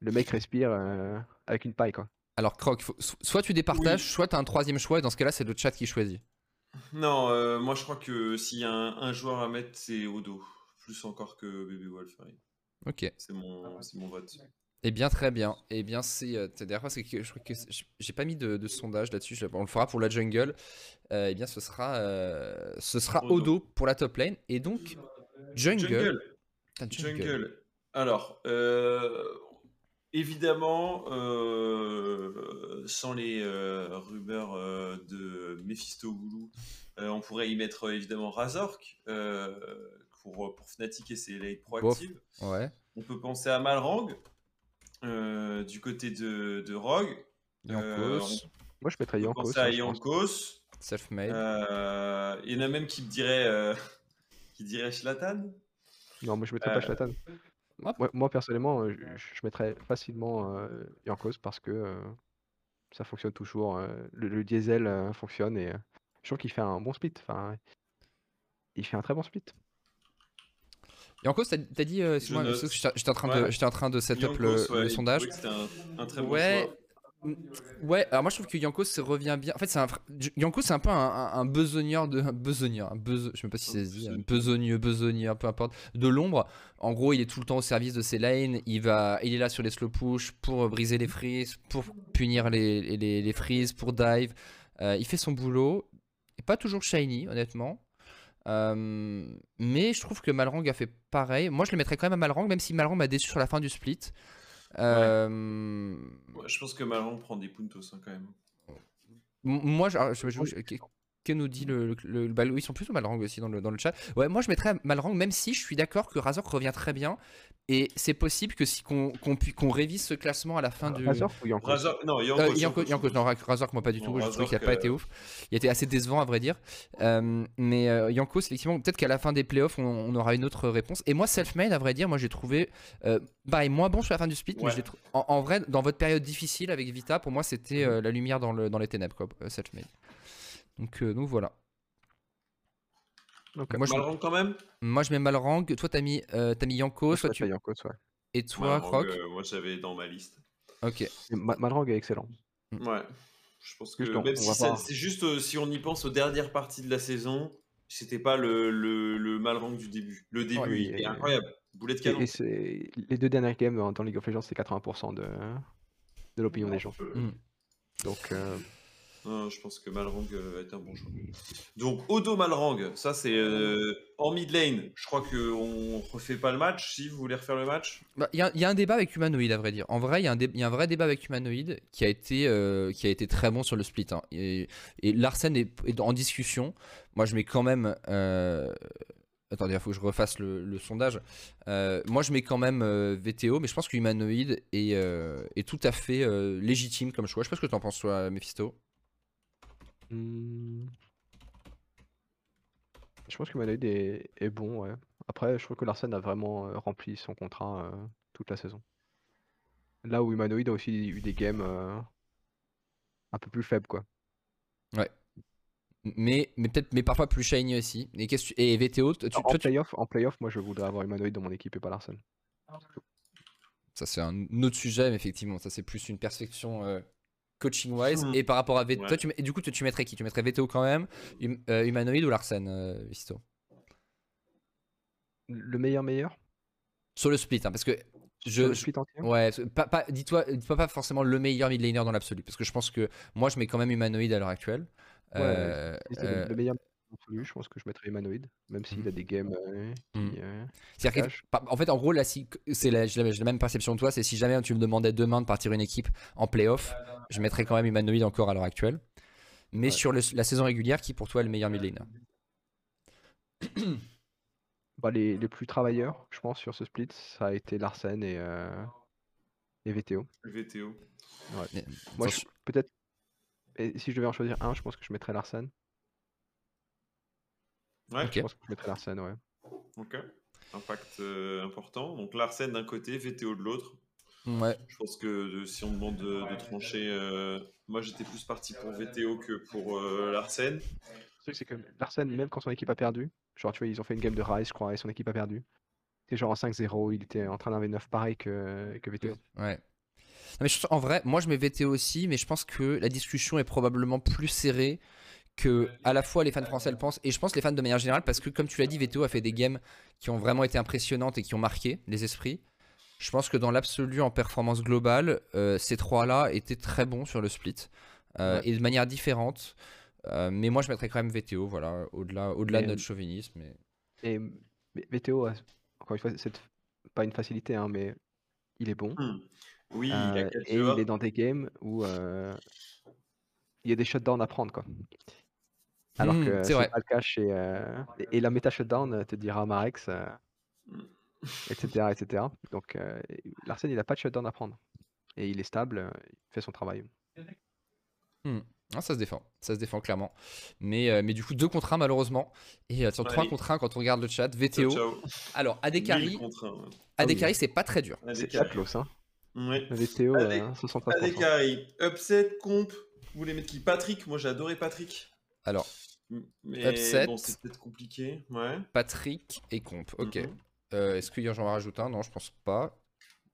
Le mec respire euh, avec une paille. quoi. Alors, Croc, soit tu départages, soit tu as un troisième choix, et dans ce cas-là, c'est le chat qui choisit. Non, euh, moi je crois que s'il y a un, joueur à mettre, c'est Odo. Plus encore que Baby Wolf. Ok. C'est mon, mon vote. Eh bien, très bien. Eh bien, c'est euh, d'ailleurs parce que je crois que j'ai pas mis de, sondage là-dessus. On le fera pour la jungle. Euh, eh bien, ce sera euh, ce sera Odo. pour la top lane et donc jungle. Jungle. jungle. Alors, Évidemment, euh, sans les euh, rumeurs euh, de Mephisto Goulou, on pourrait y mettre évidemment Razork pour, pour Fnatic et ses late proactives. Ouais. On peut penser à Malrang du côté de, de Rogue. Yankos. Moi je mettrais Yankos. penser à Yankos. Self-made. Il y en a même qui me dirait, qui dirait Shlatan. Non, moi je mettrais pas Shlatan. Moi, personnellement, euh, je, mettrais facilement euh, Yankos parce que euh, ça fonctionne toujours. le, diesel fonctionne et je trouve qu'il fait un bon split. Enfin, il fait un très bon split. Yankos, t'as as dit, j'étais en train de, j'étais en train de setup le, sondage. C'était un, très bon ouais, Ouais, alors moi je trouve que Yankos revient bien. En fait, c'est un Yankos c'est un peu un, un, besogneur de un besogneur, un je sais même pas si c'est dit, un besogneux, besogneux, peu importe, de l'ombre. En gros, il est tout le temps au service de ses lanes. Il va, il est là sur les slow push pour briser les freezes, pour punir les les, les freezes, pour dive. Euh, il fait son boulot. Et pas toujours shiny, honnêtement. Euh, mais je trouve que Malrang a fait pareil. Moi, je le mettrais quand même à Malrang, même si Malrang m'a déçu sur la fin du split. Euh, je pense que Malrang prend des puntos hein, quand même. Moi, je, que nous dit le, le, bah, ils sont plutôt Malrang aussi dans le, dans le chat. Ouais, moi je mettrais Malrang, même si je suis d'accord que Razork revient très bien. Et c'est possible que si qu'on qu'on révise ce classement à la fin du. Razork ou Yankos? Non, Yankos, non, Razork, moi pas du tout. je trouve qu'il n'a pas été ouf. Il était assez décevant à vrai dire. Euh, mais euh, Yankos, effectivement, peut-être qu'à la fin des playoffs, on, aura une autre réponse. Et moi, Selfmade, à vrai dire, moi j'ai trouvé. Euh, pareil, moins bon sur la fin du split, mais en, en, vrai, dans votre période difficile avec Vita, pour moi, c'était mhm. la lumière dans, le, dans les ténèbres, quoi, Selfmade. Donc, euh, donc voilà. Donc, moi, Malrang quand même? Moi je mets Malrang. Toi t'as mis, euh, as mis Yanko. Soit tu... Yankos, ouais. Et toi, Croc? euh, Moi j'avais dans ma liste. Ok. Malrang est excellent. Mm. Ouais. Je pense que même si c'est juste si on y pense aux dernières parties de la saison, c'était pas le, le, le Malrang du début. Le début il est incroyable. Boulet de canon. Et, les deux dernières games dans, League of Legends, c'est 80% de, de l'opinion des gens. Mm. Donc, je pense que Malrang euh, va être un bon choix. Donc, Odo Malrang, ça c'est euh, en mid lane. Je crois qu'on refait pas le match. Si vous voulez refaire le match, bah, il y, a un débat avec Humanoid, à vrai dire. En vrai, il y, a un vrai débat avec Humanoid qui a été, euh, qui a été très bon sur le split. Hein. Et, Larsen est, en discussion. Moi, je mets quand même. Attendez, il faut que je refasse le, sondage. moi, je mets quand même VTO, mais je pense que Humanoid est, est tout à fait légitime comme choix. Je sais pas ce que tu en penses, toi, Mephisto. Mmh. Je pense que Manoïd est, est bon, ouais. Après, je trouve que Larsen a vraiment euh, rempli son contrat euh, toute la saison. Là où Humanoid a aussi eu des games euh, un peu plus faibles, quoi. Ouais. Mais, mais peut-être mais parfois plus shiny aussi. Et, et VTO, tu, en, playoff, en playoff, moi je voudrais avoir Humanoid dans mon équipe et pas Larsen. Ça c'est un autre sujet, mais effectivement, ça c'est plus une perception coaching wise hmm. et par rapport à VTO toi tu, et du coup tu, mettrais qui? Tu mettrais VTO quand même hum, euh, humanoïde ou Larsen euh, Visto le meilleur meilleur? Sur le split hein, parce que je, le split entier? ouais pas, dis-toi dis-toi pas forcément le meilleur mid laner dans l'absolu parce que je pense que moi je mets quand même humanoïde à l'heure actuelle. Ouais, euh, le meilleur je pense que je mettrais humanoïde, même s'il a des games hmm. en fait, en gros, là, si, c'est la, la, même perception que toi, c'est si jamais tu me demandais demain de partir une équipe en playoff, je mettrais quand même humanoïde encore à l'heure actuelle. Mais sur la saison régulière, qui pour toi est le meilleur mid bah, les, les, plus travailleurs, je pense, sur ce split, ça a été Larsen et, euh, et VTO. VTO. Moi, peut-être. si je devais en choisir un, je pense que je mettrais Larsen. Ouais. Je pense que je mettrais Larsen, ouais. Ok. Impact euh, important. Donc Larsen d'un côté, VTO de l'autre. Ouais. Je pense que si on demande de, trancher, euh, moi j'étais plus parti pour VTO que pour euh, Larsen. Le truc c'est que Larsen, même quand son équipe a perdu, genre tu vois, ils ont fait une game de Rise, je crois, et son équipe a perdu. C'est genre en 5-0, il était en train d'un V9 pareil que, que VTO. Ouais. mais en vrai, moi je mets VTO aussi, mais je pense que la discussion est probablement plus serrée que à la fois les fans français le pensent et je pense les fans de manière générale parce que comme tu l'as dit VTO a fait des games qui ont vraiment été impressionnantes et qui ont marqué les esprits je pense que dans l'absolu, en performance globale, euh, ces trois-là étaient très bons sur le split. Euh, et de manière différente. Euh, mais moi, je mettrais quand même VTO, voilà, au-delà au -delà de notre chauvinisme. Et, VTO, encore une fois, c'est pas une facilité, hein, mais il est bon. Hmm. Oui, il a et il est dans des games où euh, il y a des shutdowns à prendre, quoi. Alors Hmm, que c'est pas le cas chez. euh, Et, la méta shutdown euh, te dira Marex, etc., etc. Donc euh, Larsen, il a pas de shutdown à prendre. Et il est stable, euh, il fait son travail. Hmm. Ah, ça se défend, ça se défend clairement. Mais, euh, mais du coup, 2 contre 1 malheureusement. Et euh, sur 3 Allez. contre 1 quand on regarde le chat. VTO. ciao. Alors, Adekari, ouais. Adekari c'est pas très dur. C'est pas close, hein. Ouais. VTO, Adek- euh, 73%. Adekari, upset, comp. Vous voulez mettre qui? Patrick Moi j'ai adoré Patrick. Alors, Mais Upset. bon, c'est peut-être compliqué. Ouais. Patrick et Comp. Ok. Mhm. Euh, Est-ce que j'en rajoute un? Non, je pense pas.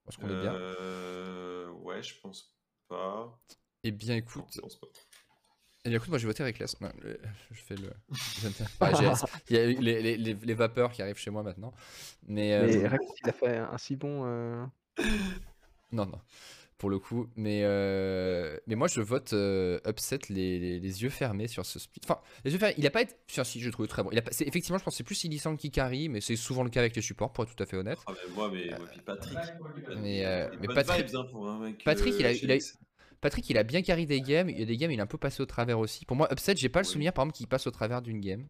Parce qu'on est bien. Euh, Ouais, je pense pas. Eh bien, Non, écoute. je pense pas. Eh bien, écoute, moi j'ai voté Reckless. Non, le- je fais le. Il y a eu les, les- les- les vapeurs qui arrivent chez moi maintenant. Mais. euh, Mais Rex, il a fait un si bon. euh, Non, non. Pour le coup. Mais, euh, mais moi je vote euh, Upset les, les- les yeux fermés sur ce split. Enfin, les yeux fermés. Il a pas été. Enfin, si, je le trouve très bon. Il a pas... c'est- Effectivement, je pense que c'est plus Illisan qui carry, mais c'est souvent le cas avec les supports, pour être tout à fait honnête. Ah, mais moi, mais, moi, puis Patrick. Mais, euh, mais Patrick- vibes, hein, pour un mec, Patrick, il a- euh, il a- chez- Patrick, il a bien carry des games. Il y a des games, il est un peu passé au travers aussi. Pour moi, Upset, j'ai pas le souvenir, par exemple, qu'il passe au travers d'une game.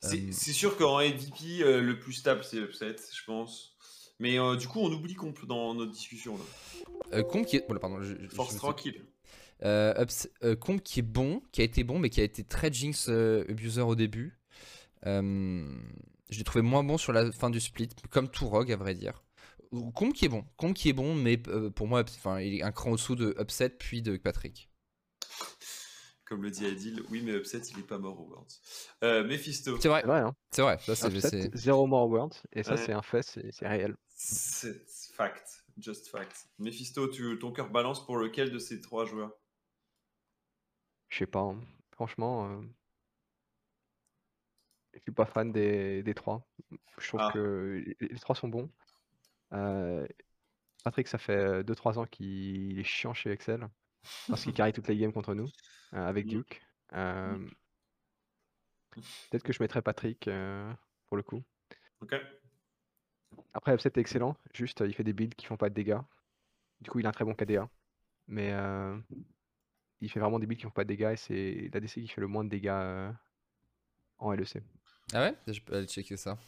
C'est Euh, c'est sûr qu'en MVP, euh, le plus stable, c'est Upset, je pense. Mais euh, du coup, on oublie Comp dans notre discussion. Là. Euh, Comp qui est. Pardon, je- je- Force je- tranquille. Euh, Ups- Comp qui est bon, qui a été bon, mais qui a été très Jinx abuser au début. Je l'ai trouvé moins bon sur la fin du split, comme tout Rogue à vrai dire. Comp qui est bon, Comp qui est bon, mais pour moi, enfin, il est un cran au-dessous de Upset puis de Patrick. Comme le dit Adil, oui, mais Upset, il est pas mort au Worlds. Euh, Mephisto, C'est vrai, C'est vrai, hein. c'est vrai. Ça, c'est, Upset, zéro more words. Et ça, Ouais. c'est un fait, c'est réel. c'est fact. Just fact. Mephisto, tu, ton cœur balance pour lequel de ces trois joueurs? Je sais pas. hein. Franchement, euh, je suis pas fan des, des trois. Je trouve Ah. que les, trois sont bons. Euh, Patrick, ça fait 2-3 ans qu'il est chiant chez Excel. Parce qu'il carry toutes les games contre nous, euh, avec Mm. Duke. Euh, Peut-être que je mettrais Patrick euh, pour le coup. Ok. Après, Upset est excellent. Juste, euh, il fait des builds qui font pas de dégâts. Du coup, il a un très bon KDA. Mais euh, il fait vraiment des builds qui font pas de dégâts. Et c'est l'ADC qui fait le moins de dégâts euh, en LEC. Ah ouais? Je peux aller checker ça.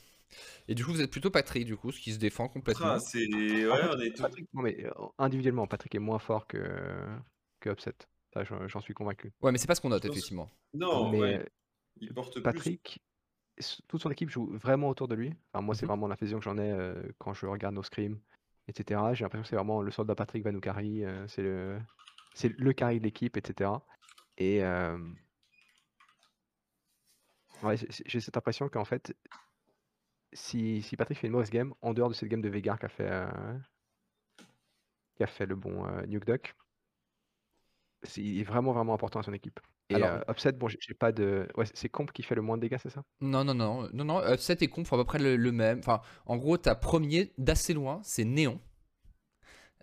Et du coup, vous êtes plutôt Patrick, du coup, ce qui se défend complètement. Ah, c'est. Ouais, En fait, on est tous- Patrick, non, mais euh, individuellement, Patrick est moins fort que, que Upset. Ça, j'en suis convaincu. Ouais, mais c'est pas ce qu'on note, effectivement. Non, mais ouais. Il porte plus. Patrick, toute son équipe joue vraiment autour de lui. Enfin, moi, c'est Mhm. vraiment l'infusion que j'en ai euh, quand je regarde nos scrims, etc. J'ai l'impression que c'est vraiment le soldat Patrick va nous carry. euh, c'est le, c'est le carry de l'équipe, etc. Et euh, ouais, j'ai- cette impression qu'en fait, si, si Patrick fait une mauvaise game, en dehors de cette game de Vegar qu'a fait, euh, qui a fait le bon euh, Nuke Duck, c'est il est vraiment vraiment important à son équipe. Et Alors- euh, Upset, bon, j'ai j'ai pas de. Ouais, c'est Comp qui fait le moins de dégâts, c'est ça? Non, non, non, non, non, Upset et Comp font à peu près le, le même. Enfin, en gros, ta premier d'assez loin, c'est Néon.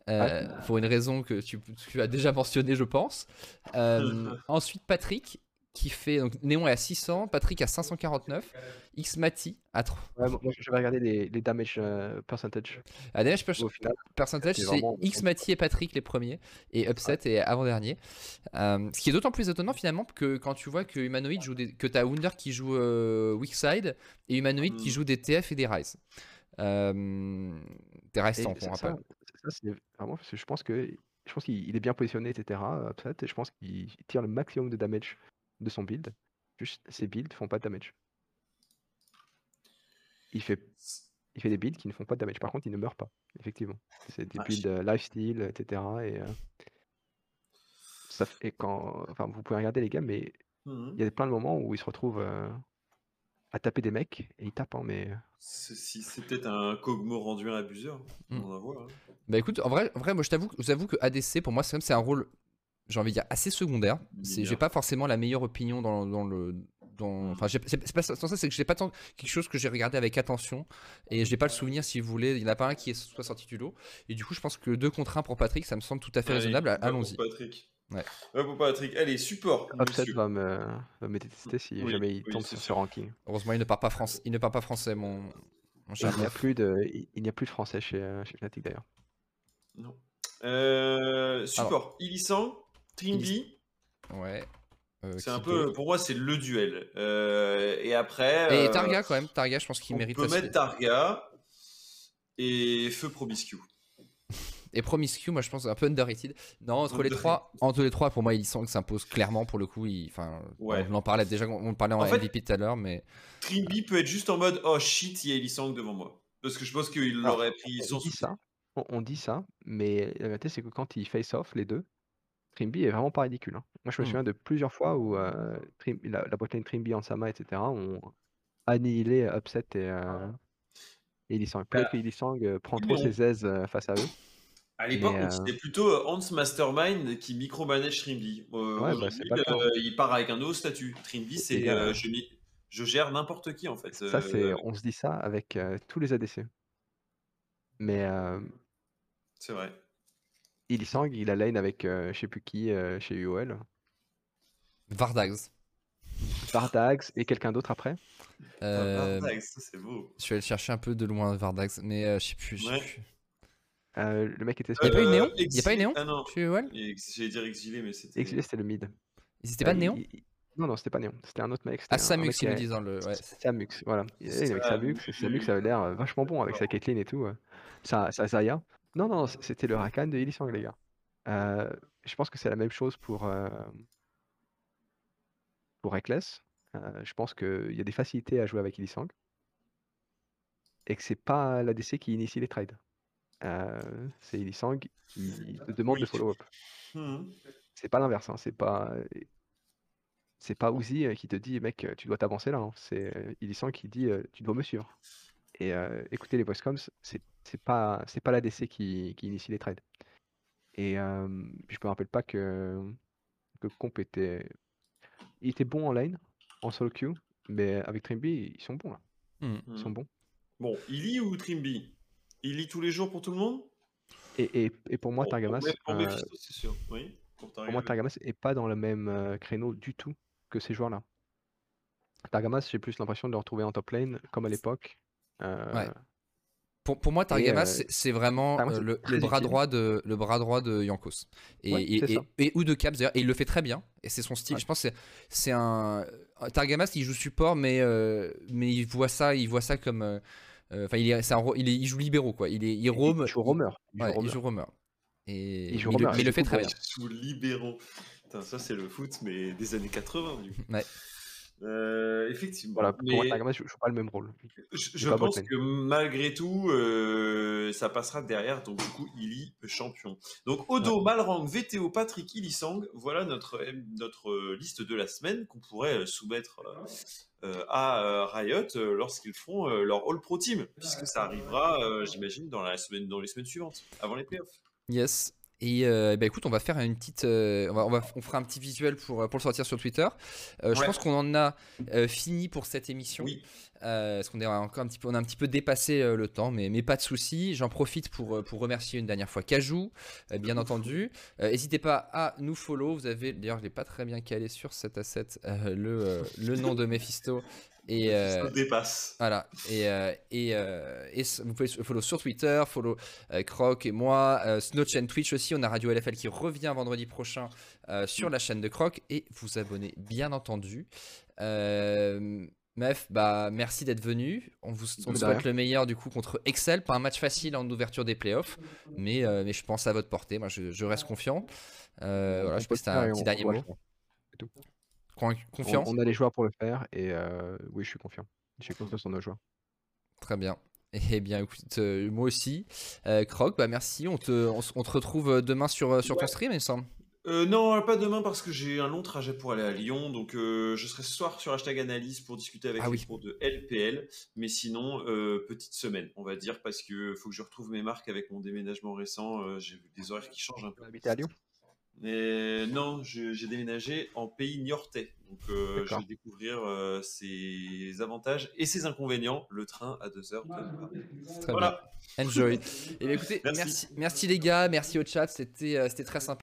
Euh, Pour une raison que tu, tu as déjà mentionnée, je pense. Euh, ensuite, Patrick, qui fait. Donc, Néon est à 600, Patrick à 549, Xmati à 3. Ouais, moi, moi, je vais regarder les, les damage euh, percentage. À damage per- Au final, percentage, c'est Xmati et Patrick les premiers, et Upset est avant-dernier. Euh, ce qui est d'autant plus étonnant finalement que quand tu vois que Humanoid joue des... que tu as Wunder qui joue euh, Weak Side et Humanoid qui Mm. joue des TF et des Rise. Euh, des Rise et tank, on ça, ça, rappelle. ça, c'est vraiment parce que je pense que je pense qu'il il est bien positionné, etc. Upset, et je pense qu'il tire le maximum de damage de son build. Juste ses builds font pas de damage. Il fait, il fait des builds qui ne font pas de damage. Par contre, il ne meurt pas, effectivement. C'est des Ah, builds euh, lifesteal, etc. Et, euh, ça, quand, enfin, vous pouvez regarder les games, mais Mhm. il y a plein de moments où il se retrouve euh, à taper des mecs et il tape, hein, mais Ceci, c'est peut-être un Kog'Maw rendu un abuseur. Mm. On en voit. hein. Bah écoute, en vrai, en vrai moi je t'avoue, que ADC pour moi c'est un rôle, j'ai envie de dire assez secondaire. C'est, j'ai pas forcément la meilleure opinion dans, dans le, dans, enfin j'ai- c'est, c'est pas sans ça, c'est que j'ai pas tant quelque chose que j'ai regardé avec attention et j'ai pas le souvenir si vous voulez. Il y en a pas un qui est soit sorti du lot et du coup je pense que 2 contre 1 pour Patrick, ça me semble tout à fait Allez, raisonnable. Allons-y. Patrick. Ouais. Va pour Patrick. Allez, support. Upset monsieur. va me, va me détester si Oui, jamais il oui, tombe sur ce ranking. Heureusement il ne parle pas français, il ne parle pas français mon, mon cher Il n'y a plus de, il, n'y a plus de français chez, euh, chez Fnatic d'ailleurs. Non. Euh, support, Illisang, Trimby. Ouais. Euh, c'est un peu, pour moi, c'est le duel. Euh, et après. Et Targa quand même. Targa, je pense qu'il mérite. On peut mettre Targa et Feu Promiscue. Et Promiscue, moi je pense un peu underrated. Non, entre les trois, entre les trois, pour moi, il s'impose clairement pour le coup. Enfin, on en parlait déjà, on parlait en, MVP tout à l'heure, mais. Trimby peut être juste en mode oh shit, il y a Elisang devant moi. Parce que je pense qu'il l'aurait pris on dit ça, on, dit ça, mais la vérité c'est que quand ils face off les deux, Trimby est vraiment pas ridicule. Hein. Moi je me hmm. souviens de plusieurs fois où euh, la, la botlane Trimby, Ansama, etc. ont annihilé Upset et, euh, et Peut-être que Ilisang euh, prend trop ses aises euh, face à eux. À l'époque, c'était plutôt Hans Mastermind qui micromanage Trimby. Bah, il part avec un nouveau statut. Trimby, c'est je, je, gère n'importe qui en fait. Ça, c'est, on se dit ça avec tous les ADC. Mais. c'est vrai. Ilisang, il a lane avec je sais plus qui chez UOL. Vardags. Vardags et quelqu'un d'autre après? Euh, Vardags, c'est beau. Je vais aller chercher un peu de loin Vardags, mais euh, je sais plus. Euh, le mec était. Il n'y a pas eu Néon? Il n'y a pas eu Néon? Ah non. J'allais dire exilé, mais c'était. Exilé, c'était le mid. C'était pas Néon? Non, non, c'était pas Néon. C'était un autre mec. Ah, Samux, il me dit dans le. Ouais. Samux, voilà. Il est avec Samux. Samux avait l'air vachement bon avec sa Caitlyn et tout. Sa Zaya. Non, non, c'était le Rakan de Illisang, les gars. je pense que c'est la même chose pour. pour Reckless. je pense qu'il y a des facilités à jouer avec Illisang. Et que c'est pas l'ADC qui initie les trades. Euh, c'est Illisang qui te demande de follow-up. Mmh c'est pas l'inverse, hein, c'est pas. C'est pas Uzi qui te dit, mec, tu dois t'avancer là. Hein. C'est Illisang qui dit, tu dois me suivre. Et écoutez les voice coms, c'est pas, c'est pas l'ADC qui, qui initie les trades. Et je me rappelle pas que, que Comp était. Il était bon en lane, en solo queue, mais avec Trimby, ils sont bons là. Mmh. Ils sont bons. Bon, Illy ou Trimby? Il lit tous les jours pour tout le monde? Et, et, pour moi, Targamas. Pour, euh, c'est sûr. Oui, pour, moi, Targamas n'est pas dans le même euh, créneau du tout que ces joueurs-là. Targamas, j'ai plus l'impression de le retrouver en top lane, comme à l'époque. Euh, ouais. Pour, pour, moi, Targamas, c'est vraiment le, bras droit de, le bras droit de Yankos. Et, et, ou de Caps, d'ailleurs. Et il le fait très bien. Et c'est son style. Je pense que c'est un. Targamas, il joue support, mais, mais il, voit ça, il voit ça comme euh, enfin, il, est, il, il, joue libéraux, quoi. Il, est, il roam. Il joue roamer. Il joue roamer. Et il, joue mais, il, le fait très bien. Il joue libéraux. ça, c'est le foot, mais des années 80, du coup. Ouais. Euh, effectivement. Voilà, pour mais... je joue pas le même rôle. Je, pense que malgré tout, euh, ça passera derrière. Donc, du coup, Illy champion. Donc, Odo, ouais. Malrang, VTO, Patrick, Illy voilà notre, notre liste de la semaine qu'on pourrait soumettre euh, à euh, Riot euh, lorsqu'ils feront leur All Pro Team, puisque ça arrivera, j'imagine, dans, la semaine, dans les semaines suivantes, avant les playoffs. Yes. Et bah écoute, on va faire une petite, on, va, on, fera un petit visuel pour, pour le sortir sur Twitter. Je pense qu'on en a fini pour cette émission. Oui. parce qu'on est encore un petit peu, on a un petit peu dépassé le temps, mais, mais pas de souci. J'en profite pour, pour remercier une dernière fois Cajou, bien entendu. N'hésitez pas à nous follow. Vous avez, d'ailleurs, je l'ai pas très bien calé sur cet asset, le, le nom de Mephisto. Et euh, dépasse. Voilà. Et, euh, et, euh, et, vous pouvez follow sur Twitter, follow Croc et moi, notre chaîne Twitch aussi. On a Radio LFL qui revient vendredi prochain sur la chaîne de Croc et vous abonner bien entendu. Mef, bah merci d'être venu. On vous souhaite le meilleur du coup contre Excel. Pas un match facile en ouverture des playoffs, mais, mais je pense à votre portée. Moi, je, je reste confiant. voilà, je pense que c'était un petit dernier mot. Confiant on, a les joueurs pour le faire et euh, oui, je suis confiant. Je suis confiant sur nos joueurs. Très bien. Eh bien, écoute, euh, moi aussi. Euh, Croc, bah merci. On te, on, te retrouve demain sur, sur ton stream, il me semble. non, pas demain parce que j'ai un long trajet pour aller à Lyon. Donc, je serai ce soir sur hashtag analyse pour discuter avec ah les oui. de LPL. Mais sinon, petite semaine, on va dire, parce que faut que je retrouve mes marques avec mon déménagement récent. j'ai vu des horaires qui changent un peu. à Lyon et non, j'ai déménagé en pays niortais. Donc, euh, je vais découvrir euh, ses avantages et ses inconvénients. Le train à 2 heures Très voilà. Bien. Enjoy. et eh écoutez, merci. merci. merci. les gars, merci au chat, c'était euh, très sympa.